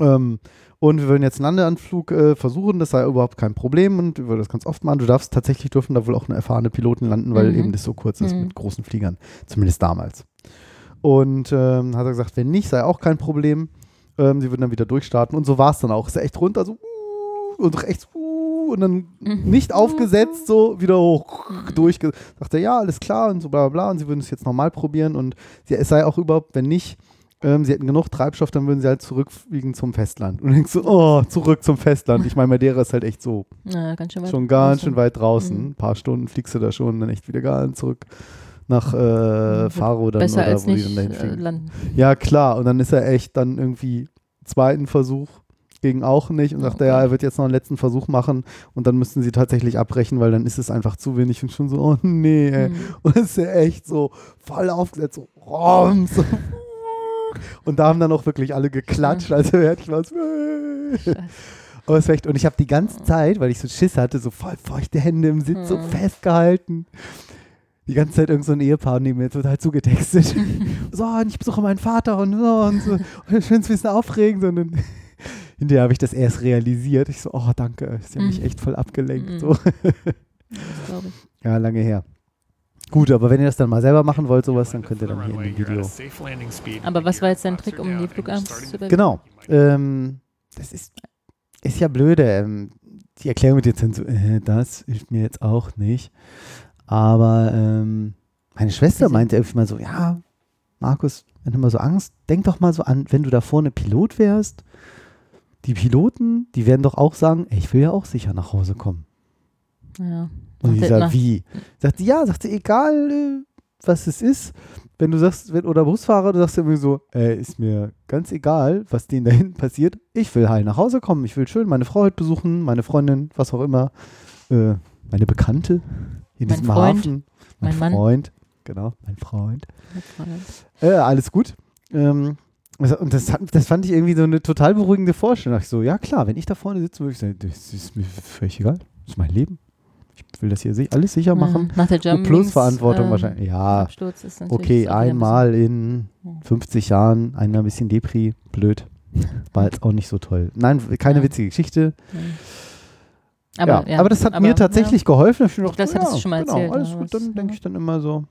Speaker 2: Ähm, und wir würden jetzt einen Landeanflug äh, versuchen, das sei überhaupt kein Problem und wir würden das ganz oft machen. Du darfst tatsächlich dürfen da wohl auch eine erfahrene Piloten landen, weil
Speaker 3: Mhm.
Speaker 2: eben das so kurz ist
Speaker 3: Mhm.
Speaker 2: mit großen Fliegern, zumindest damals. Und ähm, hat er gesagt, wenn nicht, sei auch kein Problem. Ähm, sie würden dann wieder durchstarten und so war es dann auch. Ist echt runter, so uh, und rechts uh, und dann
Speaker 3: Mhm.
Speaker 2: nicht aufgesetzt, so wieder hoch durch. Sagt er, ja, alles klar und so bla bla bla und sie würden es jetzt nochmal probieren und es sei auch überhaupt, wenn nicht, ähm, sie hätten genug Treibstoff, dann würden sie halt zurückfliegen zum Festland. Und du denkst so, oh, zurück zum Festland. Ich meine, Madeira ist halt echt so
Speaker 3: Na, ganz schön weit.
Speaker 2: schon ganz
Speaker 3: draußen.
Speaker 2: schön weit draußen.
Speaker 3: Mhm.
Speaker 2: Ein paar Stunden fliegst du da schon, dann echt wieder ganz zurück nach äh, Faro dann
Speaker 3: Besser
Speaker 2: oder
Speaker 3: als
Speaker 2: wo die
Speaker 3: nicht
Speaker 2: dann dahin
Speaker 3: äh, landen.
Speaker 2: Ja, klar. Und dann ist er echt dann irgendwie zweiten Versuch gegen auch nicht und
Speaker 3: Oh
Speaker 2: sagt er, ja,
Speaker 3: Gott.
Speaker 2: er wird jetzt noch einen letzten Versuch machen und dann müssten sie tatsächlich abbrechen, weil dann ist es einfach zu wenig und schon so, oh nee, ey.
Speaker 3: Mhm.
Speaker 2: Und es ist ja echt so voll aufgesetzt, so rums. Und da haben dann auch wirklich alle geklatscht, als er fertig war. so,
Speaker 3: Scheiße.
Speaker 2: Aber es war echt, und ich habe die ganze Zeit, weil ich so Schiss hatte, so voll feuchte Hände im Sitz, so
Speaker 3: Mhm.
Speaker 2: festgehalten. Die ganze Zeit irgend so ein Ehepaar neben mir total zugetextet. so, und ich besuche meinen Vater und so und so. Und ich es ein bisschen aufregend. Und dann hinterher habe ich das erst realisiert. Ich so, oh, danke. Sie haben mich
Speaker 3: Mhm.
Speaker 2: echt voll abgelenkt.
Speaker 3: Mhm.
Speaker 2: So.
Speaker 3: Ich.
Speaker 2: Ja, lange her. Gut, aber wenn ihr das dann mal selber machen wollt, sowas, dann könnt ihr dann hier in dem Video.
Speaker 3: Aber was war jetzt dein Trick, um die Flugangst zu überwinden?
Speaker 2: Genau. Ähm, das ist, ist ja blöde. Ähm, die Erklärung jetzt dann so, äh, das hilft mir jetzt auch nicht. Aber ähm, meine Schwester meinte irgendwie mal so, ja, Markus, wenn du mal so Angst, denk doch mal so an, wenn du da vorne Pilot wärst. Die Piloten, die werden doch auch sagen, ey, ich will ja auch sicher nach Hause kommen.
Speaker 3: Ja.
Speaker 2: Und ich sag, wie? Sagt sie, ja, sagt sie, egal äh, was es ist, wenn du sagst, wenn, oder Busfahrer, du sagst irgendwie so, äh, ist mir ganz egal, was denen da hinten passiert. Ich will heil nach Hause kommen, ich will schön meine Frau heute besuchen, meine Freundin, was auch immer, äh, meine Bekannte in
Speaker 3: Mein
Speaker 2: diesem
Speaker 3: Freund,
Speaker 2: Hafen. Mein,
Speaker 3: mein Mann.
Speaker 2: Freund, genau, mein Freund. Äh, alles gut. Ähm, und das, hat, das fand ich irgendwie so eine total beruhigende Vorstellung. Da dachte Ich so, ja klar, wenn ich da vorne sitze, würde ich sagen, das ist mir völlig egal. Das ist mein Leben. Ich will das hier si- alles sicher machen.
Speaker 3: Mhm. Nach der Jump
Speaker 2: plus Verantwortung wahrscheinlich. Ja, okay,
Speaker 3: wieder ein
Speaker 2: einmal in
Speaker 3: Ja.
Speaker 2: 50 Jahren, einmal ein bisschen Depri, blöd. War jetzt auch nicht so toll. Nein, keine
Speaker 3: Ja.
Speaker 2: witzige Geschichte.
Speaker 3: bisschen-
Speaker 2: ja, aber das hat mir tatsächlich geholfen. Ich
Speaker 3: Das hattest du schon mal
Speaker 2: genau,
Speaker 3: erzählt,
Speaker 2: Alles gut, dann denke ich dann immer so.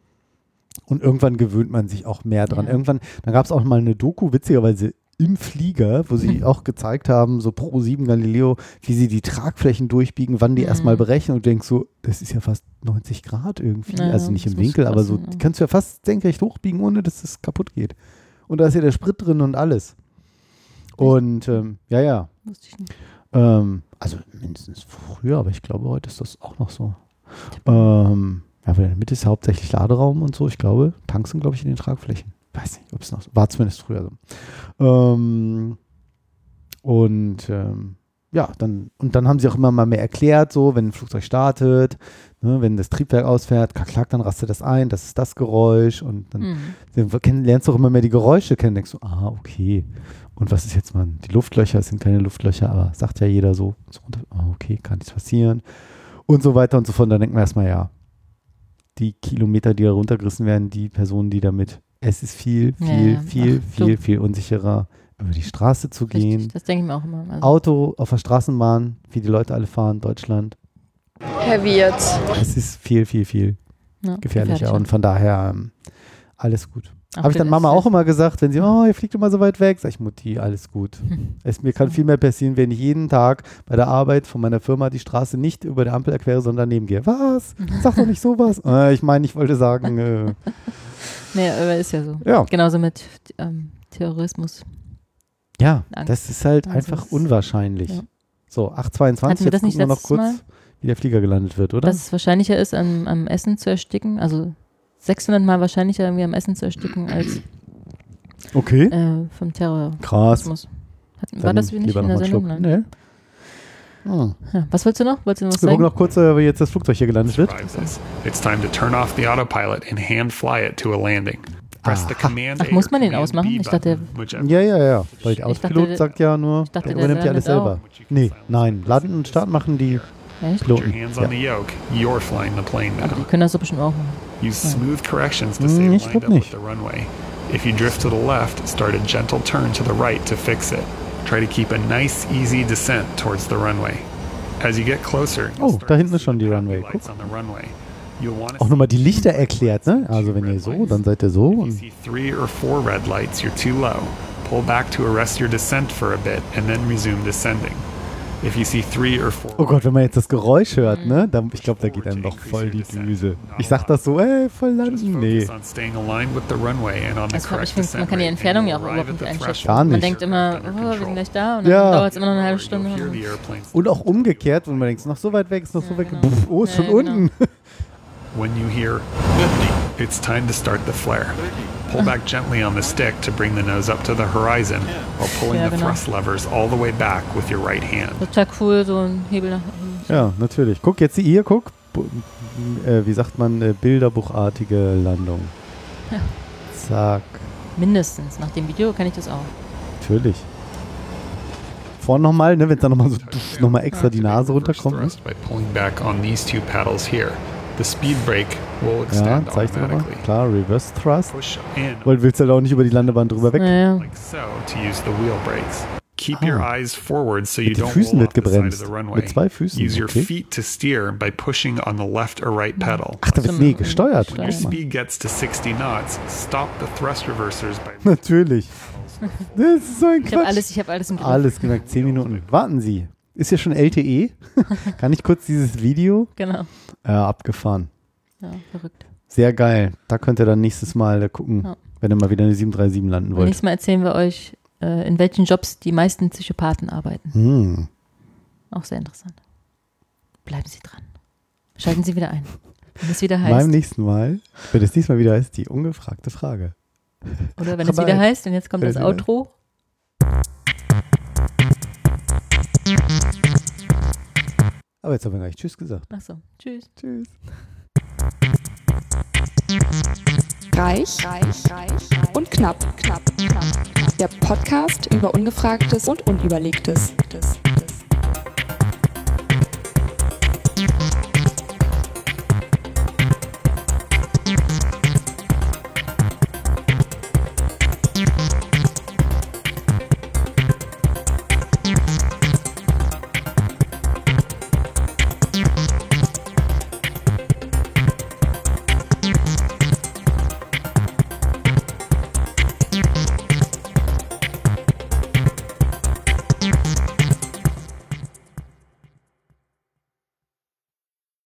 Speaker 2: Und irgendwann gewöhnt man sich auch mehr dran. Irgendwann, dann gab es auch mal eine Doku, witzigerweise im Flieger, wo sie auch gezeigt haben, so Pro 7 Galileo, wie sie die Tragflächen durchbiegen, wann die
Speaker 3: Mhm.
Speaker 2: erstmal berechnen und du denkst so, das ist ja fast 90 Grad irgendwie.
Speaker 3: Ja,
Speaker 2: also nicht
Speaker 3: das
Speaker 2: im Winkel, aber so,
Speaker 3: ja.
Speaker 2: die kannst du ja fast senkrecht hochbiegen, ohne dass es kaputt geht. Und da ist ja der Sprit drin und alles. Und ähm, ja, ja.
Speaker 3: Wusste ich nicht.
Speaker 2: Ähm, also mindestens früher, aber ich glaube, heute ist das auch noch so. Ähm, ja, weil in der Mitte ist hauptsächlich Laderaum und so. Ich glaube, Tanks sind, glaube ich, in den Tragflächen. Weiß nicht, ob es noch war, zumindest früher so. Ähm, und ähm, ja, dann, und dann haben sie auch immer mal mehr erklärt, so, wenn ein Flugzeug startet, ne, wenn das Triebwerk ausfährt, klack, klack, dann rastet das ein, das ist das Geräusch und dann
Speaker 3: Mhm.
Speaker 2: dann lernst du auch immer mehr die Geräusche kennen, denkst du, ah, okay. Und was ist jetzt mal, die Luftlöcher, es sind keine Luftlöcher, aber sagt ja jeder so, so ah, okay, kann nichts passieren. Und so weiter und so fort. Da denkt man erstmal, ja, die Kilometer, die da runtergerissen werden, die Personen, die damit, es ist viel, viel,
Speaker 3: ja.
Speaker 2: viel,
Speaker 3: Ach,
Speaker 2: viel, viel unsicherer, über die Straße zu
Speaker 3: Richtig,
Speaker 2: gehen.
Speaker 3: das denke ich mir auch immer. Also,
Speaker 2: Auto auf der Straßenbahn, wie die Leute alle fahren, Deutschland.
Speaker 1: Herr Wirtz.
Speaker 2: Es ist viel, viel, viel
Speaker 3: ja,
Speaker 2: gefährlicher. Und von daher ähm, alles gut. Habe ich dann Mama auch immer gesagt, wenn sie, oh, ihr fliegt immer so weit weg, sag ich, Mutti, alles gut. Es, mir kann viel mehr passieren, wenn ich jeden Tag bei der Arbeit von meiner Firma die Straße nicht über der Ampel erquere, sondern daneben gehe. Was? Sag doch nicht sowas. äh, ich meine, ich wollte sagen, äh,
Speaker 3: Nee, aber ist ja so.
Speaker 2: ja.
Speaker 3: Genauso mit ähm, Terrorismus.
Speaker 2: Ja,
Speaker 3: Angst.
Speaker 2: das ist halt
Speaker 3: Also
Speaker 2: einfach unwahrscheinlich.
Speaker 3: ja.
Speaker 2: So, 822,
Speaker 3: Hatten wir
Speaker 2: jetzt
Speaker 3: das nicht
Speaker 2: gucken wir noch kurz,
Speaker 3: Mal?
Speaker 2: wie der Flieger gelandet wird, oder?
Speaker 3: Dass es wahrscheinlicher ist, am, am Essen zu ersticken. Also 600 Mal wahrscheinlicher, irgendwie am Essen zu ersticken, als
Speaker 2: okay.
Speaker 3: äh, vom Terrorismus.
Speaker 2: Krass.
Speaker 3: Hat, war das wie nicht in der Sendung? Nein.
Speaker 2: Nee. Hm.
Speaker 3: Ja, was wolltest du noch? Wolltest du noch was
Speaker 2: Wir gucken noch kurz, äh, wie jetzt das Flugzeug hier gelandet wird.
Speaker 7: It's time to turn off the autopilot and hand fly it to a landing. Press the command
Speaker 3: Ach, muss man den ausmachen? Ich dachte.
Speaker 2: Ja, ja, ja. Weil der
Speaker 3: Ich dachte,
Speaker 2: Auspilot
Speaker 3: der-
Speaker 2: sagt ja nur,
Speaker 3: dachte,
Speaker 2: der
Speaker 3: der
Speaker 2: übernimmt ja alles
Speaker 3: landet
Speaker 2: selber. Nee, nein. Landen und Start machen die
Speaker 3: Echt?
Speaker 7: Put your
Speaker 2: Piloten.
Speaker 7: hands
Speaker 2: Ja.
Speaker 7: on the yoke. You're flying the plane
Speaker 3: Aber die
Speaker 7: now.
Speaker 3: können das so bestimmt auch machen.
Speaker 7: Use smooth corrections to stay
Speaker 2: ich
Speaker 7: lined
Speaker 2: glaub
Speaker 7: up with
Speaker 2: nicht.
Speaker 7: the runway. If you drift to the left, start a gentle turn to the right to fix it. Try to keep a nice, easy descent towards the runway. As you get closer,
Speaker 2: Oh, da hinten ist schon die Runway.
Speaker 7: lights on the runway. You'll wanna
Speaker 2: Auch nochmal die Lichter erklärt, ne? Also wenn ihr so, dann seid ihr so.
Speaker 7: If you
Speaker 2: Und
Speaker 7: see three or four red lights, you're too low. Pull back to arrest your descent for a bit and then resume descending.
Speaker 2: Oh Gott, wenn man jetzt das Geräusch hört, ne? Dann, ich glaube, da geht einem doch voll die Düse. Ich sag das so, ey, voll
Speaker 7: Just
Speaker 2: landen. Nee.
Speaker 3: Also, ich finde, man kann die Entfernung ja auch überhaupt nicht einschätzen.
Speaker 2: Gar nicht.
Speaker 3: Man denkt immer, oh, wir sind gleich da und
Speaker 2: Ja.
Speaker 3: dann dauert es immer noch eine halbe Stunde.
Speaker 2: Und auch umgekehrt, wenn man denkt, ist noch so weit weg, ist noch so
Speaker 3: Ja,
Speaker 2: weit.
Speaker 3: genau.
Speaker 2: Puff, oh, ist schon
Speaker 3: Ja, genau.
Speaker 2: unten.
Speaker 7: When you hear 50, it's time to start the flare. Pull back gently on the stick to bring the nose up to the horizon while pulling
Speaker 3: Ja,
Speaker 7: the
Speaker 3: genau.
Speaker 7: thrust levers all the way back with your right hand.
Speaker 3: Total cool, so ein Hebel nach
Speaker 2: Ja, natürlich. Guck jetzt hier, guck. Äh, wie sagt man, äh, bilderbuchartige Landung.
Speaker 3: Ja.
Speaker 2: Zack.
Speaker 3: Mindestens. Nach dem Video kann ich das auch.
Speaker 2: Natürlich. Vorne nochmal, ne, wenn es dann nochmal so nochmal extra die Nase runterkommt. Ne?
Speaker 7: The speed brake will
Speaker 2: Ja,
Speaker 7: extend
Speaker 2: zeig dir nochmal. Klar, Reverse Thrust.
Speaker 7: Push in
Speaker 2: Weil willst du halt auch nicht über die Landebahn drüber weg.
Speaker 3: Naja.
Speaker 7: like so to use the wheel brakes. Keep your
Speaker 2: Ah.
Speaker 7: eyes forward so you
Speaker 2: Mit den
Speaker 7: don't
Speaker 2: Füßen
Speaker 7: roll
Speaker 2: wird
Speaker 7: off the side of
Speaker 2: gebremst.
Speaker 7: the runway.
Speaker 2: Mit zwei Füßen,
Speaker 7: Use your
Speaker 2: okay.
Speaker 7: feet to steer by pushing on the left or right pedal.
Speaker 2: Ach, da wird nee, gesteuert.
Speaker 7: When your speed gets to 60 knots, stop the thrust reversers by
Speaker 2: Natürlich. Das ist so ein
Speaker 3: Ich habe
Speaker 2: Quatsch.
Speaker 3: alles, ich habe alles im Griff.
Speaker 2: Alles gemerkt, 10 Minuten. Warten Sie. Ist ja schon LTE. Kann ich kurz dieses Video?
Speaker 3: Genau.
Speaker 2: Ja, abgefahren.
Speaker 3: Ja, verrückt.
Speaker 2: Sehr geil. Da könnt ihr dann nächstes Mal äh, gucken,
Speaker 3: Ja.
Speaker 2: wenn ihr mal wieder eine 737 landen wollt.
Speaker 3: nächstes Mal erzählen wir euch, äh, in welchen Jobs die meisten Psychopathen arbeiten.
Speaker 2: Hm.
Speaker 3: Auch sehr interessant. Bleiben Sie dran. Schalten Sie wieder ein. Wenn es wieder
Speaker 2: Beim
Speaker 3: heißt.
Speaker 2: nächsten Mal, wenn es diesmal wieder heißt, die ungefragte Frage.
Speaker 3: Oder wenn es
Speaker 2: Aber-
Speaker 3: wieder heißt, und jetzt kommt das
Speaker 2: es wieder- Aber jetzt haben wir gleich Tschüss gesagt.
Speaker 3: Achso, tschüss.
Speaker 2: Tschüss.
Speaker 1: Reich, reich, reich und knapp, knapp, knapp. Der Podcast über Ungefragtes und Unüberlegtes.